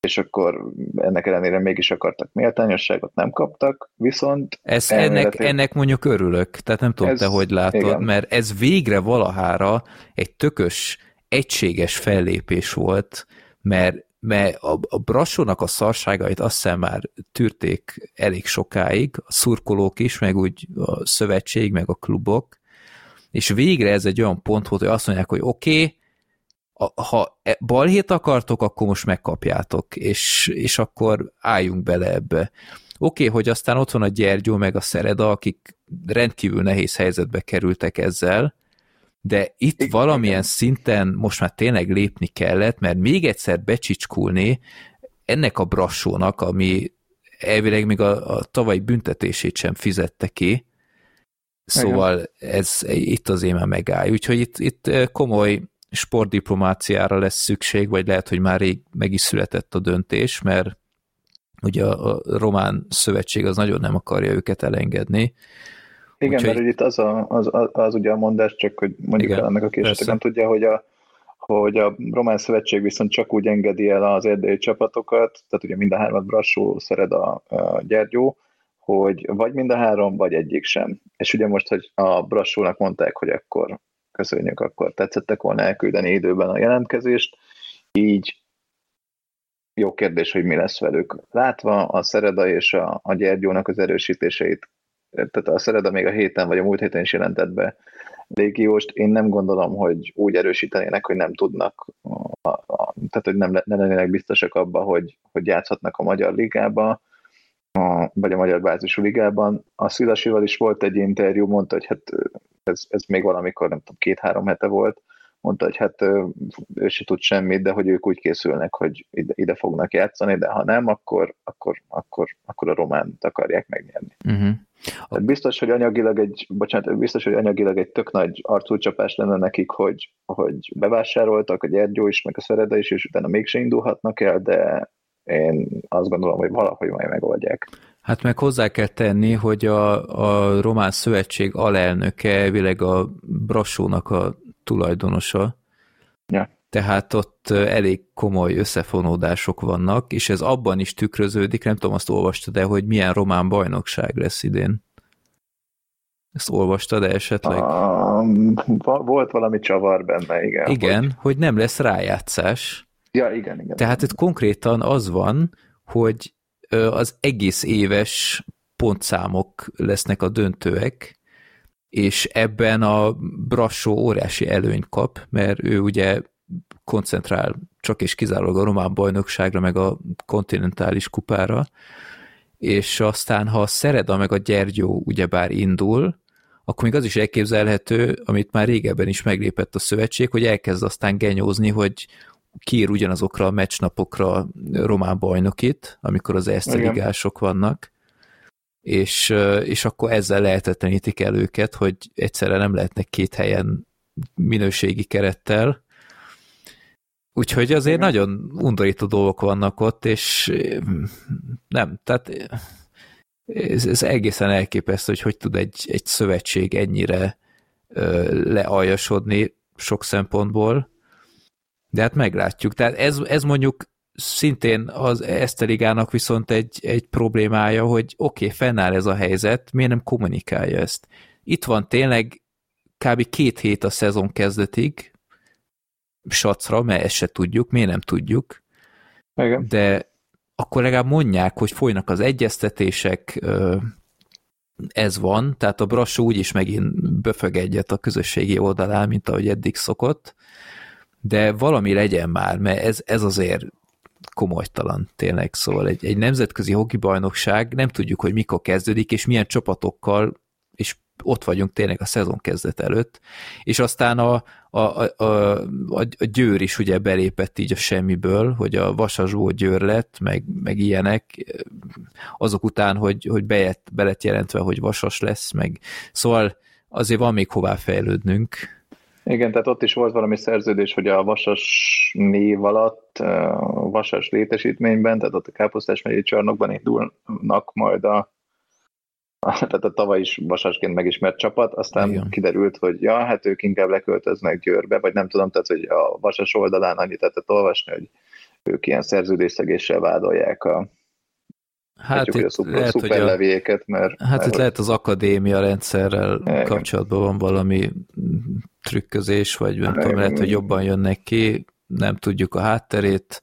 és akkor ennek ellenére mégis akartak méltányosságot, nem kaptak, viszont... Ez, ennek, ennek mondjuk örülök, tehát nem tudom, ez, te hogy látod, igen. mert ez végre valahára egy tökös, egységes fellépés volt, mert, mert a, a Brassónak a szarságait azt hiszem már tűrték elég sokáig, a szurkolók is, meg úgy a szövetség, meg a klubok, és végre ez egy olyan pont volt, hogy azt mondják, hogy oké, okay, ha e, balhét akartok, akkor most megkapjátok, és, és akkor álljunk bele ebbe. Oké, okay, hogy aztán ott van a Gyergyó meg a Szereda, akik rendkívül nehéz helyzetbe kerültek ezzel, de itt Igen. valamilyen szinten most már tényleg lépni kellett, mert még egyszer becsicskulni ennek a brassónak, ami elvileg még a, a tavalyi büntetését sem fizette ki, Szóval ez itt az éme megáll. Úgyhogy itt, itt komoly sportdiplomáciára lesz szükség, vagy lehet, hogy már rég meg is született a döntés, mert ugye a, román szövetség az nagyon nem akarja őket elengedni. Igen, Úgyhogy... mert itt az, a, az, az, az ugye a mondás, csak hogy mondjuk Igen, el ennek a később nem tudja, hogy a, hogy a Román Szövetség viszont csak úgy engedi el az erdélyi csapatokat, tehát ugye mind a hármat Brassó, Szered a, a Gyergyó, hogy vagy mind a három, vagy egyik sem. És ugye most, hogy a Brassónak mondták, hogy akkor köszönjük, akkor tetszettek volna elküldeni időben a jelentkezést, így jó kérdés, hogy mi lesz velük. Látva a Szereda és a, a Gyergyónak az erősítéseit, tehát a Szereda még a héten vagy a múlt héten is jelentett be légióst, én nem gondolom, hogy úgy erősítenének, hogy nem tudnak, a, a, tehát hogy nem, nem lennének biztosak abba, hogy, hogy játszhatnak a Magyar Ligába, a, vagy a Magyar Bázisú Ligában. A Szilasival is volt egy interjú, mondta, hogy hát ez, ez még valamikor, nem tudom, két-három hete volt, mondta, hogy hát ő se tud semmit, de hogy ők úgy készülnek, hogy ide, ide fognak játszani, de ha nem, akkor, akkor, akkor, akkor a románt akarják megnyerni. Uh-huh. Tehát biztos, hogy anyagilag egy, bocsánat, biztos, hogy anyagilag egy tök nagy arcúcsapás lenne nekik, hogy, hogy bevásároltak, a Gyergyó is, meg a Szereda is, és utána mégse indulhatnak el, de én azt gondolom, hogy valahogy majd megoldják. Hát meg hozzá kell tenni, hogy a, a Román Szövetség alelnöke elvileg a Brassónak a tulajdonosa. Ja. Tehát ott elég komoly összefonódások vannak, és ez abban is tükröződik, nem tudom, azt olvastad de hogy milyen román bajnokság lesz idén? Ezt olvastad-e esetleg? Um, volt valami csavar benne, igen. Igen, hogy, hogy nem lesz rájátszás. Ja, igen, igen. Tehát itt konkrétan az van, hogy az egész éves pontszámok lesznek a döntőek, és ebben a Brassó óriási előnyt kap, mert ő ugye koncentrál csak és kizárólag a román bajnokságra, meg a kontinentális kupára, és aztán ha a Szereda meg a Gyergyó ugyebár indul, akkor még az is elképzelhető, amit már régebben is meglépett a szövetség, hogy elkezd aztán genyózni, hogy kiír ugyanazokra a meccsnapokra román bajnokit, amikor az eszteligások vannak, és, és akkor ezzel lehetetlenítik el őket, hogy egyszerre nem lehetnek két helyen minőségi kerettel. Úgyhogy azért Igen. nagyon undorító dolgok vannak ott, és nem, tehát ez, ez egészen elképesztő, hogy hogy tud egy, egy szövetség ennyire ö, lealjasodni sok szempontból, de hát meglátjuk. Tehát ez, ez mondjuk szintén az Eszteligának viszont egy, egy problémája, hogy oké, okay, fennáll ez a helyzet, miért nem kommunikálja ezt? Itt van tényleg kb. két hét a szezon kezdetig, sacra, mert ezt se tudjuk, miért nem tudjuk, Igen. de akkor legalább mondják, hogy folynak az egyeztetések, ez van, tehát a Brassó úgyis megint böfög egyet a közösségi oldalán, mint ahogy eddig szokott, de valami legyen már, mert ez, ez azért komolytalan tényleg, szóval egy, egy nemzetközi hokibajnokság, nem tudjuk, hogy mikor kezdődik, és milyen csapatokkal, és ott vagyunk tényleg a szezon kezdet előtt, és aztán a, a, a, a, a Győr is ugye belépett így a semmiből, hogy a Vasasból Győr lett, meg, meg ilyenek, azok után, hogy, hogy bejött, be jelentve, hogy Vasas lesz, meg szóval azért van még hová fejlődnünk. Igen, tehát ott is volt valami szerződés, hogy a Vasas név alatt, a Vasas létesítményben, tehát ott a Káposztás megyei csarnokban indulnak majd a tehát a tavaly is vasasként megismert csapat, aztán Igen. kiderült, hogy ja, hát ők inkább leköltöznek Győrbe, vagy nem tudom, tehát hogy a vasas oldalán annyit lehetett olvasni, hogy ők ilyen szerződésszegéssel vádolják a Hát itt a lehet, hogy a, mert... Hát mert itt lehet az akadémia rendszerrel igen. kapcsolatban van valami trükközés, vagy nem tudom, lehet, hogy jobban jönnek ki, nem tudjuk a hátterét,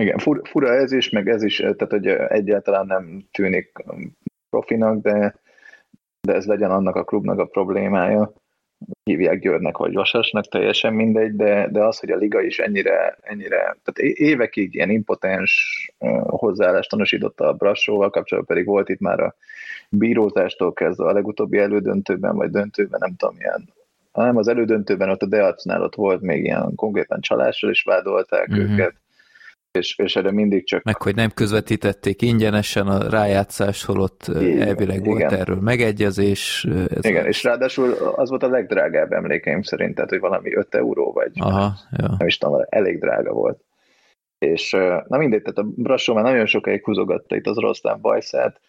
igen, fura, fura ez is, meg ez is, tehát hogy egyáltalán nem tűnik profinak, de, de ez legyen annak a klubnak a problémája. Hívják Győrnek vagy Vasasnak, teljesen mindegy, de, de az, hogy a liga is ennyire, ennyire tehát évekig ilyen impotens hozzáállást tanúsította a Brassóval kapcsolatban, pedig volt itt már a bírózástól kezdve a legutóbbi elődöntőben, vagy döntőben, nem tudom, ilyen hanem az elődöntőben ott a Deacnál ott volt még ilyen konkrétan csalással is vádolták uh-huh. őket, és, és erre mindig csak... Meg, hogy nem közvetítették ingyenesen a rájátszás, holott igen, elvileg volt igen. erről megegyezés. Ez igen, és ráadásul az volt a legdrágább emlékeim szerint, tehát hogy valami 5 euró, vagy Aha, ja. nem is tudom, elég drága volt. És na mindegy, tehát a Brassó már nagyon sokáig húzogatta itt az oroszlán bajszát,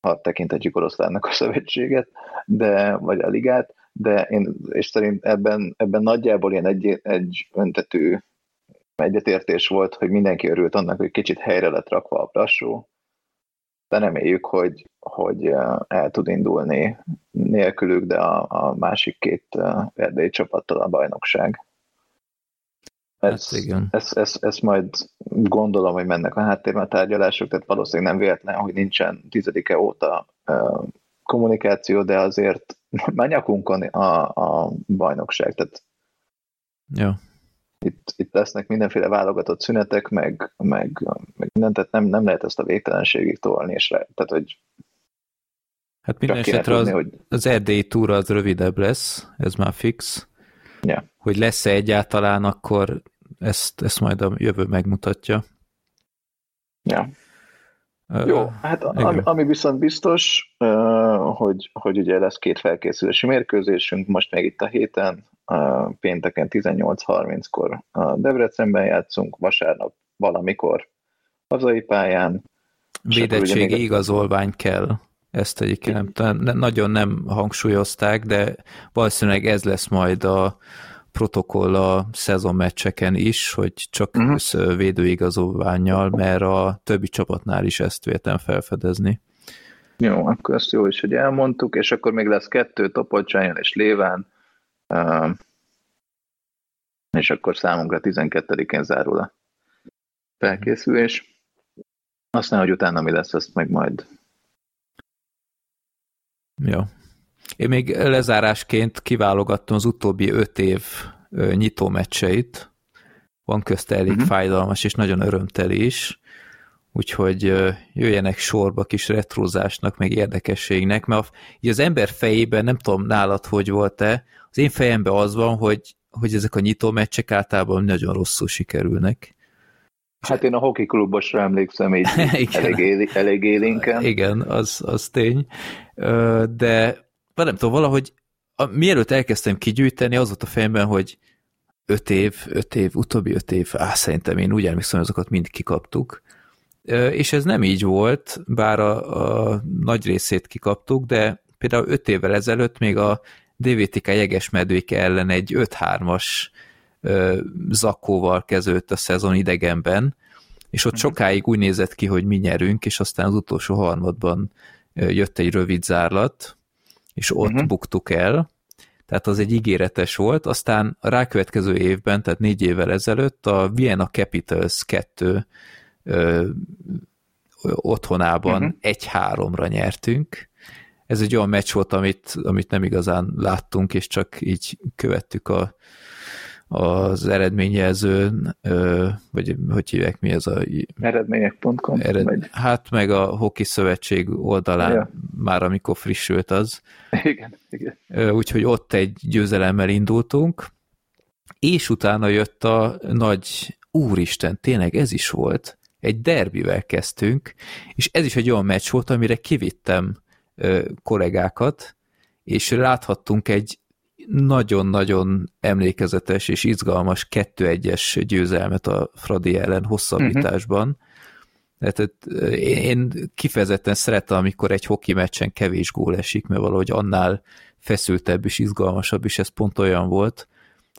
ha tekintetjük oroszlánnak a szövetséget, de, vagy a ligát, de én, és szerint ebben, ebben nagyjából ilyen egy, egy öntetű egyetértés volt, hogy mindenki örült annak, hogy kicsit helyre lett rakva a Brassó, de reméljük, hogy, hogy eh, el tud indulni nélkülük, de a, a másik két eh, erdélyi csapattal a bajnokság. Ez, hát igen. Ez, ez, ez majd gondolom, hogy mennek a háttérben a tárgyalások, tehát valószínűleg nem véletlen, hogy nincsen tizedike óta uh, kommunikáció, de azért már nyakunkon a, a bajnokság, tehát ja itt, itt lesznek mindenféle válogatott szünetek, meg, meg, meg minden, tehát nem, nem lehet ezt a végtelenségig tolni, és le, tehát, hogy Hát minden esetre az, hogy... az erdélyi túra az rövidebb lesz, ez már fix. Yeah. Hogy lesz-e egyáltalán, akkor ezt, ezt majd a jövő megmutatja. Ja. Uh, Jó, hát ami, ami viszont biztos, uh, hogy, hogy ugye lesz két felkészülési mérkőzésünk, most még itt a héten, pénteken 18.30-kor a Debrecenben játszunk, vasárnap valamikor hazai pályán. Védettségi még... igazolvány kell. Ezt egyébként nem, nagyon nem hangsúlyozták, de valószínűleg ez lesz majd a protokoll a szezonmeccseken is, hogy csak uh-huh. védőigazolványjal, mert a többi csapatnál is ezt véltem felfedezni. Jó, akkor ezt jó is, hogy elmondtuk, és akkor még lesz kettő, Topolcsányon és Léván, és akkor számunkra 12-én zárul a felkészülés. Aztán, hogy utána mi lesz, azt meg majd. Jó. Én még lezárásként kiválogattam az utóbbi öt év nyitó meccseit. Van közt elég uh-huh. fájdalmas és nagyon örömteli is. úgyhogy jöjjenek sorba kis retrózásnak, meg érdekességnek, mert így az ember fejében, nem tudom nálad, hogy volt-e, az én fejemben az van, hogy, hogy ezek a nyitó meccsek általában nagyon rosszul sikerülnek. Hát én a hoki klubosra emlékszem, így elég, éli, elég élénken. Igen, az, az tény. De nem tudom, valahogy a, mielőtt elkezdtem kigyűjteni, az volt a fejemben, hogy öt év, öt év, utóbbi öt év, á, szerintem én úgy emlékszem, azokat mind kikaptuk. És ez nem így volt, bár a, a nagy részét kikaptuk, de például öt évvel ezelőtt még a DVTK jegesmedvéke ellen egy 5-3-as zakóval kezdődött a szezon idegenben, és ott mhm. sokáig úgy nézett ki, hogy mi nyerünk, és aztán az utolsó harmadban jött egy rövid zárlat, és ott uh-huh. buktuk el, tehát az egy ígéretes volt, aztán a rákövetkező évben, tehát négy évvel ezelőtt a Vienna Capitals 2 ö, otthonában uh-huh. egy-háromra nyertünk. Ez egy olyan meccs volt, amit, amit nem igazán láttunk, és csak így követtük a, az eredményjelzőn, vagy hogy hívják, mi ez a... Eredmények.com. Ered, hát meg a Hoki Szövetség oldalán ja. már amikor frissült az. Igen, igen. Úgyhogy ott egy győzelemmel indultunk, és utána jött a nagy, úristen, tényleg ez is volt, egy derbivel kezdtünk, és ez is egy olyan meccs volt, amire kivittem kollégákat, és láthattunk egy nagyon-nagyon emlékezetes és izgalmas 2-1-es győzelmet a Fradi ellen hosszabbításban. Uh-huh. Tehát én kifejezetten szeretem, amikor egy hoki meccsen kevés gól esik, mert valahogy annál feszültebb és izgalmasabb, és ez pont olyan volt,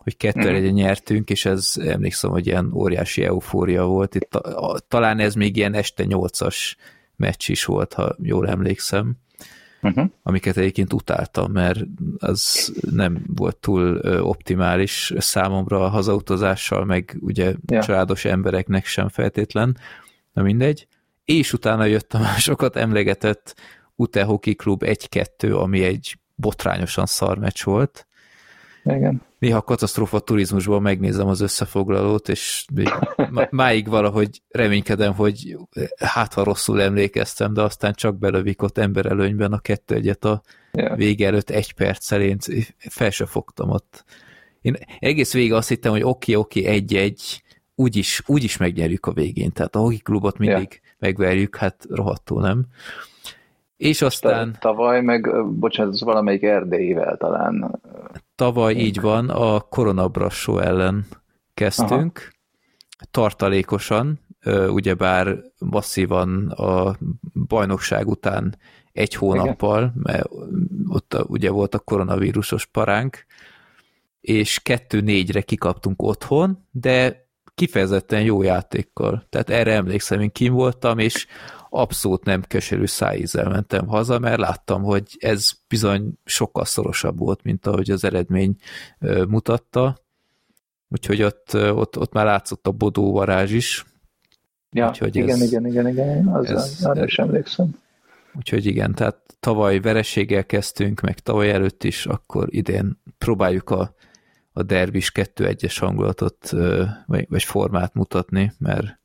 hogy kettő uh-huh. Mhm. nyertünk, és ez emlékszem, hogy ilyen óriási eufória volt. Itt, talán ez még ilyen este nyolcas meccs is volt, ha jól emlékszem uh-huh. amiket egyébként utáltam, mert az nem volt túl optimális számomra a hazautazással, meg ugye ja. családos embereknek sem feltétlen, na mindegy. És utána jött a másokat emlegetett Ute Hockey Club 1-2, ami egy botrányosan szar meccs volt. Igen néha katasztrófa turizmusból megnézem az összefoglalót, és máig valahogy reménykedem, hogy hát ha rosszul emlékeztem, de aztán csak belövik ott emberelőnyben a kettő egyet a yeah. vége előtt egy perccel, én fel se fogtam ott. Én egész végig azt hittem, hogy oké, okay, oké, okay, egy-egy, úgyis, úgyis megnyerjük a végén, tehát a hoki klubot mindig yeah. megverjük, hát rohadtul nem. És aztán... Tavaly meg, bocsánat, valamelyik erdélyivel talán. Tavaly így van, a koronabrassó ellen kezdtünk, Aha. tartalékosan, ugyebár masszívan a bajnokság után egy hónappal, Igen. mert ott ugye volt a koronavírusos paránk, és kettő-négyre kikaptunk otthon, de kifejezetten jó játékkal. Tehát erre emlékszem, én kim voltam, és abszolút nem keserű szájízzel mentem haza, mert láttam, hogy ez bizony sokkal szorosabb volt, mint ahogy az eredmény mutatta. Úgyhogy ott, ott, ott már látszott a bodó varázs is. Ja, úgyhogy igen, ez, igen, igen, igen, az ez, arra is emlékszem. Úgyhogy igen, tehát tavaly vereséggel kezdtünk, meg tavaly előtt is, akkor idén próbáljuk a, a derbis 2-1-es hangulatot, vagy, vagy formát mutatni, mert,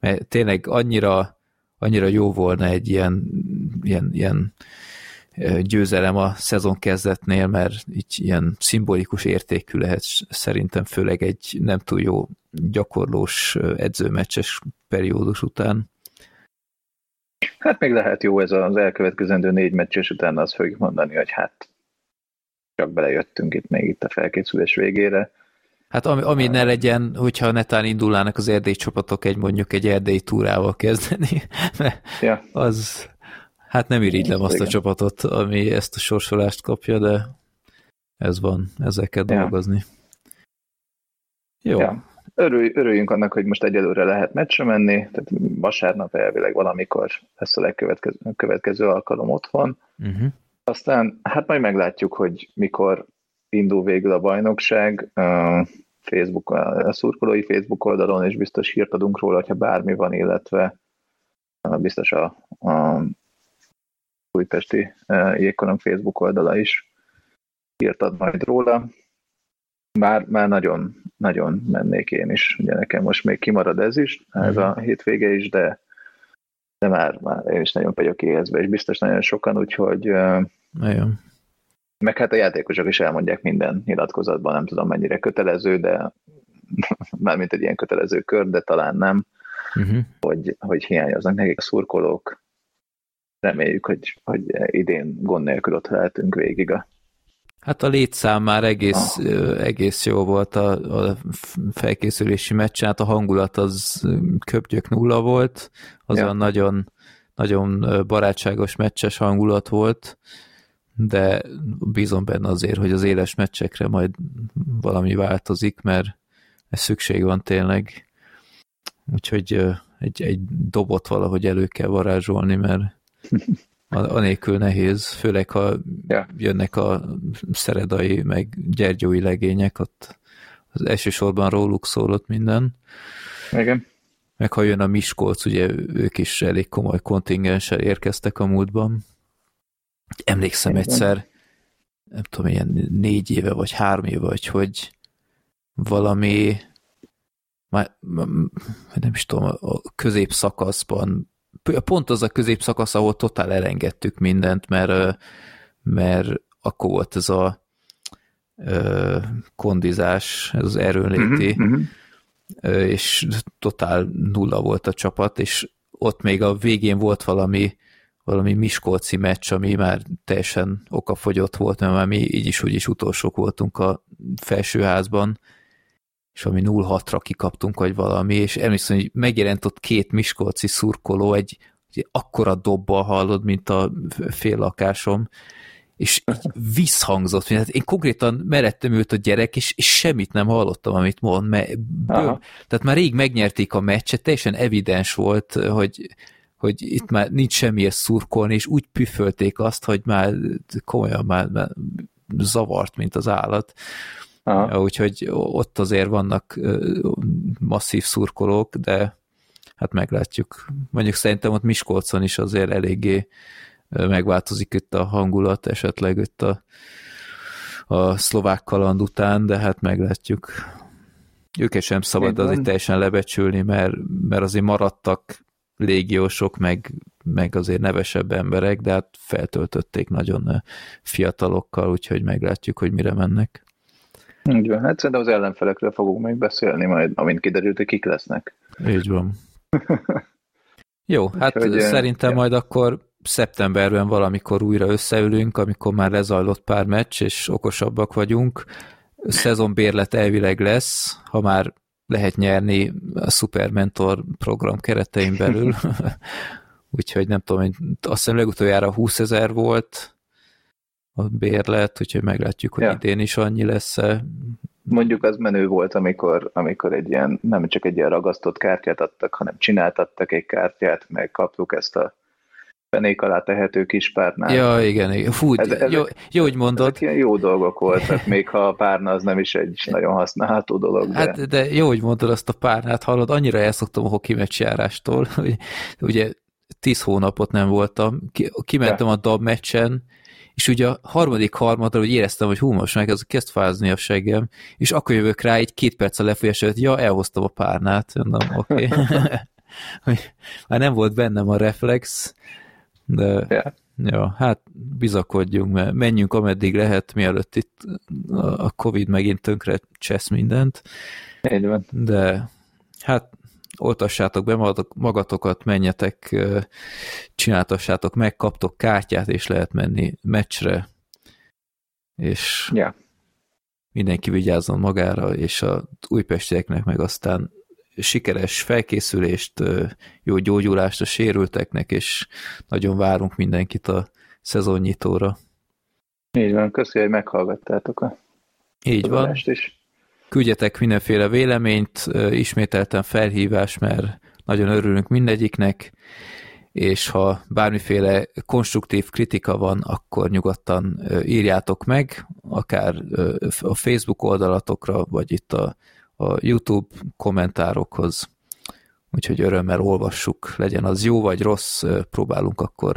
mert tényleg annyira annyira jó volna egy ilyen, ilyen, ilyen győzelem a szezon kezdetnél, mert így ilyen szimbolikus értékű lehet szerintem főleg egy nem túl jó gyakorlós edzőmeccses periódus után. Hát még lehet jó ez az elkövetkezendő négy meccses után, azt fogjuk mondani, hogy hát csak belejöttünk itt még itt a felkészülés végére. Hát ami, ami ne legyen, hogyha netán indulnának az erdély csapatok egy mondjuk egy erdély túrával kezdeni, ja. az hát nem irigylem azt a csapatot, ami ezt a sorsolást kapja, de ez van, ezzel kell ja. dolgozni. Jó. Ja. Örülj, örüljünk annak, hogy most egyelőre lehet meccsre menni, tehát vasárnap elvileg valamikor lesz a legkövetkező következő alkalom otthon. Uh-huh. Aztán hát majd meglátjuk, hogy mikor indul végül a bajnokság. Facebook, a szurkolói Facebook oldalon, és biztos hírt adunk róla, hogyha bármi van, illetve biztos a, a újpesti jégkorong Facebook oldala is hírt ad majd róla. Már, már nagyon, nagyon mennék én is. Ugye nekem most még kimarad ez is, ez a mhm. hétvége is, de de már, már én is nagyon vagyok éhezve, és biztos nagyon sokan, úgyhogy nagyon. Meg hát a játékosok is elmondják minden nyilatkozatban, nem tudom mennyire kötelező, de mármint egy ilyen kötelező kör, de talán nem, uh-huh. hogy, hogy hiányoznak nekik a szurkolók. Reméljük, hogy, hogy idén gond nélkül ott lehetünk végig a Hát a létszám már egész, ah. egész jó volt a, a felkészülési meccsen, hát a hangulat az köpgyök nulla volt, az ja. nagyon, nagyon barátságos meccses hangulat volt, de bízom benne azért, hogy az éles meccsekre majd valami változik, mert ez szükség van tényleg. Úgyhogy egy, egy dobot valahogy elő kell varázsolni, mert anélkül nehéz, főleg ha jönnek a szeredai, meg gyergyói legények, ott az elsősorban róluk szólott minden. Igen. Meg ha jön a Miskolc, ugye ők is elég komoly kontingenssel érkeztek a múltban. Emlékszem Igen. egyszer, nem tudom, ilyen négy éve, vagy három éve, vagy hogy valami már nem is tudom, a középszakaszban pont az a középszakasz, ahol totál elengedtük mindent, mert, mert akkor volt ez a kondizás, ez az erőnléti, uh-huh, uh-huh. és totál nulla volt a csapat, és ott még a végén volt valami valami Miskolci meccs, ami már teljesen okafogyott volt, mert már mi így is úgy is utolsók voltunk a felsőházban, és valami 0-6-ra kikaptunk, vagy valami, és emlékszem, hogy megjelent ott két miskolci szurkoló, egy, egy akkora dobbal hallod, mint a fél lakásom, és így visszhangzott, hát én konkrétan meredtem őt a gyerek, és, és semmit nem hallottam, amit mond, mert bőm, tehát már rég megnyerték a meccset, teljesen evidens volt, hogy, hogy itt már nincs semmihez szurkolni, és úgy püfölték azt, hogy már komolyan már, már zavart, mint az állat. Aha. úgyhogy ott azért vannak masszív szurkolók, de hát meglátjuk. Mondjuk szerintem ott Miskolcon is azért eléggé megváltozik itt a hangulat, esetleg itt a, a szlovák kaland után, de hát meglátjuk. Őket sem szabad azért teljesen lebecsülni, mert, mert azért maradtak légiósok, meg, meg azért nevesebb emberek, de hát feltöltötték nagyon fiatalokkal, úgyhogy meglátjuk, hogy mire mennek. Így van, hát szerintem az ellenfelekről fogunk még beszélni majd, amint kiderült, hogy kik lesznek. Így van. Jó, hát Úgyhogy, szerintem ja. majd akkor szeptemberben valamikor újra összeülünk, amikor már lezajlott pár meccs, és okosabbak vagyunk. Szezonbérlet elvileg lesz, ha már lehet nyerni a Super Mentor program keretein belül. Úgyhogy nem tudom, azt hiszem legutoljára 20 ezer volt, a bérlet, úgyhogy meglátjuk, hogy ja. idén is annyi lesz-e. Mondjuk az menő volt, amikor, amikor egy ilyen, nem csak egy ilyen ragasztott kártyát adtak, hanem csináltattak egy kártyát, meg kaptuk ezt a fenék alá tehető kis párnát. Ja, igen, igen. Fú, ez, ezek, jó, jó, hogy mondod. Ezek ilyen jó dolgok voltak, még ha a párna az nem is egy nagyon használható dolog. De... Hát, de jó, hogy mondod azt a párnát, hallod, annyira elszoktam a hoki meccsjárástól, hogy ugye tíz hónapot nem voltam, kimentem ja. a DAB meccsen, és ugye a harmadik harmadra, hogy éreztem, hogy hú, most meg ez kezd fázni a seggem, és akkor jövök rá egy két perc a lefolyás előtt, ja, elhoztam a párnát, mondom, oké. Okay. Már nem volt bennem a reflex, de yeah. ja, hát bizakodjunk, mert menjünk ameddig lehet, mielőtt itt a Covid megint tönkre csesz mindent. Így van. De hát oltassátok be magatokat, menjetek, csináltassátok meg, kaptok kártyát, és lehet menni meccsre, és yeah. mindenki vigyázzon magára, és a újpestieknek meg aztán sikeres felkészülést, jó gyógyulást a sérülteknek, és nagyon várunk mindenkit a szezonnyitóra. Így van, köszönjük, hogy meghallgattátok a Így van. Is küldjetek mindenféle véleményt, ismételten felhívás, mert nagyon örülünk mindegyiknek, és ha bármiféle konstruktív kritika van, akkor nyugodtan írjátok meg, akár a Facebook oldalatokra, vagy itt a, a YouTube kommentárokhoz. Úgyhogy örömmel olvassuk, legyen az jó vagy rossz, próbálunk akkor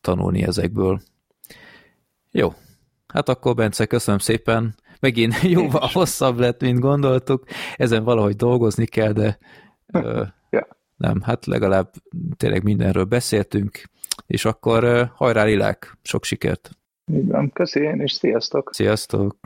tanulni ezekből. Jó, hát akkor Bence, köszönöm szépen, megint jóval hosszabb lett, mint gondoltuk. Ezen valahogy dolgozni kell, de ja. nem, hát legalább tényleg mindenről beszéltünk, és akkor hajrá Lilák, sok sikert! Így van, köszi én, és sziasztok! Sziasztok!